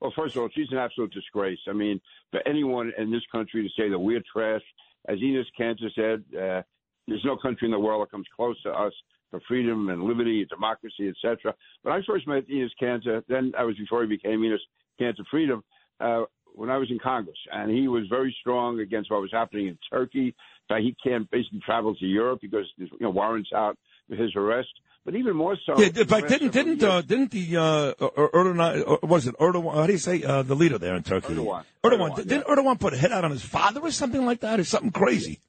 Well, first of all, she's an absolute disgrace. I mean, for anyone in this country to say that we're trash, as Enes Kanter said, uh, there's no country in the world that comes close to us for freedom and liberty and democracy, etc. When I first met Enes Kanter, then I was before he became Enes Kanter Freedom, uh, when I was in Congress, and he was very strong against what was happening in Turkey. That he can't basically travel to Europe because you know warrants out for his arrest. But even more so, Yeah, fact, didn't didn't uh, didn't the uh, Er- Erdogan, uh, what is it Erdogan? How do you say uh, the leader there in Turkey? Erdogan. Erdogan. Erdogan, Didn't Erdogan put a hit out on his father or something like that, or something crazy?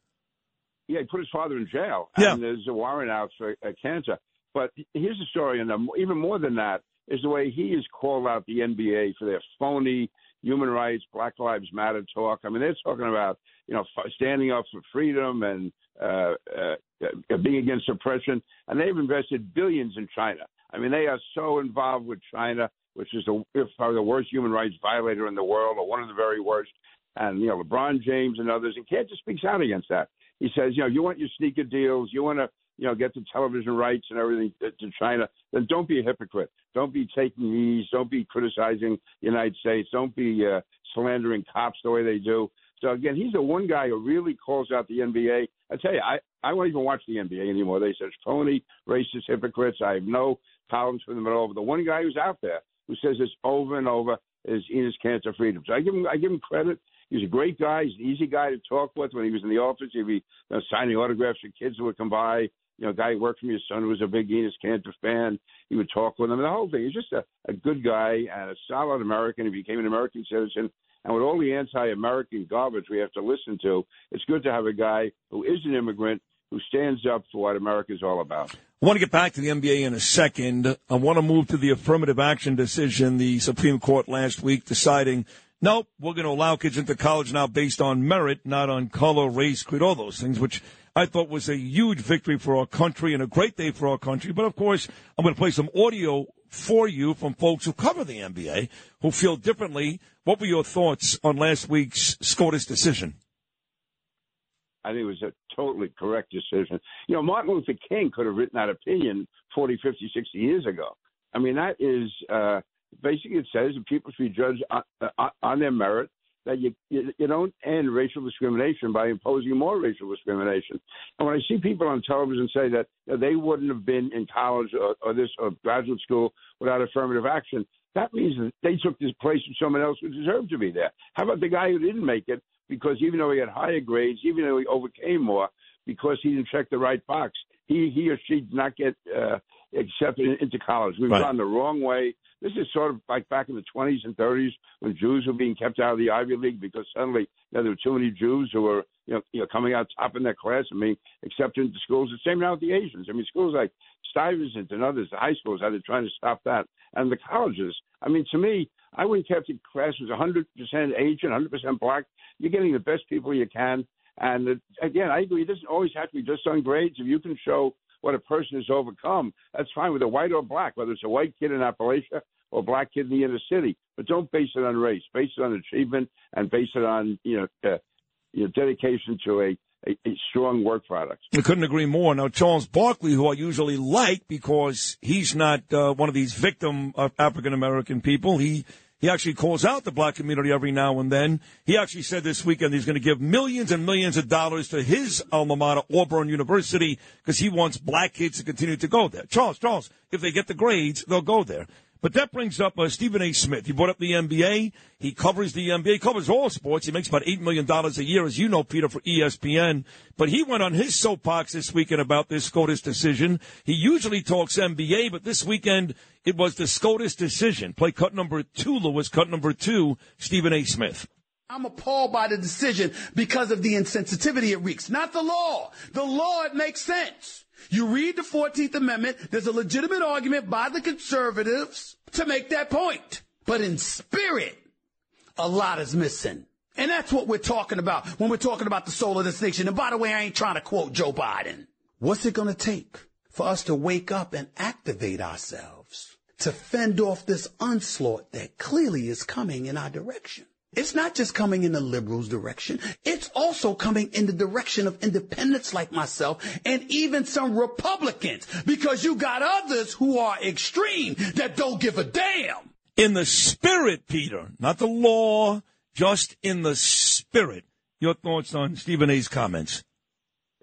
Yeah, he put his father in jail. Yeah. And there's a warrant out for uh, Kanter. But here's the story, and even more than that is the way he has called out the NBA for their phony human rights, Black Lives Matter talk. I mean, they're talking about you know standing up for freedom and uh, uh, being against oppression, and they've invested billions in China. I mean, they are so involved with China, which is the if probably the worst human rights violator in the world, or one of the very worst. And you know, LeBron James and others, and Kanter speaks out against that. He says, you know, you want your sneaker deals, you want to, you know, get the television rights and everything to, to China, then don't be a hypocrite. Don't be taking these. Don't be criticizing the United States. Don't be uh, slandering cops the way they do. So again, he's the one guy who really calls out the NBA. I tell you, I I won't even watch the NBA anymore. They such phony, racist hypocrites. I have no tolerance for them at all. But the one guy who's out there who says this over and over, is Enes Kanter Freedom. So I give him I give him credit. He's a great guy. He's an easy guy to talk with. When he was in the office, he'd be you know, signing autographs for kids who would come by. You know, a guy who worked for me, his son who was a big Enes Kanter fan. He would talk with him. The whole thing. He's just a, a good guy and a solid American. He became an American citizen. And with all the anti-American garbage we have to listen to, it's good to have a guy who is an immigrant who stands up for what America is all about. I want to get back to the NBA in a second. I want to move to the affirmative action decision the Supreme Court last week deciding, nope, we're going to allow kids into college now based on merit, not on color, race, creed, all those things, which I thought was a huge victory for our country and a great day for our country. But of course, I'm going to play some audio for you from folks who cover the NBA who feel differently. What were your thoughts on last week's SCOTUS decision? I think it was a totally correct decision. You know, Martin Luther King could have written that opinion 40, 50, 60 years ago. I mean, that is uh, basically it says that people should be judged on, uh, on their merit. That you, you you don't end racial discrimination by imposing more racial discrimination. And when I see people on television say that you know, they wouldn't have been in college or, or this or graduate school without affirmative action, that means that they took this place from someone else who deserved to be there. How about the guy who didn't make it because even though he had higher grades, even though he overcame more, because he didn't check the right box, he he or she did not get uh, accepted into college. We've Right. gone the wrong way. This is sort of like back in the 20s and 30s when Jews were being kept out of the Ivy League because suddenly you know, there were too many Jews who were you know, you know coming out top in their class and being accepted into schools. The same now with the Asians. I mean, schools like Stuyvesant and others, the high schools, how they're trying to stop that, and the colleges. I mean, to me, I wouldn't care if the class was 100% Asian, 100% black. You're getting the best people you can. And uh, again, I agree. It doesn't always have to be just on grades. If you can show what a person has overcome, that's fine with a white or black, whether it's a white kid in Appalachia or a black kid in the inner city. But don't base it on race. Base it on achievement and base it on you know, uh, you know dedication to a, a, a strong work product. I couldn't agree more. Now, Charles Barkley, who I usually like because he's not uh, one of these victim of African American people, he he actually calls out the black community every now and then. He actually said this weekend he's going to give millions and millions of dollars to his alma mater, Auburn University, because he wants black kids to continue to go there. Charles, Charles, if they get the grades, they'll go there. But that brings up uh, Stephen A. Smith. He brought up the NBA. He covers the NBA, he covers all sports. He makes about $8 million a year, as you know, Peter, for ESPN. But he went on his soapbox this weekend about this SCOTUS decision. He usually talks NBA, but this weekend it was the SCOTUS decision. Play cut number two, Lewis, cut number two, Stephen A. Smith. I'm appalled by the decision because of the insensitivity it wreaks. Not the law. The law, it makes sense. You read the 14th Amendment, there's a legitimate argument by the conservatives to make that point. But in spirit, a lot is missing. And that's what we're talking about when we're talking about the soul of this nation. And by the way, I ain't trying to quote Joe Biden. What's it going to take for us to wake up and activate ourselves to fend off this onslaught that clearly is coming in our direction? It's not just coming in the liberals' direction. It's also coming in the direction of independents like myself and even some Republicans because you got others who are extreme that don't give a damn. In the spirit, Peter, not the law, just in the spirit. Your thoughts on Stephen A.'s comments?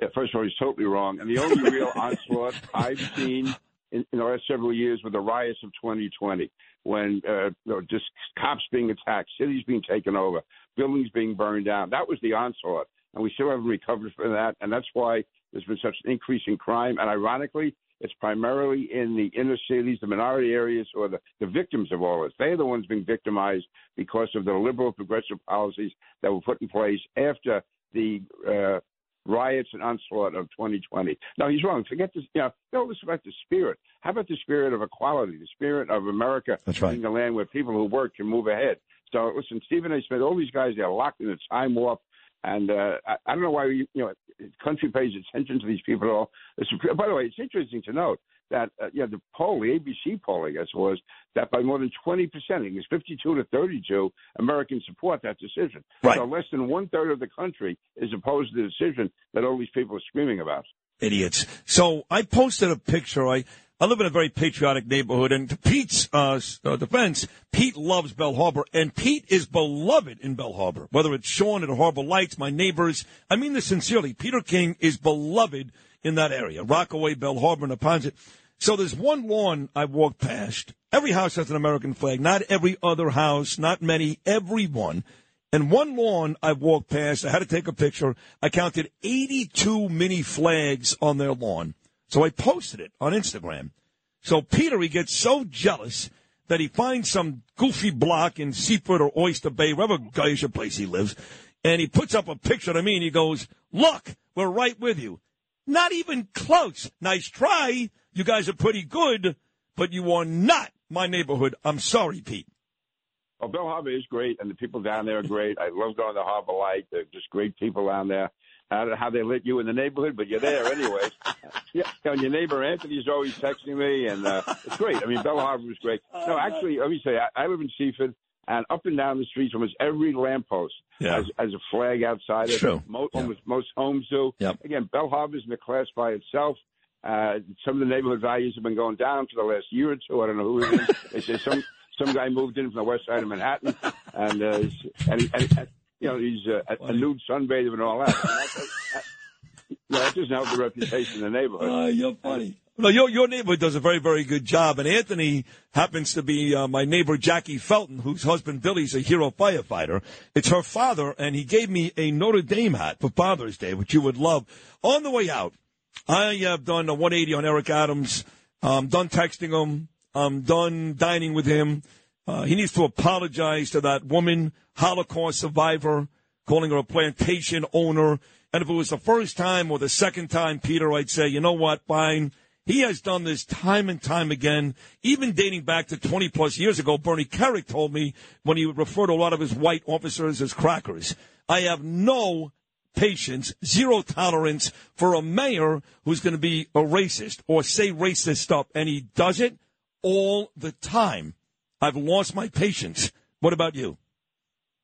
Yeah, first of all, he's totally wrong. And the only real onslaught I've seen in, in the last several years were the riots of 2020, when uh, you know, just cops being attacked, cities being taken over, buildings being burned down. That was the onslaught, and we still haven't recovered from that. And that's why there's been such an increase in crime. And ironically, it's primarily in the inner cities, the minority areas, or the, the victims of all this. They're the ones being victimized because of the liberal progressive policies that were put in place after the uh, riots and onslaught of 2020. No, he's wrong. Forget this. You know, don't about the spirit. How about the spirit of equality, the spirit of America That's right. being a land where people who work can move ahead? So listen, Stephen A. Smith, all these guys, they're locked in a time warp. And uh, I, I don't know why you, you know the country pays attention to these people at all. It's, by the way, it's interesting to note that uh, know the poll, the ABC poll, I guess, was that by more than twenty percent, I think it's fifty-two to thirty-two, Americans support that decision. Right. So less than one third of the country is opposed to the decision that all these people are screaming about. Idiots. So I posted a picture. I, I live in a very patriotic neighborhood, and to Pete's uh, uh, defense, Pete loves Belle Harbor, and Pete is beloved in Belle Harbor. Whether it's Sean at Harbor Lights, my neighbors, I mean this sincerely. Peter King is beloved in that area. Rockaway, Belle Harbor, and Neponsit. So there's one lawn I walked past. Every house has an American flag. Not every other house, not many, every one. And one lawn I walked past, I had to take a picture. I counted 82 mini flags on their lawn. So I posted it on Instagram. So Peter, he gets so jealous that he finds some goofy block in Seaford or Oyster Bay, wherever Geisha place he lives, and he puts up a picture to me and he goes, look, we're right with you. Not even close. Nice try. You guys are pretty good, but you are not my neighborhood. I'm sorry, Pete. Oh, Belle Harbor is great, and the people down there are great. I love going to Harbor Light. They're just great people down there. I don't know how they let you in the neighborhood, but you're there anyway. yeah, and your neighbor Anthony's always texting me, and uh, it's great. I mean, Belle Harbor is great. No, actually, let me say, I, I live in Seaford, and up and down the streets, almost every lamppost Yeah. has, has a flag outside it. True. Most, almost most homes do. Yep. Again, Belle Harbor's in a class by itself. Uh, some of the neighborhood values have been going down for the last year or two. I don't know who it is. they say some some guy moved in from the west side of Manhattan, and uh, and, and, and you know he's uh, a, a nude sunbather and all that. That, that, you that doesn't help the reputation of the neighborhood. Uh, you're funny. No, your your neighborhood does a very very good job, and Anthony happens to be uh, my neighbor Jackie Felton, whose husband Billy's a hero firefighter. It's her father, and he gave me a Notre Dame hat for Father's Day, which you would love. On the way out, I have done a 180 on Eric Adams. I'm done texting him. I'm done dining with him. Uh, he needs to apologize to that woman, Holocaust survivor, calling her a plantation owner. And if it was the first time or the second time, Peter, I'd say, you know what, fine. He has done this time and time again, even dating back to 20 plus years ago. Bernie Kerik told me when he referred to a lot of his white officers as crackers. I have no patience, zero tolerance for a mayor who's going to be a racist or say racist stuff, and he does it all the time. I've lost my patience. What about you?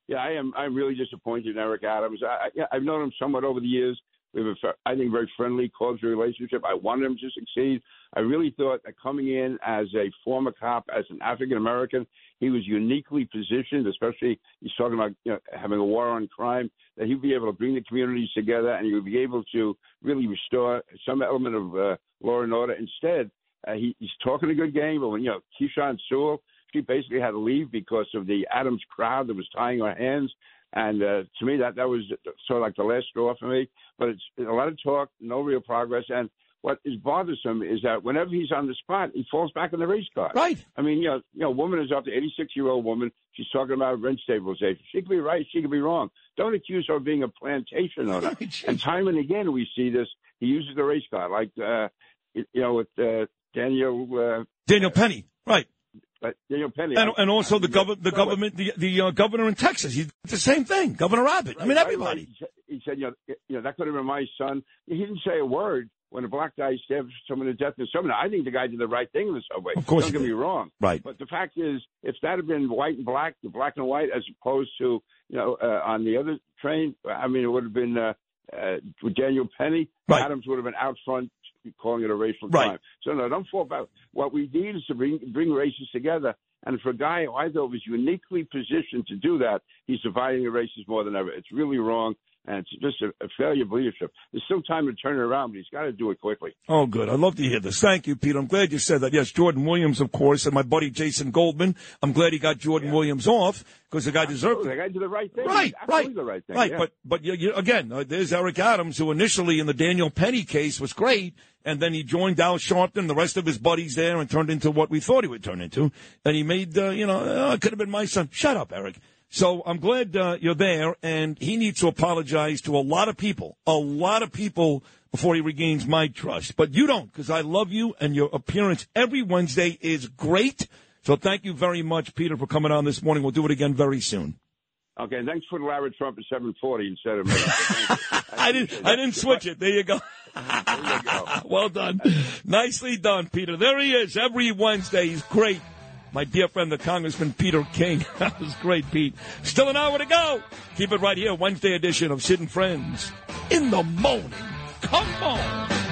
Yeah, I am. I'm really disappointed in Eric Adams. I, I've known him somewhat over the years. We have a, I think, very friendly, cordial relationship. I wanted him to succeed. I really thought that coming in as a former cop, as an African American, he was uniquely positioned. Especially, he's talking about you know, having a war on crime. That he'd be able to bring the communities together, and he would be able to really restore some element of uh, law and order. Instead, uh, he, he's talking a good game, but when you know Keechant Sewell, she basically had to leave because of the Adams crowd that was tying her hands. And uh, to me, that that was sort of like the last straw for me. But it's a lot of talk, no real progress. And what is bothersome is that whenever he's on the spot, he falls back on the race car. Right. I mean, you know, you know, woman is up to 86 year old woman. She's talking about rent stabilization. She could be right. She could be wrong. Don't accuse her of being a plantation owner. and time and again, we see this. He uses the race car, like uh, you know, with uh, Daniel. Uh, Daniel Penny, right? Uh, Daniel Penny, And, and also the, gov- the government, the, the uh, governor in Texas. He did the same thing. Governor Abbott. I mean, everybody. right. He said- He said, you know, you know, that could have been my son. He didn't say a word when a black guy stabbed someone to death in the subway. I think the guy did the right thing in the subway. Of course Don't get me wrong. Right. But the fact is, if that had been white and black, the black and white, as opposed to, you know, uh, on the other train, I mean, it would have been uh, uh, with Daniel Penny. Right. Adams would have been out front calling it a racial Right. crime. So no, don't fall back. What we need is to bring bring races together. And for a guy who I thought was uniquely positioned to do that, he's dividing the races more than ever. It's really wrong, and it's just a, a failure of leadership. There's still time to turn it around, but he's got to do it quickly. Oh, good. I'd love to hear this. Thank you, Pete. I'm glad you said that. Yes, Jordan Williams, of course, and my buddy Jason Goldman. I'm glad he got Jordan Williams off because the guy deserved it. The guy did the right thing. Right, right, the right thing. Right, yeah. but but you, you, again, uh, there's Eric Adams, who initially in the Daniel Penny case was great, and then he joined Al Sharpton, the rest of his buddies there, and turned into what we thought he would turn into. And he made, uh, you know, uh, it could have been my son. Shut up, Eric. So I'm glad uh, you're there, and he needs to apologize to a lot of people, a lot of people before he regains my trust. But you don't, because I love you, and your appearance every Wednesday is great. So thank you very much, Peter, for coming on this morning. We'll do it again very soon. okay, thanks for Lara Trump at 740 instead of me. I didn't. I didn't switch it. There you go. well done. Nicely done, Peter. There he is every Wednesday. He's great. My dear friend, the Congressman Peter King. that was great, Pete. Still an hour to go. Keep it right here. Wednesday edition of Sid and Friends in the morning. Come on.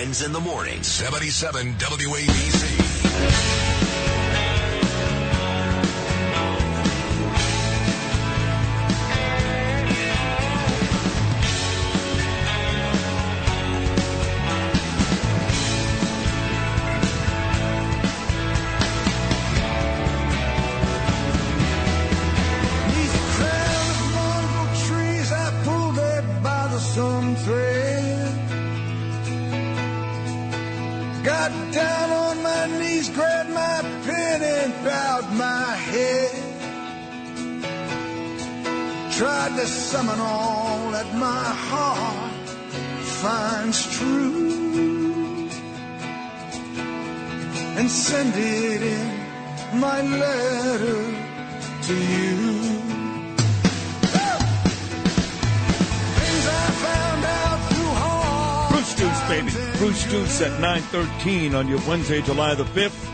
Friends in the Morning. 77 WABC. Tried to summon all that my heart finds true. And send it in my letter to you. Things I found out through hard Bruce Deuce, baby. Bruce Deuce at 9.13 on your Wednesday, July the 5th.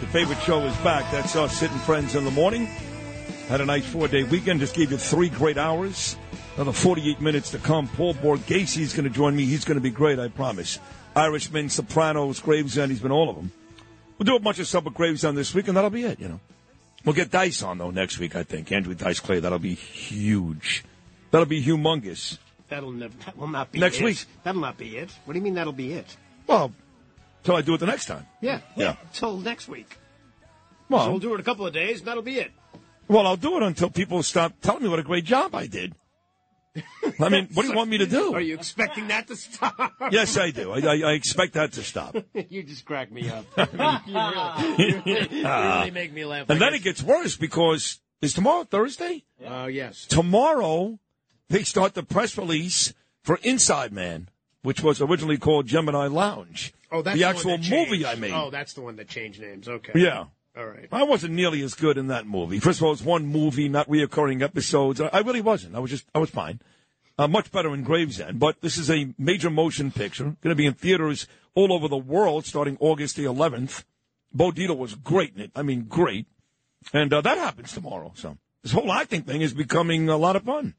The favorite show is back. That's us, Sid and Friends in the Morning. Had a nice four-day weekend. Just gave you three great hours. Another 48 minutes to come. Paul Borghese's going to join me. He's going to be great, I promise. Irishman, Sopranos, Gravesend. He's been all of them. We'll do a bunch of stuff with Gravesend this week, and that'll be it, you know. We'll get Dice on, though, next week, I think. Andrew Dice Clay. That'll be huge. That'll be humongous. That'll never. That will not be Next it. week. That'll not be it. What do you mean that'll be it? Well, till I do it the next time. Yeah. Yeah. Till next week. Well, so we'll do it a couple of days. and That'll be it. Well, I'll do it until people stop telling me what a great job I did. I mean, what do you want me to do? Are you expecting that to stop? Yes, I do. I, I, I expect that to stop. you just crack me up. you, really, you, really, ah. you really make me laugh. And I then it gets worse because is tomorrow Thursday? Oh yes. Tomorrow they start the press release for Inside Man, which was originally called Gemini Lounge. Oh, that's the actual movie. I made. Oh, that's the one that changed names. Okay. Yeah. All right. I wasn't nearly as good in that movie. First of all, it's one movie, not reoccurring episodes. I I really wasn't. I was just, I was fine. Uh, much better in Gravesend. But this is a major motion picture. Going to be in theaters all over the world starting August the 11th. Bo Dietl was great in it. I mean, great. And uh, that happens tomorrow. So this whole acting thing is becoming a lot of fun.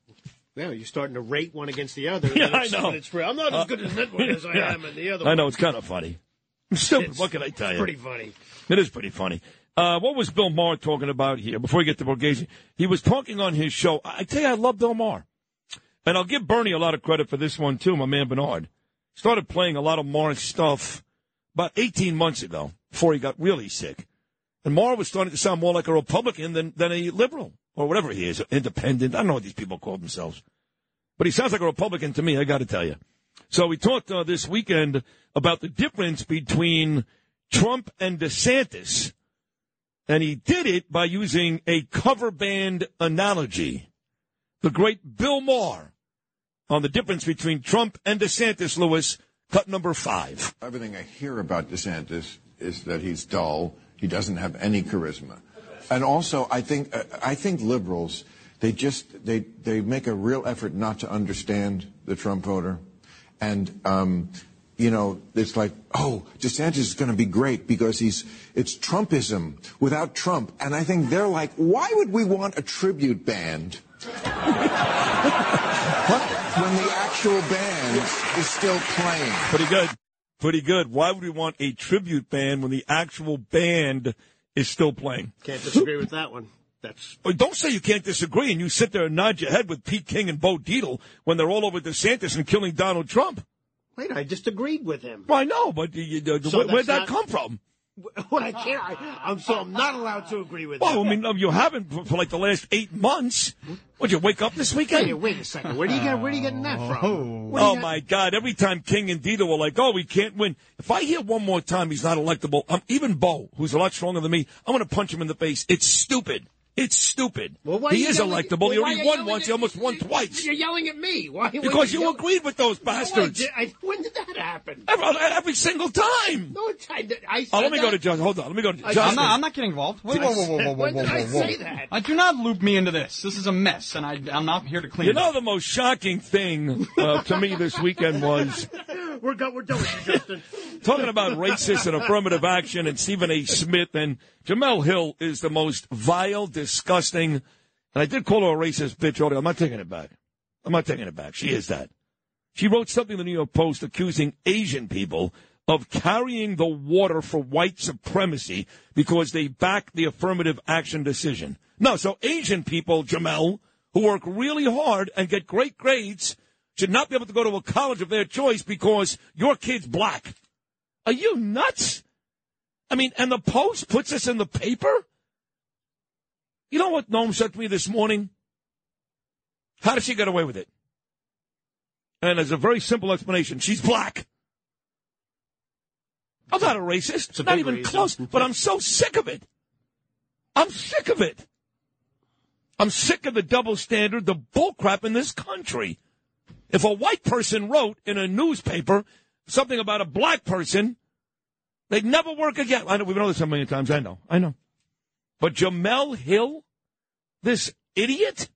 Well, you're starting to rate one against the other. Yeah, I know. It's real. I'm not as good in that one as I Yeah. am in the other I one. know, it's kind of funny. I'm Stupid. It's what can I tell you? Pretty funny. It is pretty funny. Uh, what was Bill Maher talking about here? Before we get to Borghese, he was talking on his show. I tell you, I love Bill Maher. And I'll give Bernie a lot of credit for this one, too, my man Bernard. Started playing a lot of Maher stuff about 18 months ago before he got really sick. And Maher was starting to sound more like a Republican than, than a liberal or whatever he is, independent. I don't know what these people call themselves. But he sounds like a Republican to me, I got to tell you. So we talked uh, this weekend about the difference between Trump and DeSantis. And he did it by using a cover band analogy. The great Bill Maher on the difference between Trump and DeSantis, Lewis, cut number five. Everything I hear about DeSantis is that he's dull. He doesn't have any charisma. And also, I think uh, I think liberals they just they they make a real effort not to understand the Trump voter, and um, you know it's like oh DeSantis is going to be great because he's it's Trumpism without Trump, and I think they're like why would we want a tribute band when the actual band is still playing? Pretty good. Pretty good. Why would we want a tribute band when the actual band is still playing? Can't disagree with that one. That's Oh, Don't say you can't disagree and you sit there and nod your head with Pete King and Bo Dietl when they're all over DeSantis and killing Donald Trump. Wait. I just agreed with him. Well, I know, but you, you, So where, where'd that not- come from? What I can't. I, I'm so I'm not allowed to agree with Well, him. I mean, you haven't for, for like the last eight months. Would you wake up this weekend? Wait, wait a second. Where do you get where are you getting that from? What Oh my God! Every time King and Dietl were like, "Oh, we can't win." If I hear one more time he's not electable, um, even Bo, who's a lot stronger than me, I'm going to punch him in the face. It's stupid. It's stupid. Well, he is electable. well, he why already won once. at- He almost won twice. You're yelling at me. Why? Because you yell- agreed with those No, I bastards. did- I- when did that happen? Every, every single time. No, it's- I, I Oh, let me said go to that. Justin. Hold on. Let me go to I- Justin. I'm not, I'm not getting involved. Whoa, whoa, whoa, whoa, whoa, whoa, When did whoa, I say that? I do not loop me into this. This is a mess, and I, I'm not here to clean You it know the most shocking thing uh, to me this weekend was We're go, we're done with you, Justin. talking about racist and affirmative action and Stephen A. Smith and Jemele Hill is the most vile, disgusting. And I did call her a racist bitch earlier. I'm not taking it back. I'm not taking it back. She is that. She wrote something in the New York Post accusing Asian people of carrying the water for white supremacy because they back the affirmative action decision. No, so Asian people, Jemele, who work really hard and get great grades, should not be able to go to a college of their choice because your kid's black. Are you nuts? I mean, and the Post puts this in the paper? You know what Noam said to me this morning? How did she get away with it? And there's a very simple explanation. She's black. I'm not a racist. A not even reason. close. But I'm so sick of it. I'm sick of it. I'm sick of the double standard, the bullcrap in this country. If a white person wrote in a newspaper something about a black person, they'd never work again. I know we've known this a million times. I know. I know. But Jemele Hill, this idiot.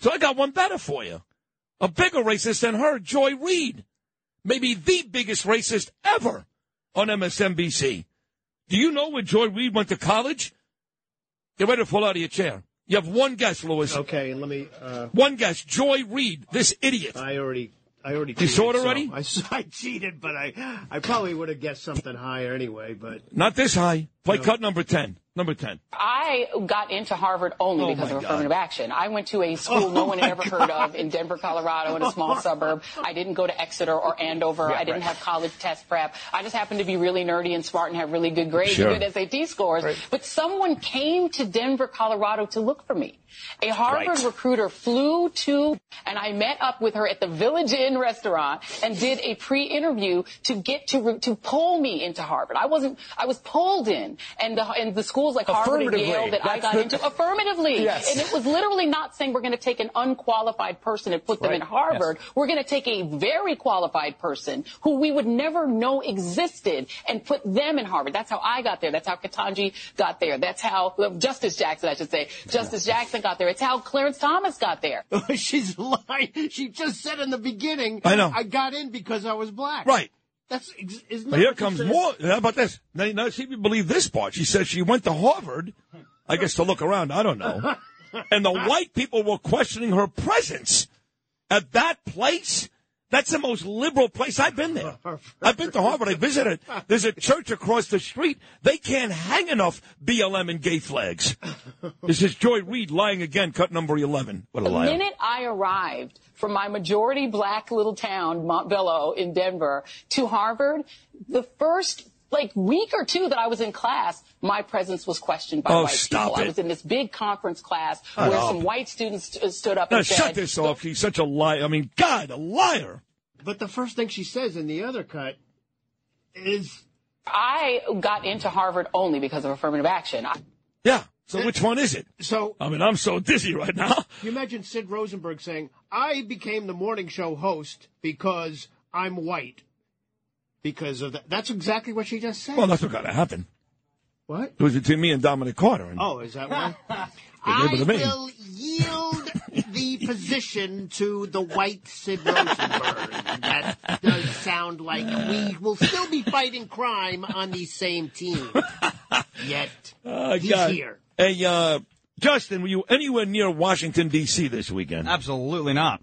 So I got one better for you. A bigger racist than her, Joy Reid. Maybe the biggest racist ever on MSNBC. Do you know where Joy Reid went to college? Get ready to fall out of your chair. You have one guess, Lewis. Okay, and let me. Uh, One guess. Joy Reid, this idiot. I already. I already. You saw it cheated, so already? I, I cheated, but I, I probably would have guessed something higher anyway. But Not this high. Play cut number 10. Number 10. I got into Harvard only Oh, because of God. affirmative action. I went to a school Oh, no one had ever oh, heard of in Denver, Colorado, in a small suburb. I didn't go to Exeter or Andover. Yeah, I didn't right. have college test prep. I just happened to be really nerdy and smart and have really good grades Sure. and good SAT scores. But someone came to Denver, Colorado to look for me. A Harvard Right. recruiter flew to, and I met up with her at the Village Inn restaurant and did a pre-interview to get to to pull me into Harvard. I wasn't. I was pulled in, and the and the schools like Harvard and Affirmatively. Yale that I got the- into affirmatively, Yes. and it was literally not saying we're going to take an unqualified person and put them Right. in Harvard. We're going to take a very qualified person who we would never know existed and put them in Harvard. That's how I got there. That's how Ketanji got there. That's how Justice Jackson, I should say, Justice Jackson got there. It's how Clarence Thomas got there. she's lying. She just said in the beginning. I know. I got in because I was black. Right. That's ex- isn't that here comes more. How about this? Now, now, see if you believe this part. She says she went to Harvard, I guess to look around. I don't know. And the white people were questioning her presence at that place. That's the most liberal place. I've been there. I've been to Harvard. I visited. There's a church across the street. They can't hang enough BLM and gay flags. This is Joy Reid lying again, cut number 11. What a The liar. minute I arrived from my majority black little town, Montbello in Denver, to Harvard, the first like week or two that I was in class, my presence was questioned by Oh, white stop people. I was in this big conference class Shut where up. some white students st- stood up and said. Now, and shut said, this off. She's such a liar. I mean, God, a liar. But the first thing she says in the other cut is I got into Harvard only because of affirmative action. I- Yeah. So which one is it? So I mean, I'm so dizzy right now. you imagine Sid Rosenberg saying, "I became the morning show host because I'm white." Because of that. That's exactly what she just said. Well, that's what got to happen. What? It was between me and Dominic Carter. And Oh, is that why? It I would have will yield the position to the white Sid Rosenberg. That does sound like we will still be fighting crime on the same team. Yet Oh, he's God. here. Hey, uh, Justin, were you anywhere near Washington, D.C. this weekend? Absolutely not.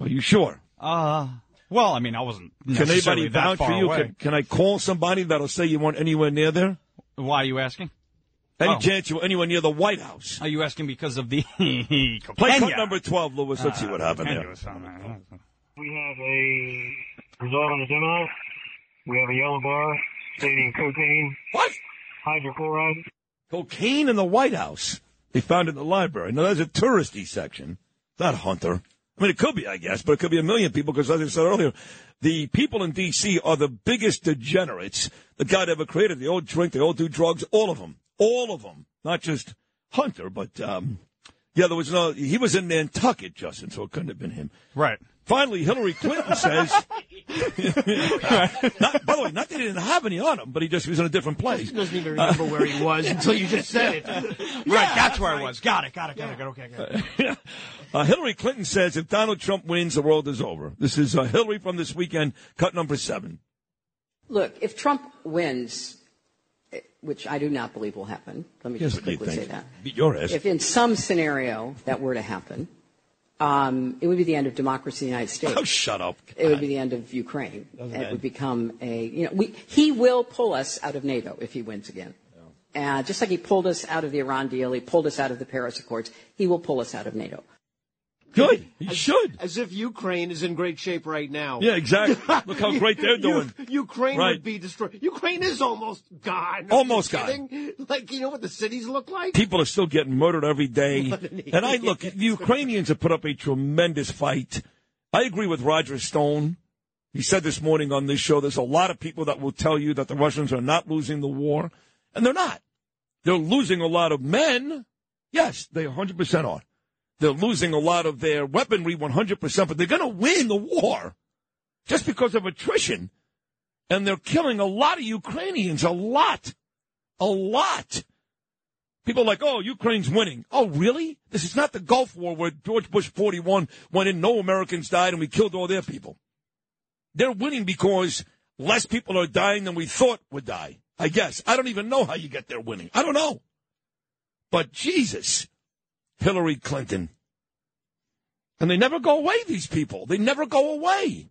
Are you sure? Uh, well, I mean, I wasn't. Can necessarily anybody that vouch far for you? away. Can, can I call somebody that'll say you weren't anywhere near there? Why are you asking? Any Oh. chance you were anywhere near the White House? Are you asking because of the Play cut number 12, Lewis. Let's see what ah, happened there. there. We have a result on the demo. We have a yellow bar stating cocaine. What? Hydrochloride. Cocaine in the White House. They found it in the library. Now, there's a touristy section. Not Hunter. I mean, it could be, I guess, but it could be a million people because, as I said earlier, the people in D.C. are the biggest degenerates that God ever created. They all drink, they all do drugs, all of them. All of them. Not just Hunter, but, um, yeah, there was no, he was in Nantucket, Justin, so it couldn't have been him. Right. Finally, Hillary Clinton says, not, by the way, not that he didn't have any on him, but he just was in a different place. He doesn't even remember where he was until you just said it. Right, that's where I was. Got it, got it, got it, got it. Okay, got it. Uh, Hillary Clinton says if Donald Trump wins, the world is over. This is uh, Hillary from this weekend, cut number seven. Look, if Trump wins, eh, which I do not believe will happen, let me Here's just quickly say that. Beat your ass. If in some scenario that were to happen, Um, it would be the end of democracy in the United States. Oh, shut up. It would be the end of Ukraine. Doesn't It end. would become a, you know, we, he will pull us out of NATO if he wins again. Uh, just like he pulled us out of the Iran deal, he pulled us out of the Paris Accords, he will pull us out of NATO. Good. He should. As if Ukraine is in great shape right now. Yeah, exactly. Look how great they're doing. Ukraine Right. would be destroyed. Ukraine is almost gone. Almost kidding? Like, you know what the cities look like? People are still getting murdered every day. An And I look, the Ukrainians have put up a tremendous fight. I agree with Roger Stone. He said this morning on this show there's a lot of people that will tell you that the Russians are not losing the war, and they're not. They're losing a lot of men. Yes, they 100% are. They're losing a lot of their weaponry 100%, but they're going to win the war just because of attrition. And they're killing a lot of Ukrainians, a lot, a lot. People are like, oh, Ukraine's winning. Oh, really? This is not the Gulf War where George Bush 41 went in, no Americans died, and we killed all their people. They're winning because less people are dying than we thought would die. I guess. I don't even know how you get there winning. I don't know. But Jesus, Hillary Clinton. And they never go away, these people. They never go away.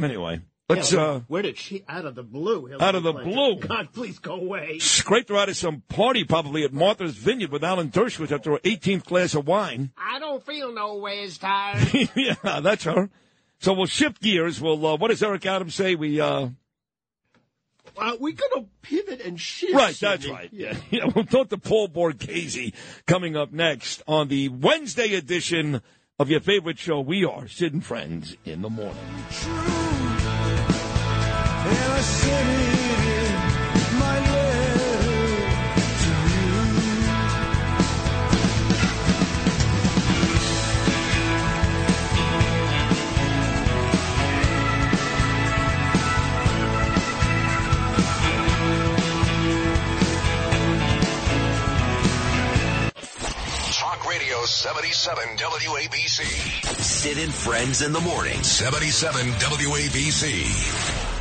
Anyway, let's Yeah, uh, where did she out of the blue? Hillary Out of the Clinton. blue. God, please go away. scraped her out of some party probably at Martha's Vineyard with Alan Dershowitz after her 18th glass of wine. I don't feel no ways tired. yeah, that's her. So we'll shift gears. We'll, uh, what does Eric Adams say? We, uh, uh, we gonna pivot and shift. right, that's Sidney. right. Yeah. yeah, we'll talk to Paul Borghese coming up next on the Wednesday edition of your favorite show. We are Sid and Friends in the morning. 77 WABC. Sid and Friends in the morning. 77 WABC.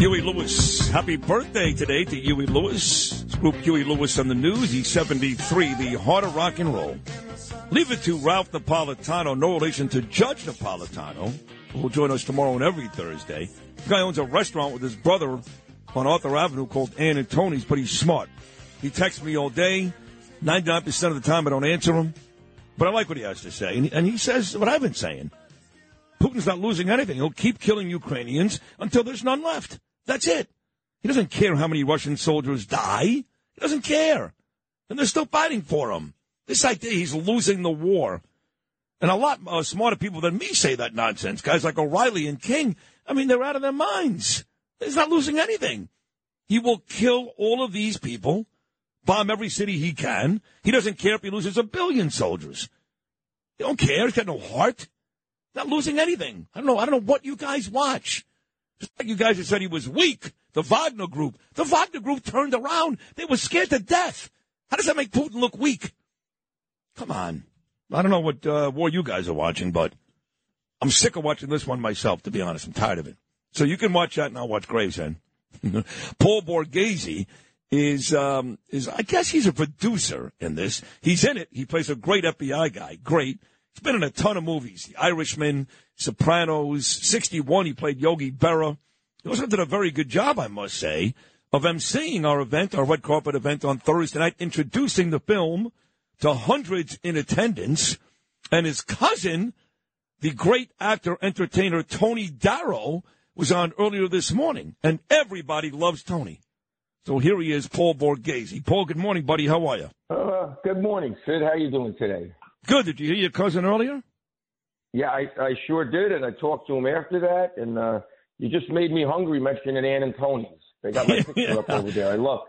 Huey Lewis, happy birthday today to Huey Lewis. Group Huey Lewis on the news. He's 73, the heart of rock and roll. Leave it to Ralph Napolitano, no relation to Judge Napolitano, who will join us tomorrow and every Thursday. The guy owns a restaurant with his brother on Arthur Avenue called Ann and Tony's, but he's smart. He texts me all day. 99% of the time I don't answer him, but I like what he has to say. And, and he says what I've been saying. Putin's not losing anything. He'll keep killing Ukrainians until there's none left. That's it. He doesn't care how many Russian soldiers die. He doesn't care. And they're still fighting for him. This idea he's losing the war. And a lot uh, smarter people than me say that nonsense. Guys like O'Reilly and King, I mean, they're out of their minds. He's not losing anything. He will kill all of these people, bomb every city he can. He doesn't care if he loses a billion soldiers. He don't care. He's got no heart. Not losing anything. I don't know. I don't know what you guys watch. Just like you guys have said he was weak. The Wagner group. The Wagner group turned around. They were scared to death. How does that make Putin look weak? Come on. I don't know what uh, war you guys are watching, but I'm sick of watching this one myself, to be honest. I'm tired of it. So you can watch that and I'll watch Gravesend. Paul Borghese is, um, is, I guess he's a producer in this. He's in it. He plays a great FBI guy. Great. He's been in a ton of movies. The Irishman, Sopranos, 61. He played Yogi Berra. He also did a very good job, I must say, of emceeing our event, our red carpet event on Thursday night, introducing the film to hundreds in attendance. And his cousin, the great actor entertainer Tony Darrow was on earlier this morning, and everybody loves Tony. So here he is, Paul Borghese. Paul, good morning, buddy. How are you? Uh, good morning, Sid. How are you doing today? Good. Did you hear your cousin earlier? Yeah, I, I sure did, and I talked to him after that, and uh, you just made me hungry mentioning Ann and Tony's. They got my picture up over there. I love,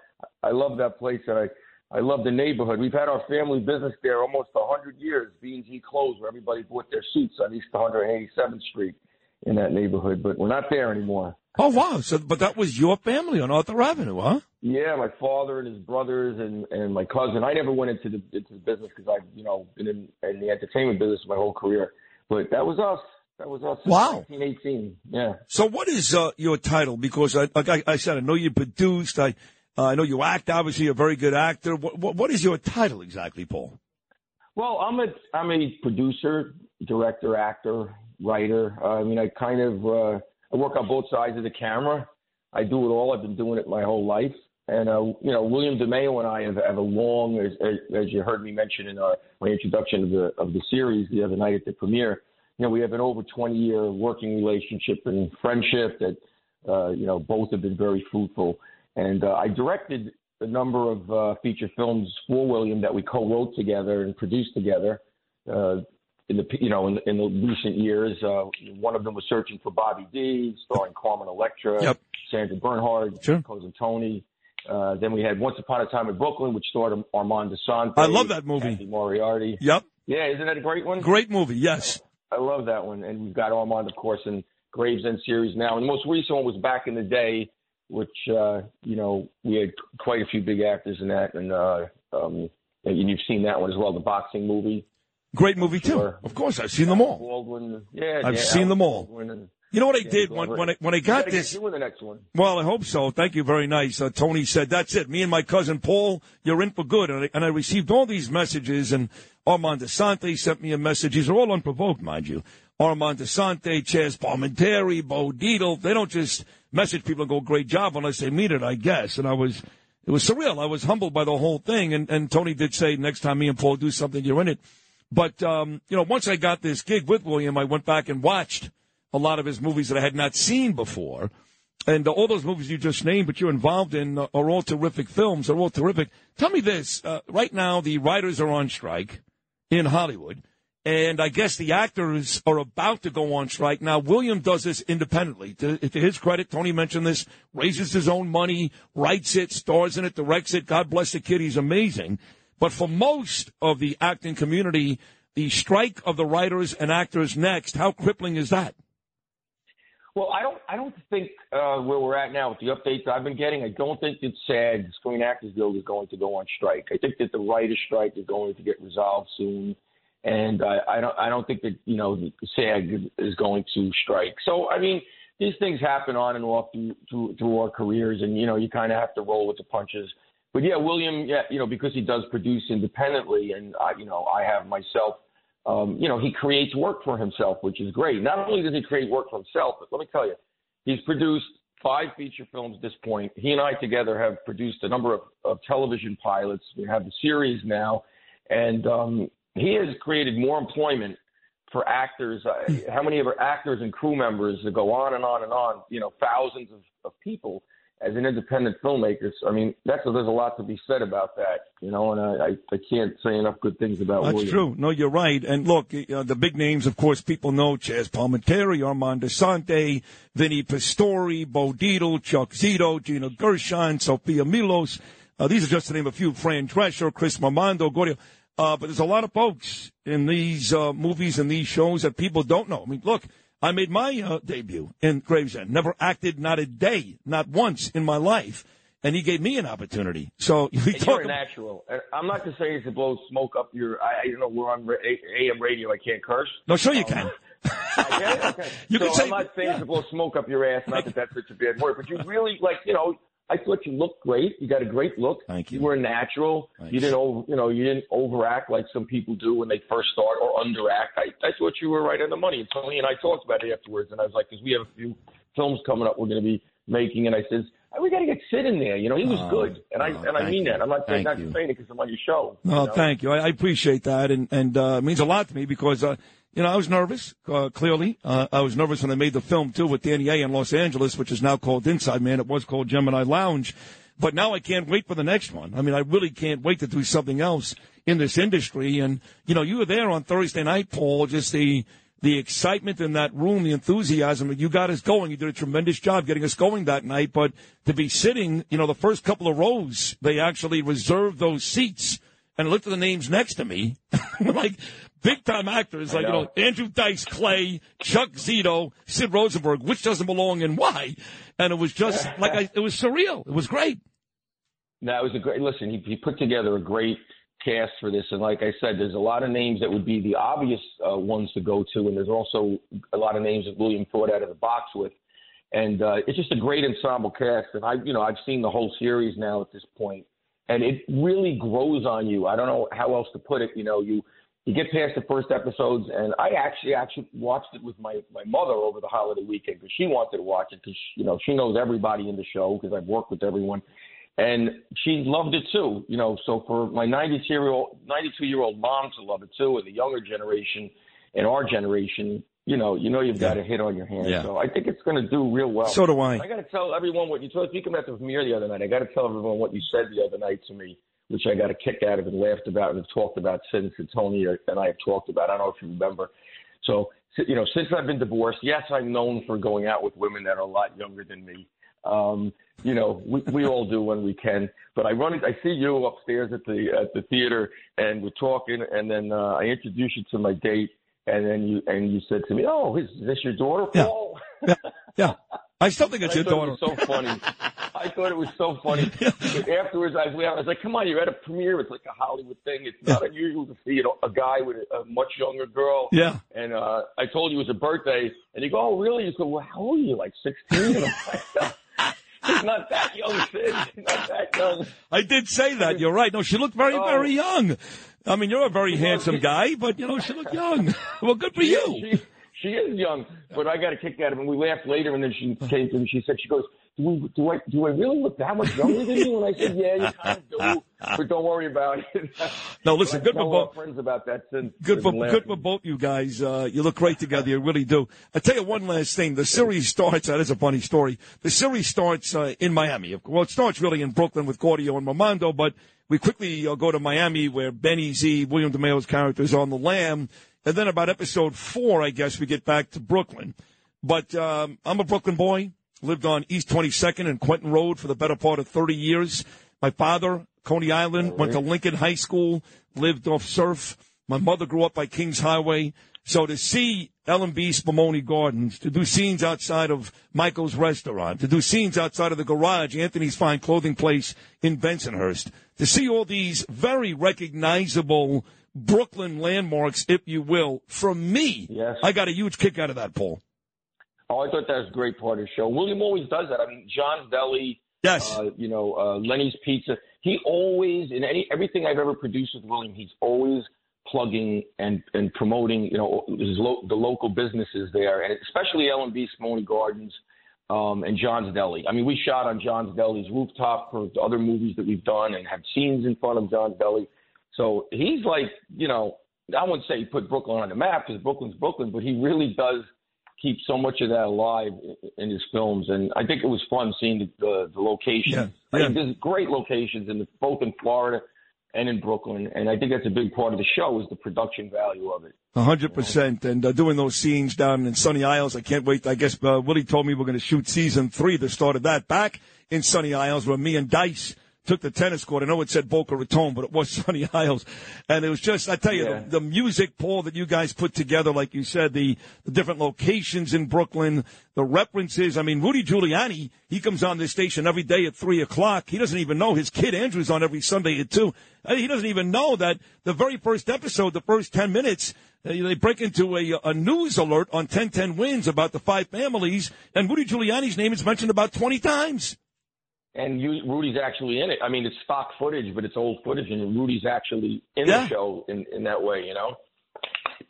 I love that place, and I, I love the neighborhood. We've had our family business there almost a hundred years. B and G clothes, where everybody bought their suits on East 187th Street in that neighborhood, but we're not there anymore. Oh wow! So, but that was your family on Arthur Avenue, huh? Yeah, my father and his brothers and and my cousin. I never went into the into the business because I've you know been in, in the entertainment business my whole career. But that was us. That was us. since Wow. 1918. Yeah. So what is uh, your title? Because I, like I, I said, I know you produced. I, uh, I know you act. Obviously, you're a very good actor. What, what, what is your title exactly, Paul? Well, I'm a I'm a producer, director, actor, writer. Uh, I mean, I kind of uh, I work on both sides of the camera. I do it all. I've been doing it my whole life. And uh, you know, William DeMeo and I have, have a long, as, as you heard me mention in our my introduction of the of the series the other night at the premiere. You know, we have an over 20 year working relationship and friendship that uh, you know both have been very fruitful. And uh, I directed a number of uh, feature films for William that we co-wrote together and produced together. Uh, in the you know in, in the recent years, uh, one of them was Searching for Bobby D, starring Carmen Electra, Sandra Bernhard, cousin Tony. Uh, then we had Once Upon a Time in Brooklyn, which starred Armand Assante. I love that movie. Cathy Moriarty. Yep. Yeah, isn't that a great one? Great movie. Yes. I love that one. And we've got Armand, of course, in Gravesend series now. And the most recent one was back in the day, which, uh, you know, we had quite a few big actors in that. And, uh, um, and you've seen that one as well, the boxing movie. Great movie too. Of course, I've seen them all. Baldwin. Yeah, I've yeah, seen them all. Baldwin You know what I did when when I, when I got this? you in the next one. Well, I hope so. Thank you very nice. Uh, Tony said, that's it. Me and my cousin Paul, you're in for good. And I, and I received all these messages, and Armand Assante sent me a message. These are all unprovoked, mind you. Armand Assante, Chaz Palminteri, Bo Dietl. They don't just message people and go, great job unless they mean it, I guess. And I was, it was surreal. I was humbled by the whole thing. And, and Tony did say, next time me and Paul do something, you're in it. But, um, you know, once I got this gig with William, I went back and watched a lot of his movies that I had not seen before. And uh, all those movies you just named, but you're involved in, uh, are all terrific films. They're all terrific. Tell me this. Uh, right now, the writers are on strike in Hollywood. And I guess the actors are about to go on strike. Now, William does this independently. To, to his credit, Tony mentioned this, raises his own money, writes it, stars in it, directs it. God bless the kid. He's amazing. But for most of the acting community, the strike of the writers and actors next, how crippling is that? Well, I don't. I don't think uh, where we're at now with the updates I've been getting. I don't think that SAG, the Screen Actors Guild, is going to go on strike. I think that the writers' strike is going to get resolved soon, and I, I don't. I don't think that you know SAG is going to strike. So I mean, these things happen on and off through through, through our careers, and you know you kind of have to roll with the punches. But yeah, William, yeah, you know, because he does produce independently, and I, you know, I have myself um, you know, he creates work for himself, which is great. Not only does he create work for himself, but let me tell you, he's produced five feature films at this point. He and I together have produced a number of, of television pilots. We have the series now, and um, he has created more employment for actors. Uh, how many of our actors and crew members that go on and on and on? You know, thousands of, of people as an independent filmmaker. So, I mean, that's there's a lot to be said about that. You know, and I, I, I can't say enough good things about That's William. true. No, you're right. And look, uh, the big names, of course, people know Chaz Palminteri, Armand Assante, Vinny Pastore, Bo Dietl, Chuck Zito, Gina Gershon, Sofia Milos. Uh, these are just to name a few. Fran Drescher, Chris Mamando, Gordio. Uh, but there's a lot of folks in these uh, movies and these shows that people don't know. I mean, look, I made my uh, debut in Gravesend. Never acted, not a day, not once in my life. And he gave me an opportunity. So we And talk you're a natural. I'm not just saying to blow smoke up your. I, you know we're on AM radio. I can't curse. No, sure you can. Okay, okay. You so can say- I'm not saying to blow smoke up your ass. Not that that's such a bad word, but you really like you know. I thought you looked great. You got a great look. Thank you. You were natural. You didn't over, you know, you didn't overact like some people do when they first start or underact. I, I thought you were right on the money. And Tony and I talked about it afterwards, and I was like, because we have a few films coming up we're going to be making, and I says, we got to get Sid in there. You know, he was Oh, good, and I and I mean you. that. I'm not saying not saying it because I'm on your show. you No, know? thank you. I, I appreciate that, and and uh, it means a lot to me because uh, you know I was nervous. Uh, clearly, uh, I was nervous when they made the film too with Danny A in Los Angeles, which is now called Inside Man. It was called Gemini Lounge, but now I can't wait for the next one. I mean, I really can't wait to do something else in this industry. And you know, you were there on Thursday night, Paul. Just the the excitement in that room, the enthusiasm. You got us going. You did a tremendous job getting us going that night. But to be sitting, you know, the first couple of rows, they actually reserved those seats and looked at the names next to me, like big time actors, like, you know, know. Andrew Dice Clay, Chuck Zito, Sid Rosenberg, which doesn't belong and why. And it was just like, I, it was surreal. It was great. That was a great. Listen, he, he put together a great cast for this, and like I said, there's a lot of names that would be the obvious uh, ones to go to, and there's also a lot of names that William thought out of the box with, and uh, it's just a great ensemble cast. And I, you know, I've seen the whole series now at this point, and it really grows on you. I don't know how else to put it. You know, you you get past the first episodes, and I actually actually watched it with my my mother over the holiday weekend because she wanted to watch it because you know she knows everybody in the show because I've worked with everyone, and she loved it too. You know, so for my 92 year old 92 year old mom to love it too, and the younger generation, and our generation, you know, you know you've got a hit on your hands. Yeah. So I think it's going to do real well. So do I. I got to tell everyone what you told. Speaking about the premiere the other night, I got to tell everyone what you said the other night to me, which I got a kick out of and laughed about and have talked about since and Tony and I have talked about. I don't know if you remember. So you know, since I've been divorced, yes, I'm known for going out with women that are a lot younger than me. Um, you know, we, we all do when we can. But I run, I see you upstairs at the at the theater, and we're talking, and then uh, I introduce you to my date, and then you and you said to me, "Oh, is this your daughter, Paul?" Yeah. I still think it's I your thought daughter. It was so funny. I thought it was so funny. Afterwards, I was, like, "Come on, you're at a premiere. It's like a Hollywood thing. It's not unusual to see you know, a guy with a, a much younger girl." Yeah. And uh, I told you it was a birthday, and you go, "Oh, really?" You go, "Well, how old are you? Like 16?" And I'm like, He's not that young, Sid. Not that young. I did say that. You're right. No, she looked very, Oh. very young. I mean, you're a very handsome guy, but you know, she looked young. well, good for you. She, she is young, but I got a kick out of it. And we laughed later, and then she came to me. She said, "She goes, do, we, do I do I really look that much younger than you?" And I said, "Yeah, you kind of do, but don't worry about it." No, listen, good for both. friends about that since. Good for good for both you guys. Uh, you look great together. You really do. I tell you one last thing. The series starts. That is a funny story. The series starts uh, in Miami. Well, it starts really in Brooklyn with Cordio and Mamando, but we quickly uh, go to Miami where Benny Z, William DeMeo's character, is on the lam, and then about episode four, I guess we get back to Brooklyn. But um, I'm a Brooklyn boy. Lived on East 22nd and Quentin Road for the better part of 30 years. My father, Coney Island, went to Lincoln High School, lived off surf. My mother grew up by Kings Highway. So to see L&B Spumoni Gardens, to do scenes outside of Michael's restaurant, to do scenes outside of the garage, Anthony's Fine Clothing Place in Bensonhurst, to see all these very recognizable Brooklyn landmarks, if you will, from me, yes. I got a huge kick out of that, Paul. Oh, I thought that was a great part of the show. William always does that. I mean, John's Deli. Yes. Uh, you know, uh, Lenny's Pizza. He always, in any everything I've ever produced with William, he's always plugging and and promoting. You know, his lo- the local businesses there, and especially L&B Spumoni Gardens. Um, and John's Deli. I mean, we shot on John's Deli's rooftop for other movies that we've done and have scenes in front of John's Deli. So he's like, you know, I wouldn't say he put Brooklyn on the map because Brooklyn's Brooklyn, but he really does keep so much of that alive in his films. And I think it was fun seeing the, the, the locations. I mean, there's great locations in the, both in Florida and in Brooklyn. And I think that's a big part of the show is the production value of it. A hundred percent, and uh, doing those scenes down in Sunny Isles, I can't wait. I guess uh, Willie told me we're going to shoot season three. The start of that back in Sunny Isles, where me and Dice took the tennis court. I know it said Boca Raton, but it was Sunny Isles, and it was just I tell you Yeah. the, the music, Paul, that you guys put together, like you said, the the different locations in Brooklyn, the references. I mean, Rudy Giuliani, he comes on this station every day at three o'clock. He doesn't even know his kid Andrew's on every Sunday at two. Uh, He doesn't even know that the very first episode, the first ten minutes. Uh, They break into a, a news alert on 1010 wins about the five families, and Rudy Giuliani's name is mentioned about 20 times. And you, Rudy's actually in it. I mean, it's stock footage, but it's old footage, and Rudy's actually in Yeah. the show in, in that way, you know?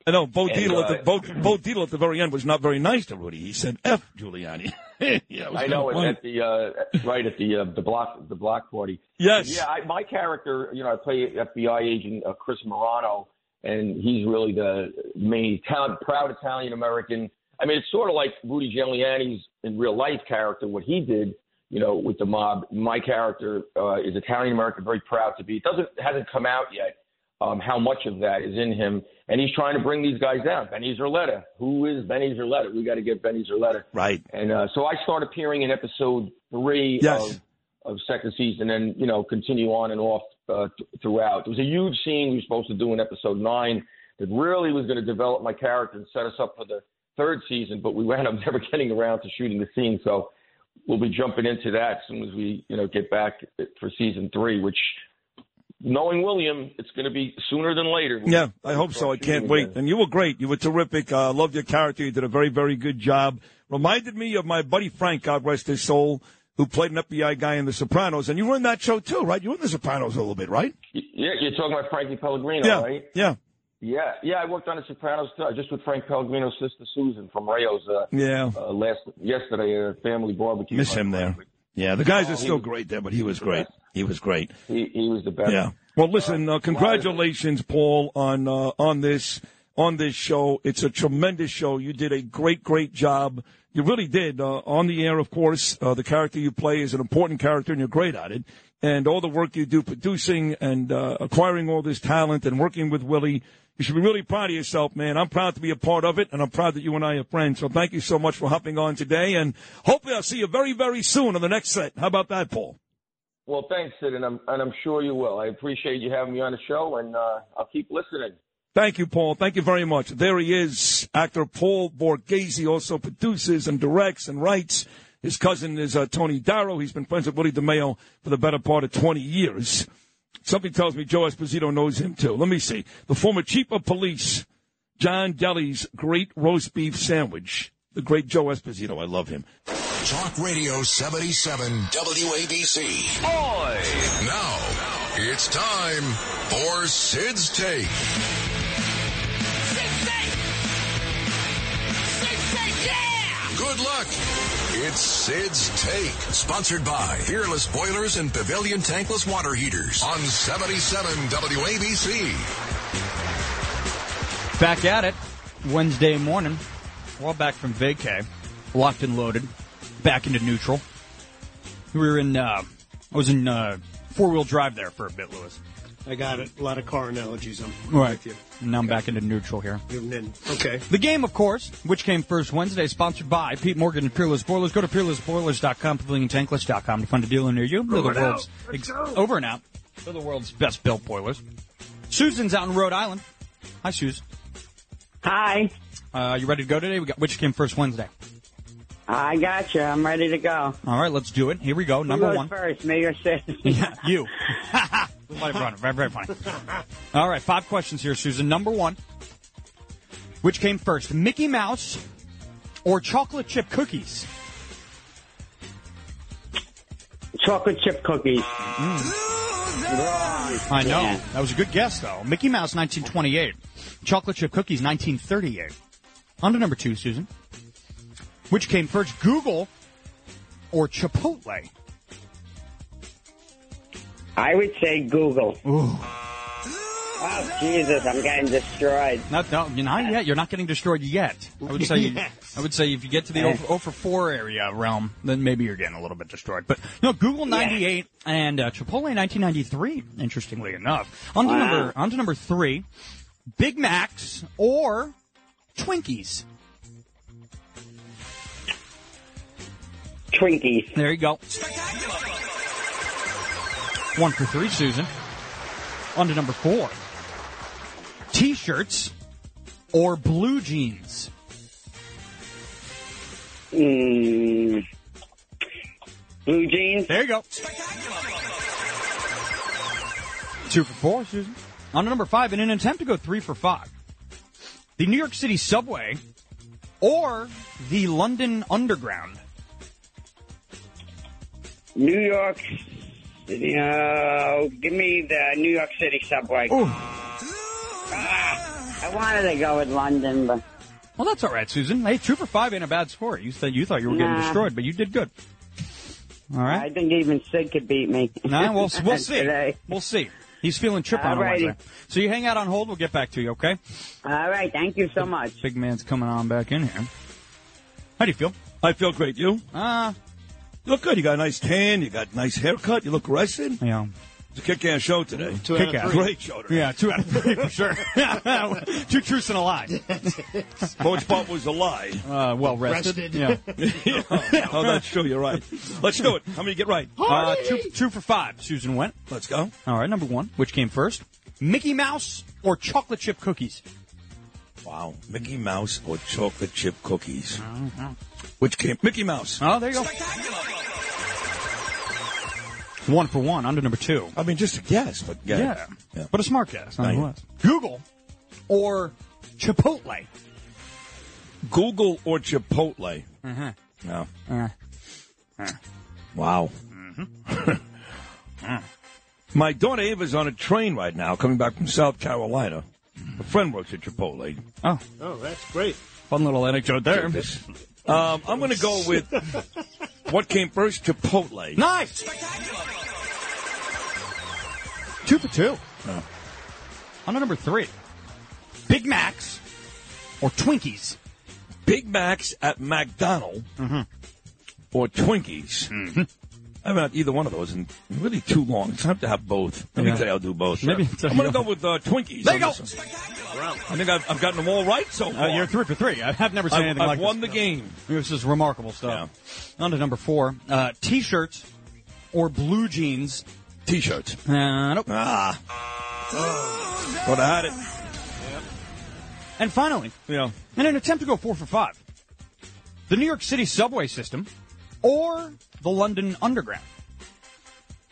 I know Bo And, Dietl at the uh, Bo, Bo at the very end was not very nice to Rudy. He said, "F Giuliani." yeah, it was I know it at the uh, right at the uh, the block the block party. Yes. Yeah, I, my character, you know, I play FBI agent uh, Chris Morano, and he's really the main proud Italian American. I mean, it's sort of like Rudy Giuliani's in real life character, what he did, you know, with the mob. My character uh, is Italian American, very proud to be. It doesn't hasn't come out yet. Um, how much of that is in him, and he's trying to bring these guys down. Benny Zerletta, who is Benny Zerletta? We got to get Benny Zerletta. Right. And uh, so I start appearing in episode three Yes. of, of second season, and you know continue on and off uh, th- throughout. There was a huge scene we were supposed to do in episode nine that really was going to develop my character and set us up for the third season, but we wound up never getting around to shooting the scene. So we'll be jumping into that as soon as we you know get back for season three, which. Knowing William, it's going to be sooner than later. Yeah, I hope so. I can't wait. And you were great. You were terrific. Uh, loved your character. You did a very, very good job. Reminded me of my buddy Frank, God rest his soul, who played an FBI guy in The Sopranos. And you were in that show too, right? You were in The Sopranos a little bit, right? Yeah, you're talking about Frankie Pellegrino, Yeah, right? yeah. Yeah, yeah. I worked on The Sopranos too, just with Frank Pellegrino's sister Susan from Rao's. Uh, Yeah. Uh, last yesterday, a family barbecue. Miss him there. Yeah, the guys Oh, are still was- great there, but he was great. He was great. He, he was the best. Yeah. Well, listen, uh, congratulations, Paul, on uh, on this on this show. It's a tremendous show. You did a great, great job. You really did. Uh, on the air, of course, uh, the character you play is an important character, and you're great at it. And all the work you do producing and uh, acquiring all this talent and working with Willie, you should be really proud of yourself, man. I'm proud to be a part of it, and I'm proud that you and I are friends. So thank you so much for hopping on today, and hopefully I'll see you very, very soon on the next set. How about that, Paul? Well, thanks, Sid, and I'm and I'm sure you will. I appreciate you having me on the show, and uh, I'll keep listening. Thank you, Paul. Thank you very much. There he is, actor Paul Borghese, also produces and directs and writes. His cousin is uh, Tony Darrow. He's been friends with Willie DeMeo for the better part of 20 years. Something tells me Joe Esposito knows him too. Let me see. The former chief of police, John Deli's great roast beef sandwich. The great Joe Esposito. I love him. Talk Radio 77 WABC. Boy! Now, it's time for Sid's Take. Sid Sake! Yeah! Good luck. It's Sid's Take, sponsored by Peerless Boilers and Pavilion Tankless Water Heaters on 77 WABC. Back at it, Wednesday morning. We're all back from vacay, locked and loaded, back into neutral. We were in, uh, I was in uh, four wheel drive there for a bit, Lewis. I got it. A lot of car analogies. I'm Right. with you. And now I'm back into neutral here. Okay. The game, of course, which came first Wednesday, sponsored by Pete Morgan and Peerless Boilers. Go to peerlessboilers.com, paviliontankless.com to find a dealer near you. They're the Over and world's out. Over and out. They're the world's best built boilers. Susan's out in Rhode Island. Hi, Susan. Hi. Uh, you ready to go today? We got which came first Wednesday. I got you. I'm ready to go. All right, let's do it. Here we go. Number Who goes one. first, me or Sid? Yeah, you. very funny. Very, very funny. All right, five questions here, Susan. Number one. Which came first, Mickey Mouse or chocolate chip cookies? Chocolate chip cookies. Mm. I know. That was a good guess, though. Mickey Mouse, 1928. Chocolate chip cookies, 1938. On to number two, Susan. Which came first, Google or Chipotle? I would say Google. Ooh. Oh, Jesus, I'm getting destroyed. Not, no, you're not yet. You're not getting destroyed yet. I would say. Yes. I would say if you get to the Eh. 0 for 4 area realm, then maybe you're getting a little bit destroyed. But no, Google 98 and uh, Chipotle 1993. Interestingly enough, on to Wow. number on to number three, Big Macs or Twinkies. Twinkies. There you go. One for three, Susan. On to number four. T-shirts or blue jeans. Mm, blue jeans. There you go. Two for four, Susan. On to number five, in an attempt to go three for five, the New York City subway or the London Underground. New York. City, uh, give me the New York City subway. Ah, I wanted to go with London, but Well, that's all right, Susan. Hey, two for five ain't a bad score. You said you thought you were getting destroyed, but you did good. All right. I think even Sid could beat me. Nah, we'll, we'll see. Today. We'll see. He's feeling chip on Alrighty. Wednesday. So you hang out on hold. We'll get back to you, okay? All right. Thank you so much. Big man's coming on back in here. How do you feel? I feel great. You? Uh, you look good. You got a nice tan. You got a nice haircut. You look rested. Yeah. It's a kick-ass show today. Two out of Kick-ass. three. Great show today. Yeah, two out of three for sure. two truths and a lie. Which part was a lie? Uh, well rested. Yeah. oh, that's true. You're right. Let's do it. How many get right? Uh, two, two for five. Susan went. Let's go. All right, number one. Which came first? Mickey Mouse or chocolate chip cookies? Wow. Mickey Mouse or chocolate chip cookies? Which came? Mickey Mouse. Oh, there you go. One for one, under number two. I mean, just a guess, but Yeah. yeah. But a smart guess, nonetheless. Google or Chipotle? Google or Chipotle? Mm-hmm. No. Uh, Wow. My daughter Ava's on a train right now, coming back from South Carolina. A friend works at Chipotle. Oh, Oh, that's great. fun little anecdote there. Um, I'm going to go with what came first, Chipotle. Nice. Two for two. Oh. On to number three. Big Macs or Twinkies? Big Macs at McDonald's or Twinkies. I haven't had either one of those in really too long. It's time to have both. Maybe Yeah. today I'll do both. Maybe I'm going to go with uh, Twinkies. There you go. I think I've, I've gotten them all right so far. Uh, you're three for three. I have never seen I've- anything I've like won this. the game. This is remarkable stuff. On to number four. Uh, t-shirts or blue jeans? T-shirts. Uh, nope. Ah. Would have had it. And finally, Yeah. in an attempt to go four for five, the New York City subway system or the London Underground?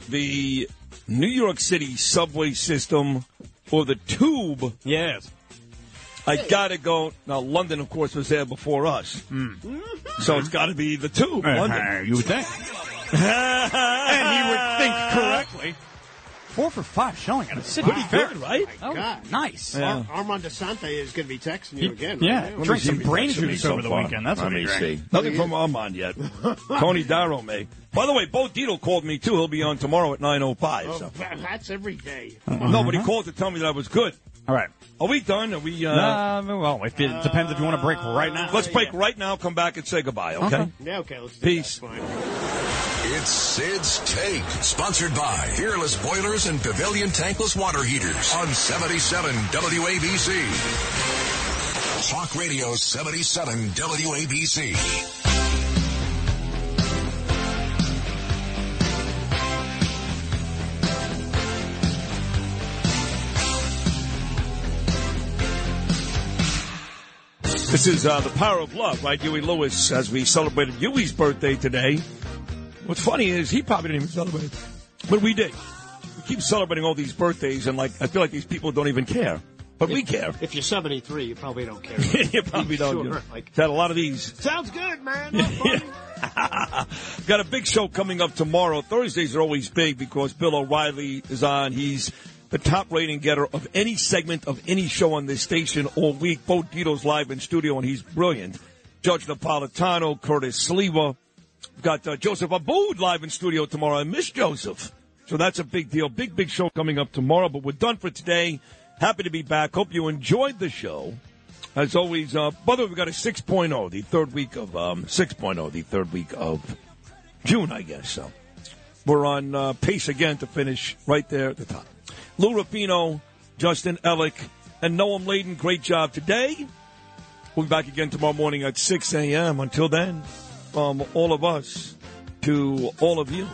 The New York City subway system or the tube. Yes. I gotta go. Now, London, of course, was there before us. So it's got to be the tube. London. Uh, you would think. and you would think correctly. Four for five showing at a city Pretty fair. good, right? Oh, God. nice. Ar- Armand Assante is going to be texting you again. yeah, right? Let Drink me some brain That should juice so over the fun. weekend. That's Let what me he see. drank. Nothing from Armand yet. Tony Darrow may. By the way, Bo Dietl called me too. He'll be on tomorrow at 9.05. Oh, So. that- that's every day. No, but he called to tell me that I was good. All right. Are we done? Are we? Uh, Uh, well, if it depends if you want to break right now. let's break right now. Come back and say goodbye. Okay. Okay. Yeah, okay, let's do Peace. It's Sid's Take, sponsored by Peerless Boilers and Pavilion Tankless Water Heaters on 77 WABC. Talk Radio 77 WABC. This is uh, the power of love, right? Huey Lewis, as we celebrated Huey's birthday today. What's funny is he probably didn't even celebrate, but we did. We keep celebrating all these birthdays, and like I feel like these people don't even care, but we care. If you're 73, you probably don't care. you probably don't. Sure, you like- had a lot of these. Sounds good, man. Got a big show coming up tomorrow. Thursdays are always big because Bill O'Reilly is on. He's the top rating getter of any segment of any show on this station all week. Bo Dietl's live in studio, and he's brilliant. Judge Napolitano, Curtis Sliwa. We've got uh, Joseph Abboud live in studio tomorrow. I miss Joseph. So that's a big deal. Big, big show coming up tomorrow. But we're done for today. Happy to be back. Hope you enjoyed the show. As always, uh, by the way, we got a 6.0, the third week of, um, 6.0, the third week of June, I guess. So we're on uh, pace again to finish right there at the top. Lou Rapino, Justin Ellick, and Noam Laden, great job today. We'll be back again tomorrow morning at 6 a.m. Until then, from all of us to all of you,